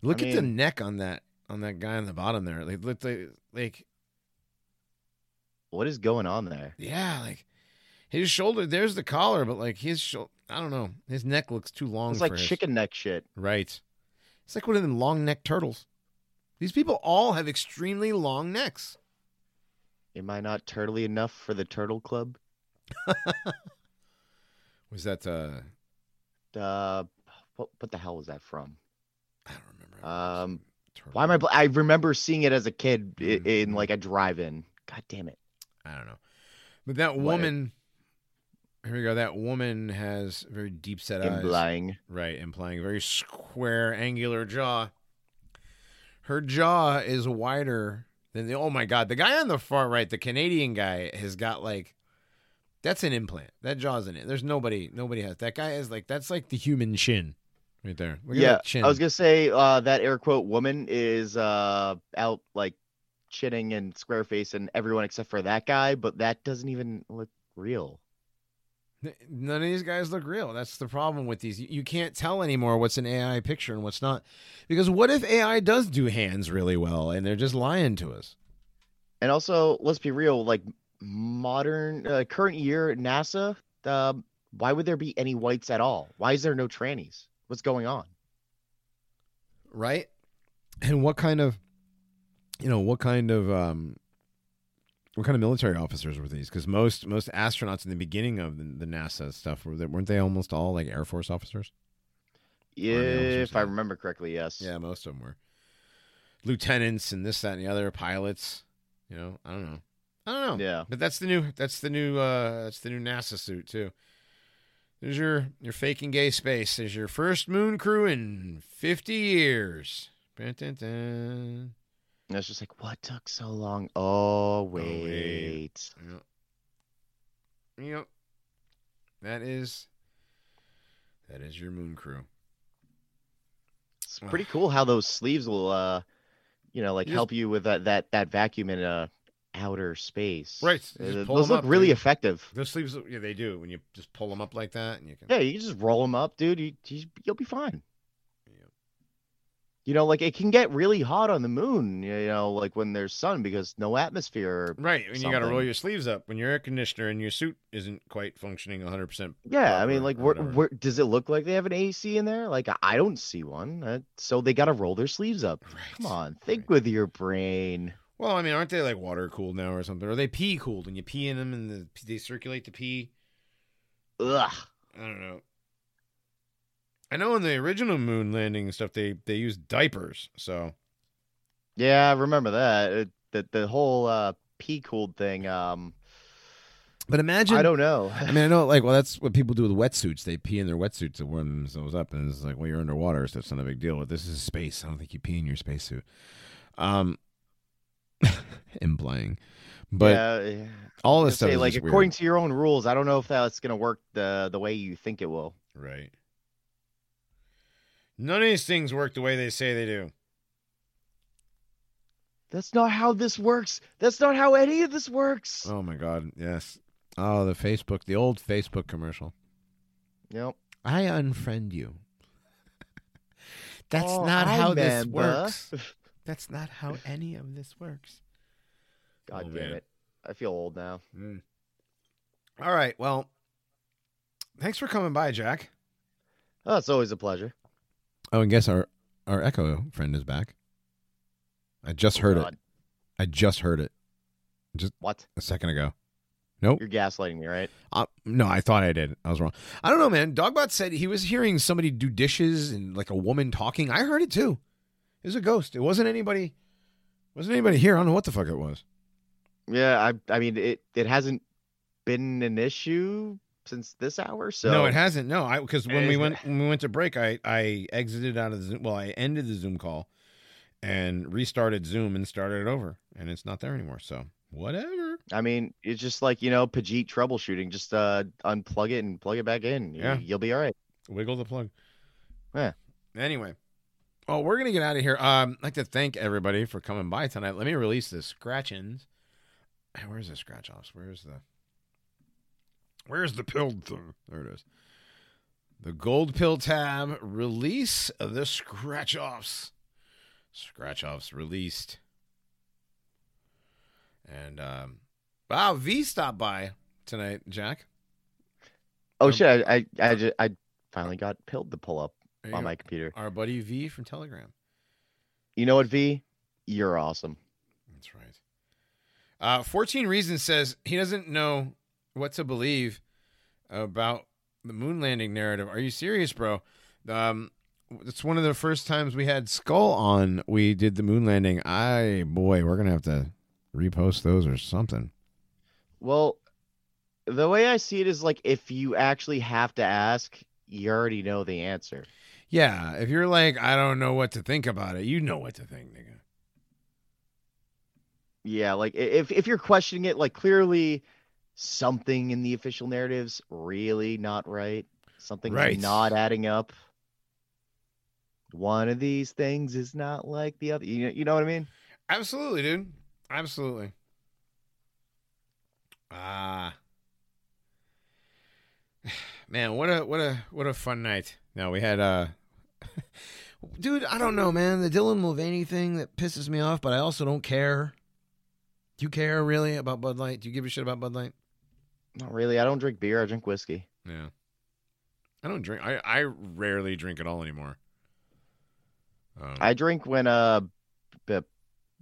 look I at the neck on that on that guy on the bottom there. Like like, like What is going on there? yeah, like his shoulder. There's the collar, but like his shoulder. I don't know. His neck looks too long. It's like his- chicken neck shit. Right. It's like one of them long neck turtles. These people all have extremely long necks. Am I not turtly enough for the Turtle Club? Was that uh Uh, what what the hell was that from? I don't remember. Um, Turtle. Why am I? bl- I remember seeing it as a kid i- Mhm. in like a drive-in. God damn it! I don't know. But that What- woman here we go. That woman has very deep set eyes. Implying. Right, implying a very square, angular jaw. Her jaw is wider than the. Oh my god, the guy on the far right, the Canadian guy, has got like. That's an implant. That jaw's in it. There's nobody. Nobody has that guy is like that's like the human chin, right there. Look yeah. I was gonna say uh, that air quote woman is uh, out like chinning and square face and everyone except for that guy, but that doesn't even look real. None of these guys look real. That's the problem with these. You- You can't tell anymore what's an AI picture and what's not. Because what if AI does do hands really well and they're just lying to us? And also, let's be real, like modern uh, current year NASA, um, why would there be any whites at all? Why is there no trannies? What's going on? right and what kind of you know what kind of um what kind of military officers were these? Because most most astronauts in the beginning of the, the nasa stuff were they, weren't they almost all like air force officers? Yeah, If I remember correctly, yes. yeah most of them were. Lieutenants and this that and the other pilots you know i don't know. I don't know. Yeah. but that's the new that's the new uh that's the new nasa suit too. There's your your faking gay space there's your first moon crew in 50 years. Dun, dun, dun. And it's just like, what took so long? Oh wait. wait. Yep. Yep. That is that is your moon crew. It's pretty cool how those sleeves will, uh, you know, like You just- help you with that that that vacuum in uh, outer space. Right, Uh, just those look up, really dude. effective. Those sleeves, yeah, they do. When you just pull them up like that, and you can. Yeah, you can just roll them up, dude. You, you you'll be fine. You know, like it can get really hot on the moon. You know, like when there's sun because no atmosphere. Right, and you got to roll your sleeves up when your air conditioner and your suit isn't quite functioning 100. percent Yeah, I mean, like, or where, whatever. where does it look like they have an AC in there? Like, I don't see one. Uh, so they got to roll their sleeves up. Come on, think Right. with your brain. Well, I mean, aren't they like water cooled now or something? Or are they pee cooled and you pee in them and the, they circulate the pee? Ugh. I don't know. I know in the original moon landing stuff they they used diapers, so Yeah, I remember that. It, the the whole uh, pee cooled thing. Um, But imagine I don't know. I mean, I know, like, well, that's what people do with wetsuits. They pee in their wetsuits to warm themselves up, and it's like, well, you're underwater, so it's not a big deal. But this is space. I don't think you pee in your spacesuit. Um, implying, but yeah, yeah. all I this stuff say, is like just according weird. to your own rules, I don't know if that's gonna work the the way you think it will. right. None of these things work the way they say they do. That's not how this works. That's not how any of this works. Oh my god, yes. Oh, the Facebook, the old Facebook commercial. Yep. I unfriend you. That's Oh, not I how this works. That's not how any of this works. God Oh, damn man. it. I feel old now. Mm. All right. Well, thanks for coming by, Jack. Oh, it's always a pleasure. Oh, and guess our our Echo friend is back. I just heard it. I just heard it Just What? a second ago. Nope. You're gaslighting me, right? Uh, no, I thought I did. I was wrong. I don't know, man. Dogbot said he was hearing somebody do dishes and like a woman talking. I heard it too. It was a ghost. It wasn't anybody. Wasn't anybody here? I don't know what the fuck it was. Yeah, I I mean it it hasn't been an issue since this hour, so No, it hasn't. No, I because when we went when we went to break, I I exited out of the Zoom. Well, I ended the Zoom call and restarted Zoom and started it over, and it's not there anymore. So whatever. I mean, it's just like, you know, Pajit troubleshooting. Just uh unplug it and plug it back in. Yeah. You'll be all right. Wiggle the plug. Yeah. Anyway, Well, we're gonna get out of here. Um, I'd like to thank everybody for coming by tonight. Let me release the scratch-ins. Where's the scratch-offs? Where's the Where's the pill thing? There it is. The gold pill tab release the scratch-offs. Scratch-offs released. And um, wow, V stopped by tonight, Jack. Oh Um, shit! I I I, just, I finally got pilled to pull up on go. my computer. Our buddy V from Telegram. You know what, V? You're awesome. That's right. Uh, 14 Reasons says he doesn't know what to believe about the moon landing narrative. Are you serious, bro? Um, it's one of the first times we had Skull on. We did the moon landing. I boy, we're gonna have to repost those or something. Well, the way I see it is like if you actually have to ask, you already know the answer. Yeah, if you're like, I don't know what to think about it, you know what to think, nigga. Yeah, like if if you're questioning it, like clearly something in the official narratives really not right. Something Right. not adding up. One of these things is not like the other. You know, you know what I mean? Absolutely, dude. Absolutely. Ah. man, what a what a what a fun night. No, we had uh Dude, I don't know, man. The Dylan Mulvaney thing that pisses me off, but I also don't care. Do you care really about Bud Light? Do you give a shit about Bud Light? Not really. I don't drink beer. I drink whiskey. Yeah. I don't drink I, I rarely drink at all anymore. Um, I drink when uh,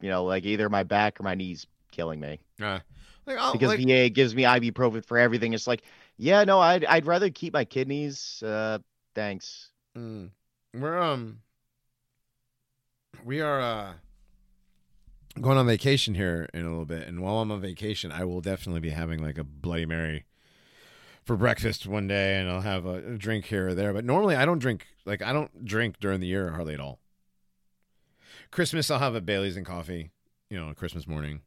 you know, like either my back or my knees killing me uh, like, I'll, because like, VA gives me ibuprofen for everything. It's like, yeah, no, I'd I'd rather keep my kidneys. Uh, thanks. Mm. We're um we are uh going on vacation here in a little bit and while I'm on vacation I will definitely be having like a bloody mary for breakfast one day and I'll have a, drink here or there but normally I don't drink like I don't drink during the year hardly at all. Christmas I'll have a Bailey's and coffee, you know, on Christmas morning.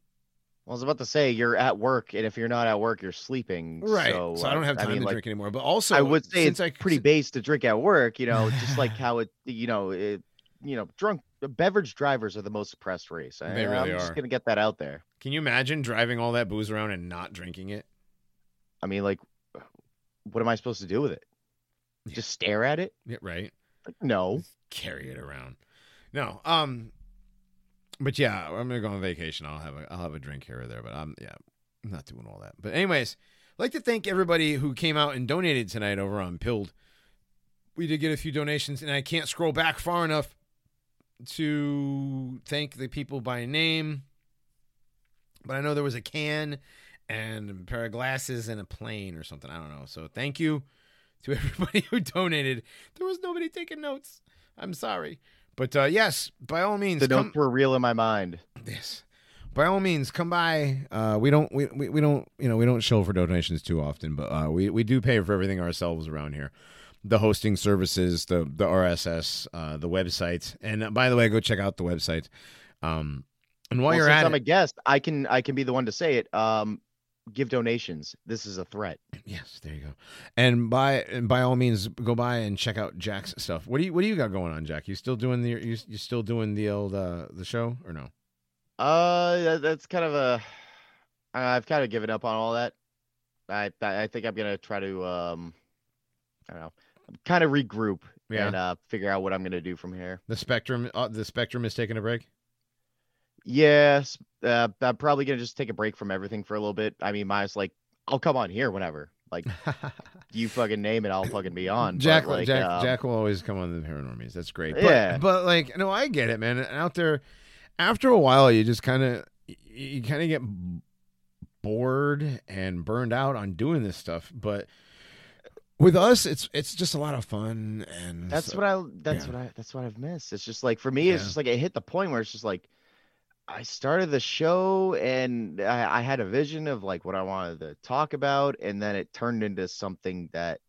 Well, I was about to say you're at work, and if you're not at work, you're sleeping. Right. So, So, I don't uh, have time mean, to like, drink anymore. But also I would say since it's I pretty base to drink at work. You know, just like how it, you know, it, you know, drunk beverage drivers are the most suppressed race. I, They really I'm just gonna get that out there. Can you imagine driving all that booze around and not drinking it? I mean, like, what am I supposed to do with it? Yeah. Just stare at it? Yeah, right. Like, no. carry it around. No, um, but yeah, I'm gonna go on vacation. I'll have a I'll have a drink here or there, but I'm yeah, I'm not doing all that. But anyways, I'd like to thank everybody who came out and donated tonight over on Pilled. We did get a few donations, and I can't scroll back far enough to thank the people by name. But I know there was a can and a pair of glasses and a plane or something. I don't know. So thank you to everybody who donated. There was nobody taking notes. I'm sorry. But uh, yes, by all means, The come, notes were real in my mind. Yes. By all means, come by. Uh, we don't we, we, we don't you know we don't show for donations too often, but uh, we we do pay for everything ourselves around here. The hosting services, the the RSS, uh, the website, and uh, by the way, go check out the website. Um, and while Well, you're at I'm it, a guest, I can I can be the one to say it. Um, give donations. This is a threat. yes, there you go. And by and by all means, go by and check out Jack's stuff. What do you what do you got going on, Jack? You still doing the you you still doing the old uh, the show or no? Uh, that's kind of a. I've kind of given up on all that. I I I think I'm gonna try to um, I don't know, kind of regroup Yeah. and uh figure out what I'm gonna do from here. The spectrum uh, the spectrum is taking a break. Yes, uh, I'm probably gonna just take a break from everything for a little bit. I mean, minus like I'll come on here whenever. Like you fucking name it, I'll fucking be on. Jack, like, Jack, um, Jack will always come on the Paranormies. That's great. But, Yeah. but like, no, I get it, man. And out there, after a while, you just kind of, you kind of get bored and burned out on doing this stuff. But with us, it's it's just a lot of fun, and That's so- what I. That's yeah. what I. That's what I've missed. It's just like for me, it's Yeah. just like it hit the point where it's just like I started the show and I, I had a vision of like what I wanted to talk about, and then it turned into something that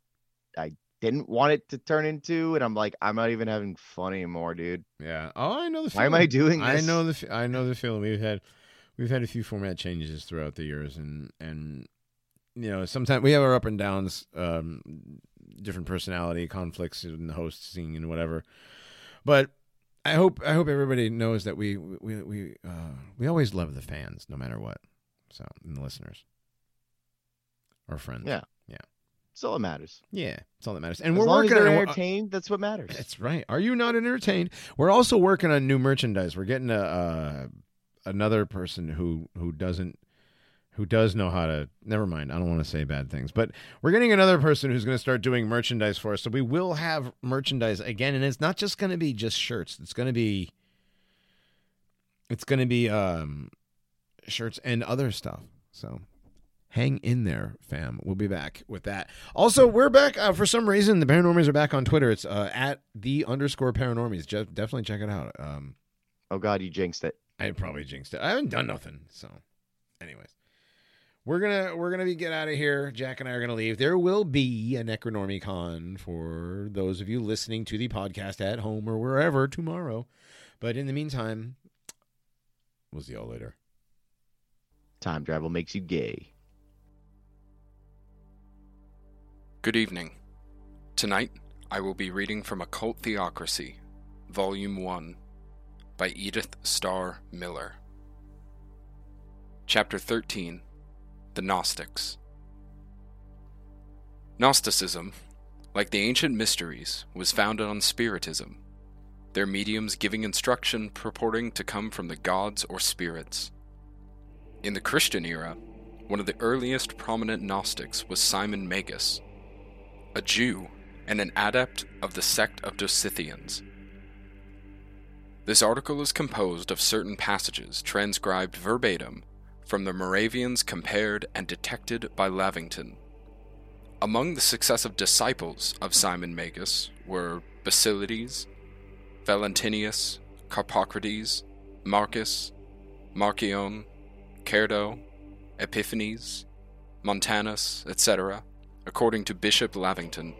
I didn't want it to turn into, and I'm like, I'm not even having fun anymore, dude. yeah. Oh, I know the. Why am. I doing this? I know the. I know the feeling. We've had, we've had a few format changes throughout the years, and and you know, sometimes we have our up and downs, um, different personality conflicts in the hosting and whatever. But I hope I hope everybody knows that we we we uh, we always love the fans, no matter what. So and the listeners, our friends. Yeah. That's all that matters. yeah, it's all that matters. And as we're working on. entertained, that's what matters. That's right. Are you not entertained? We're also working on new merchandise. We're getting a uh, another person who who doesn't who does know how to. Never mind. I don't want to say bad things, but we're getting another person who's going to start doing merchandise for us. So we will have merchandise again, and it's not just going to be just shirts. It's going to be it's going to be um shirts and other stuff. So hang in there, fam. We'll be back with that. Also, we're back uh, for some reason. The Paranormies are back on Twitter. It's uh, at the underscore Paranormies. Je- definitely check it out. Um, Oh God, you jinxed it. I probably jinxed it. I haven't done nothing. So, anyways, we're gonna we're gonna be get out of here. Jack and I are gonna leave. There will be a Necronormie Con for those of you listening to the podcast at home or wherever tomorrow. But in the meantime, we'll see y'all later. Time travel makes you gay. Good evening. Tonight, I will be reading from Occult Theocracy, Volume 1, by Edith Starr Miller. Chapter 13 The Gnostics. Gnosticism, like the ancient mysteries, was founded on Spiritism, their mediums giving instruction purporting to come from the gods or spirits. In the Christian era, one of the earliest prominent Gnostics was Simon Magus, a Jew and an adept of the sect of Dositheans. This article is composed of certain passages transcribed verbatim from the Moravians compared and detected by Lavington. Among the successive disciples of Simon Magus were Basilides, Valentinus, Carpocrates, Marcus, Marcion, Cerdo, Epiphanes, Montanus, etc., according to Bishop Lavington.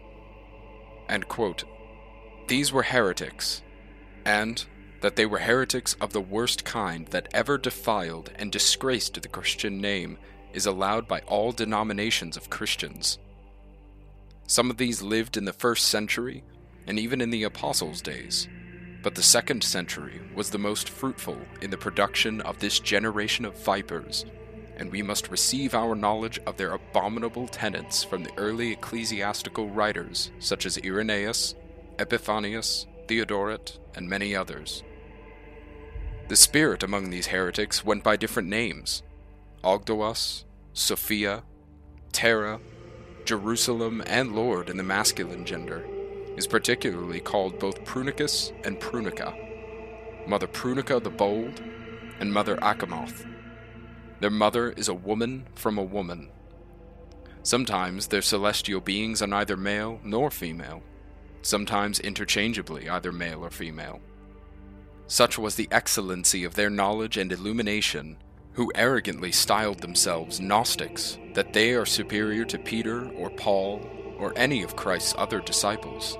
And quote, These were heretics, and that they were heretics of the worst kind that ever defiled and disgraced the Christian name is allowed by all denominations of Christians. Some of these lived in the first century and even in the apostles' days, but the second century was the most fruitful in the production of this generation of vipers, and we must receive our knowledge of their abominable tenets from the early ecclesiastical writers such as Irenaeus, Epiphanius, Theodoret, and many others. The spirit among these heretics went by different names Ogdoas, Sophia, Terra, Jerusalem, and Lord in the masculine gender, is particularly called both Prunicus and Prunica, Mother Prunica the Bold, and Mother Achamoth. Their mother is a woman from a woman. Sometimes their celestial beings are neither male nor female, sometimes interchangeably either male or female. Such was the excellency of their knowledge and illumination, who arrogantly styled themselves Gnostics, that they are superior to Peter or Paul or any of Christ's other disciples.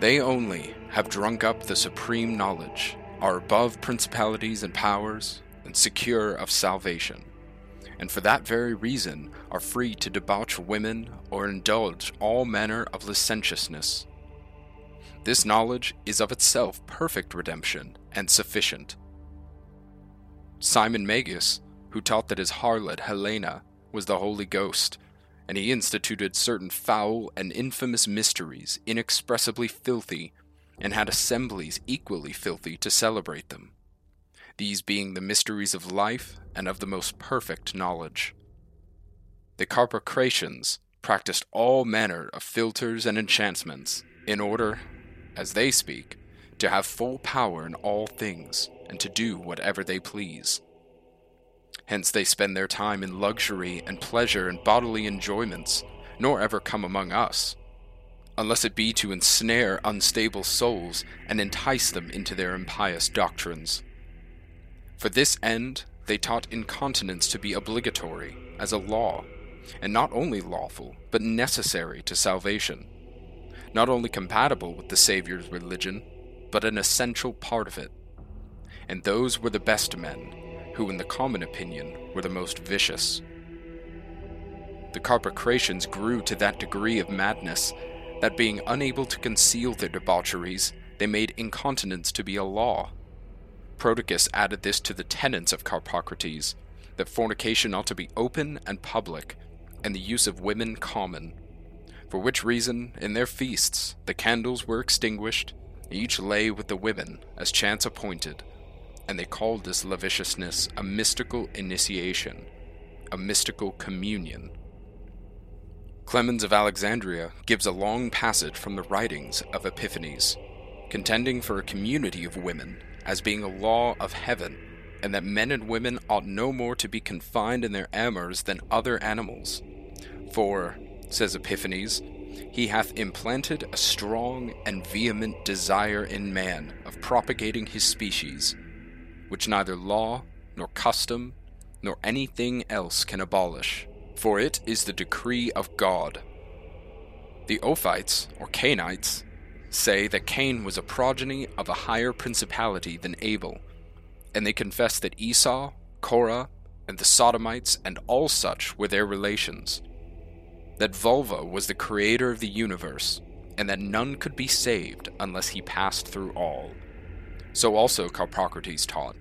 They only have drunk up the supreme knowledge, are above principalities and powers, and secure of salvation, and for that very reason are free to debauch women or indulge all manner of licentiousness. This knowledge is of itself perfect redemption and sufficient. Simon Magus, who taught that his harlot Helena was the Holy Ghost, and he instituted certain foul and infamous mysteries inexpressibly filthy, and had assemblies equally filthy to celebrate them, these being the mysteries of life and of the most perfect knowledge. The Carpocratians practiced all manner of philters and enchantments, in order, as they speak, to have full power in all things, and to do whatever they please. Hence they spend their time in luxury and pleasure and bodily enjoyments, nor ever come among us, unless it be to ensnare unstable souls and entice them into their impious doctrines. For this end, they taught incontinence to be obligatory, as a law, and not only lawful, but necessary to salvation, not only compatible with the Saviour's religion, but an essential part of it. And those were the best men, who, in the common opinion, were the most vicious. The Carpocratians grew to that degree of madness that, being unable to conceal their debaucheries, they made incontinence to be a law. Prodicus added this to the tenets of Carpocrates that fornication ought to be open and public, and the use of women common. For which reason, in their feasts, the candles were extinguished, each lay with the women, as chance appointed, and they called this lasciviousness a mystical initiation, a mystical communion. Clemens of Alexandria gives a long passage from the writings of Epiphanes, contending for a community of women as being a law of heaven, and that men and women ought no more to be confined in their amours than other animals. For, says Epiphanes, he hath implanted a strong and vehement desire in man of propagating his species, which neither law, nor custom, nor anything else can abolish, for it is the decree of God. The Ophites, or Cainites, say that Cain was a progeny of a higher principality than Abel, and they confess that Esau, Korah, and the Sodomites and all such were their relations. That Vulva was the creator of the universe, and that none could be saved unless he passed through all. So also Carpocrates taught.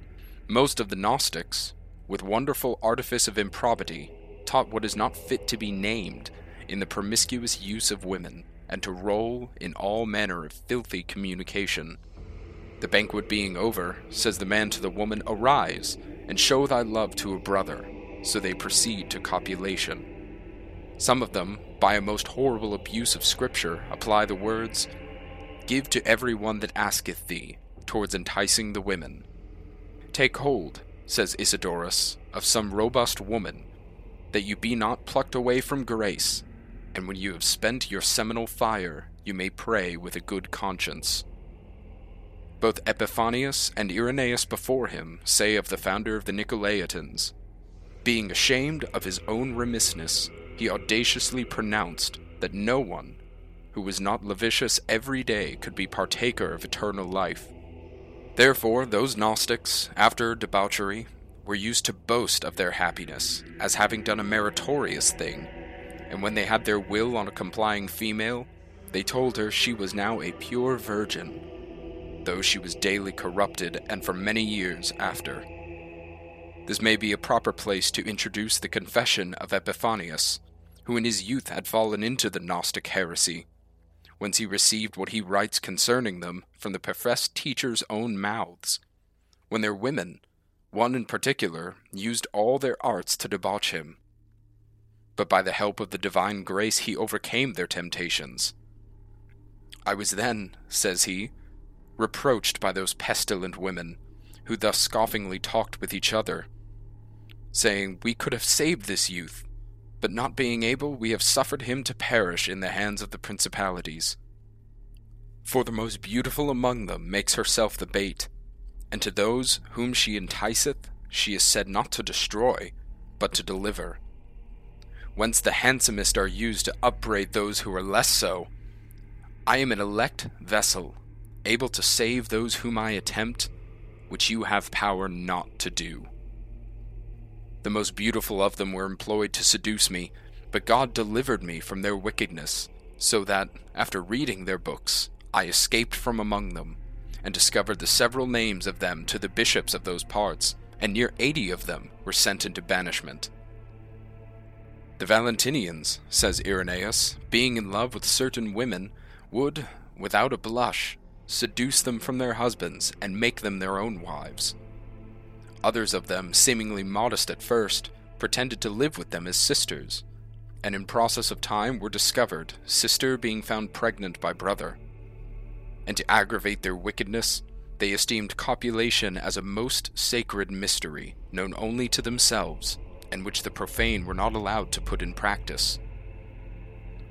Most of the Gnostics, with wonderful artifice of improbity, taught what is not fit to be named in the promiscuous use of women, and to roll in all manner of filthy communication. The banquet being over, says the man to the woman, Arise, and show thy love to a brother. So they proceed to copulation. Some of them, by a most horrible abuse of Scripture, apply the words, Give to every one that asketh thee, towards enticing the women. Take hold, says Isidorus, of some robust woman, that you be not plucked away from grace, and when you have spent your seminal fire, you may pray with a good conscience. Both Epiphanius and Irenaeus before him say of the founder of the Nicolaitans, being ashamed of his own remissness, he audaciously pronounced that no one who was not lascivious every day could be partaker of eternal life. Therefore, those Gnostics, after debauchery, were used to boast of their happiness as having done a meritorious thing and when they had their will on a complying female, they told her she was now a pure virgin, though she was daily corrupted and for many years after. This may be a proper place to introduce the confession of Epiphanius, who in his youth had fallen into the Gnostic heresy, whence he received what he writes concerning them from the professed teachers' own mouths, when their women, one in particular, used all their arts to debauch him but by the help of the divine grace he overcame their temptations. I was then, says he, reproached by those pestilent women, who thus scoffingly talked with each other, saying, We could have saved this youth, but not being able, we have suffered him to perish in the hands of the principalities. For the most beautiful among them makes herself the bait, and to those whom she enticeth, she is said not to destroy, but to deliver whence the handsomest are used to upbraid those who are less so. I am an elect vessel, able to save those whom I attempt, which you have power not to do. The most beautiful of them were employed to seduce me, but God delivered me from their wickedness, so that, after reading their books, I escaped from among them, and discovered the several names of them to the bishops of those parts, and near eighty of them were sent into banishment. The Valentinians, says Irenaeus, being in love with certain women, would, without a blush, seduce them from their husbands and make them their own wives. Others of them, seemingly modest at first, pretended to live with them as sisters, and in process of time were discovered, sister being found pregnant by brother. And to aggravate their wickedness, they esteemed copulation as a most sacred mystery, known only to themselves and which the profane were not allowed to put in practice.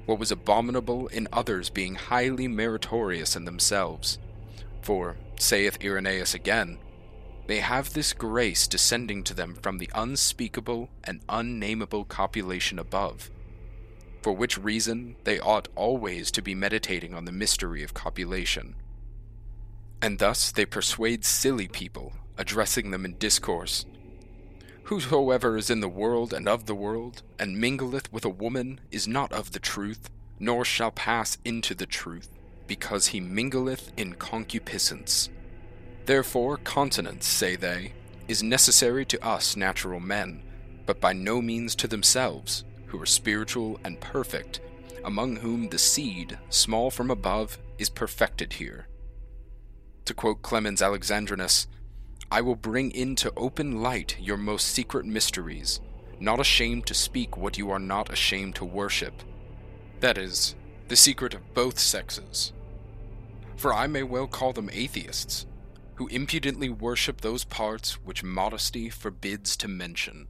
What was abominable in others being highly meritorious in themselves. For, saith Irenaeus again, they have this grace descending to them from the unspeakable and unnameable copulation above, for which reason they ought always to be meditating on the mystery of copulation. And thus they persuade silly people, addressing them in discourse, Whosoever is in the world and of the world, and mingleth with a woman, is not of the truth, nor shall pass into the truth. because he mingleth in concupiscence. Therefore, continence, say they, is necessary to us natural men, but by no means to themselves, who are spiritual and perfect, among whom the seed, small from above, is perfected here. To quote Clemens Alexandrinus, I will bring into open light your most secret mysteries, not ashamed to speak what you are not ashamed to worship. That is, the secret of both sexes. For I may well call them atheists, who impudently worship those parts which modesty forbids to mention.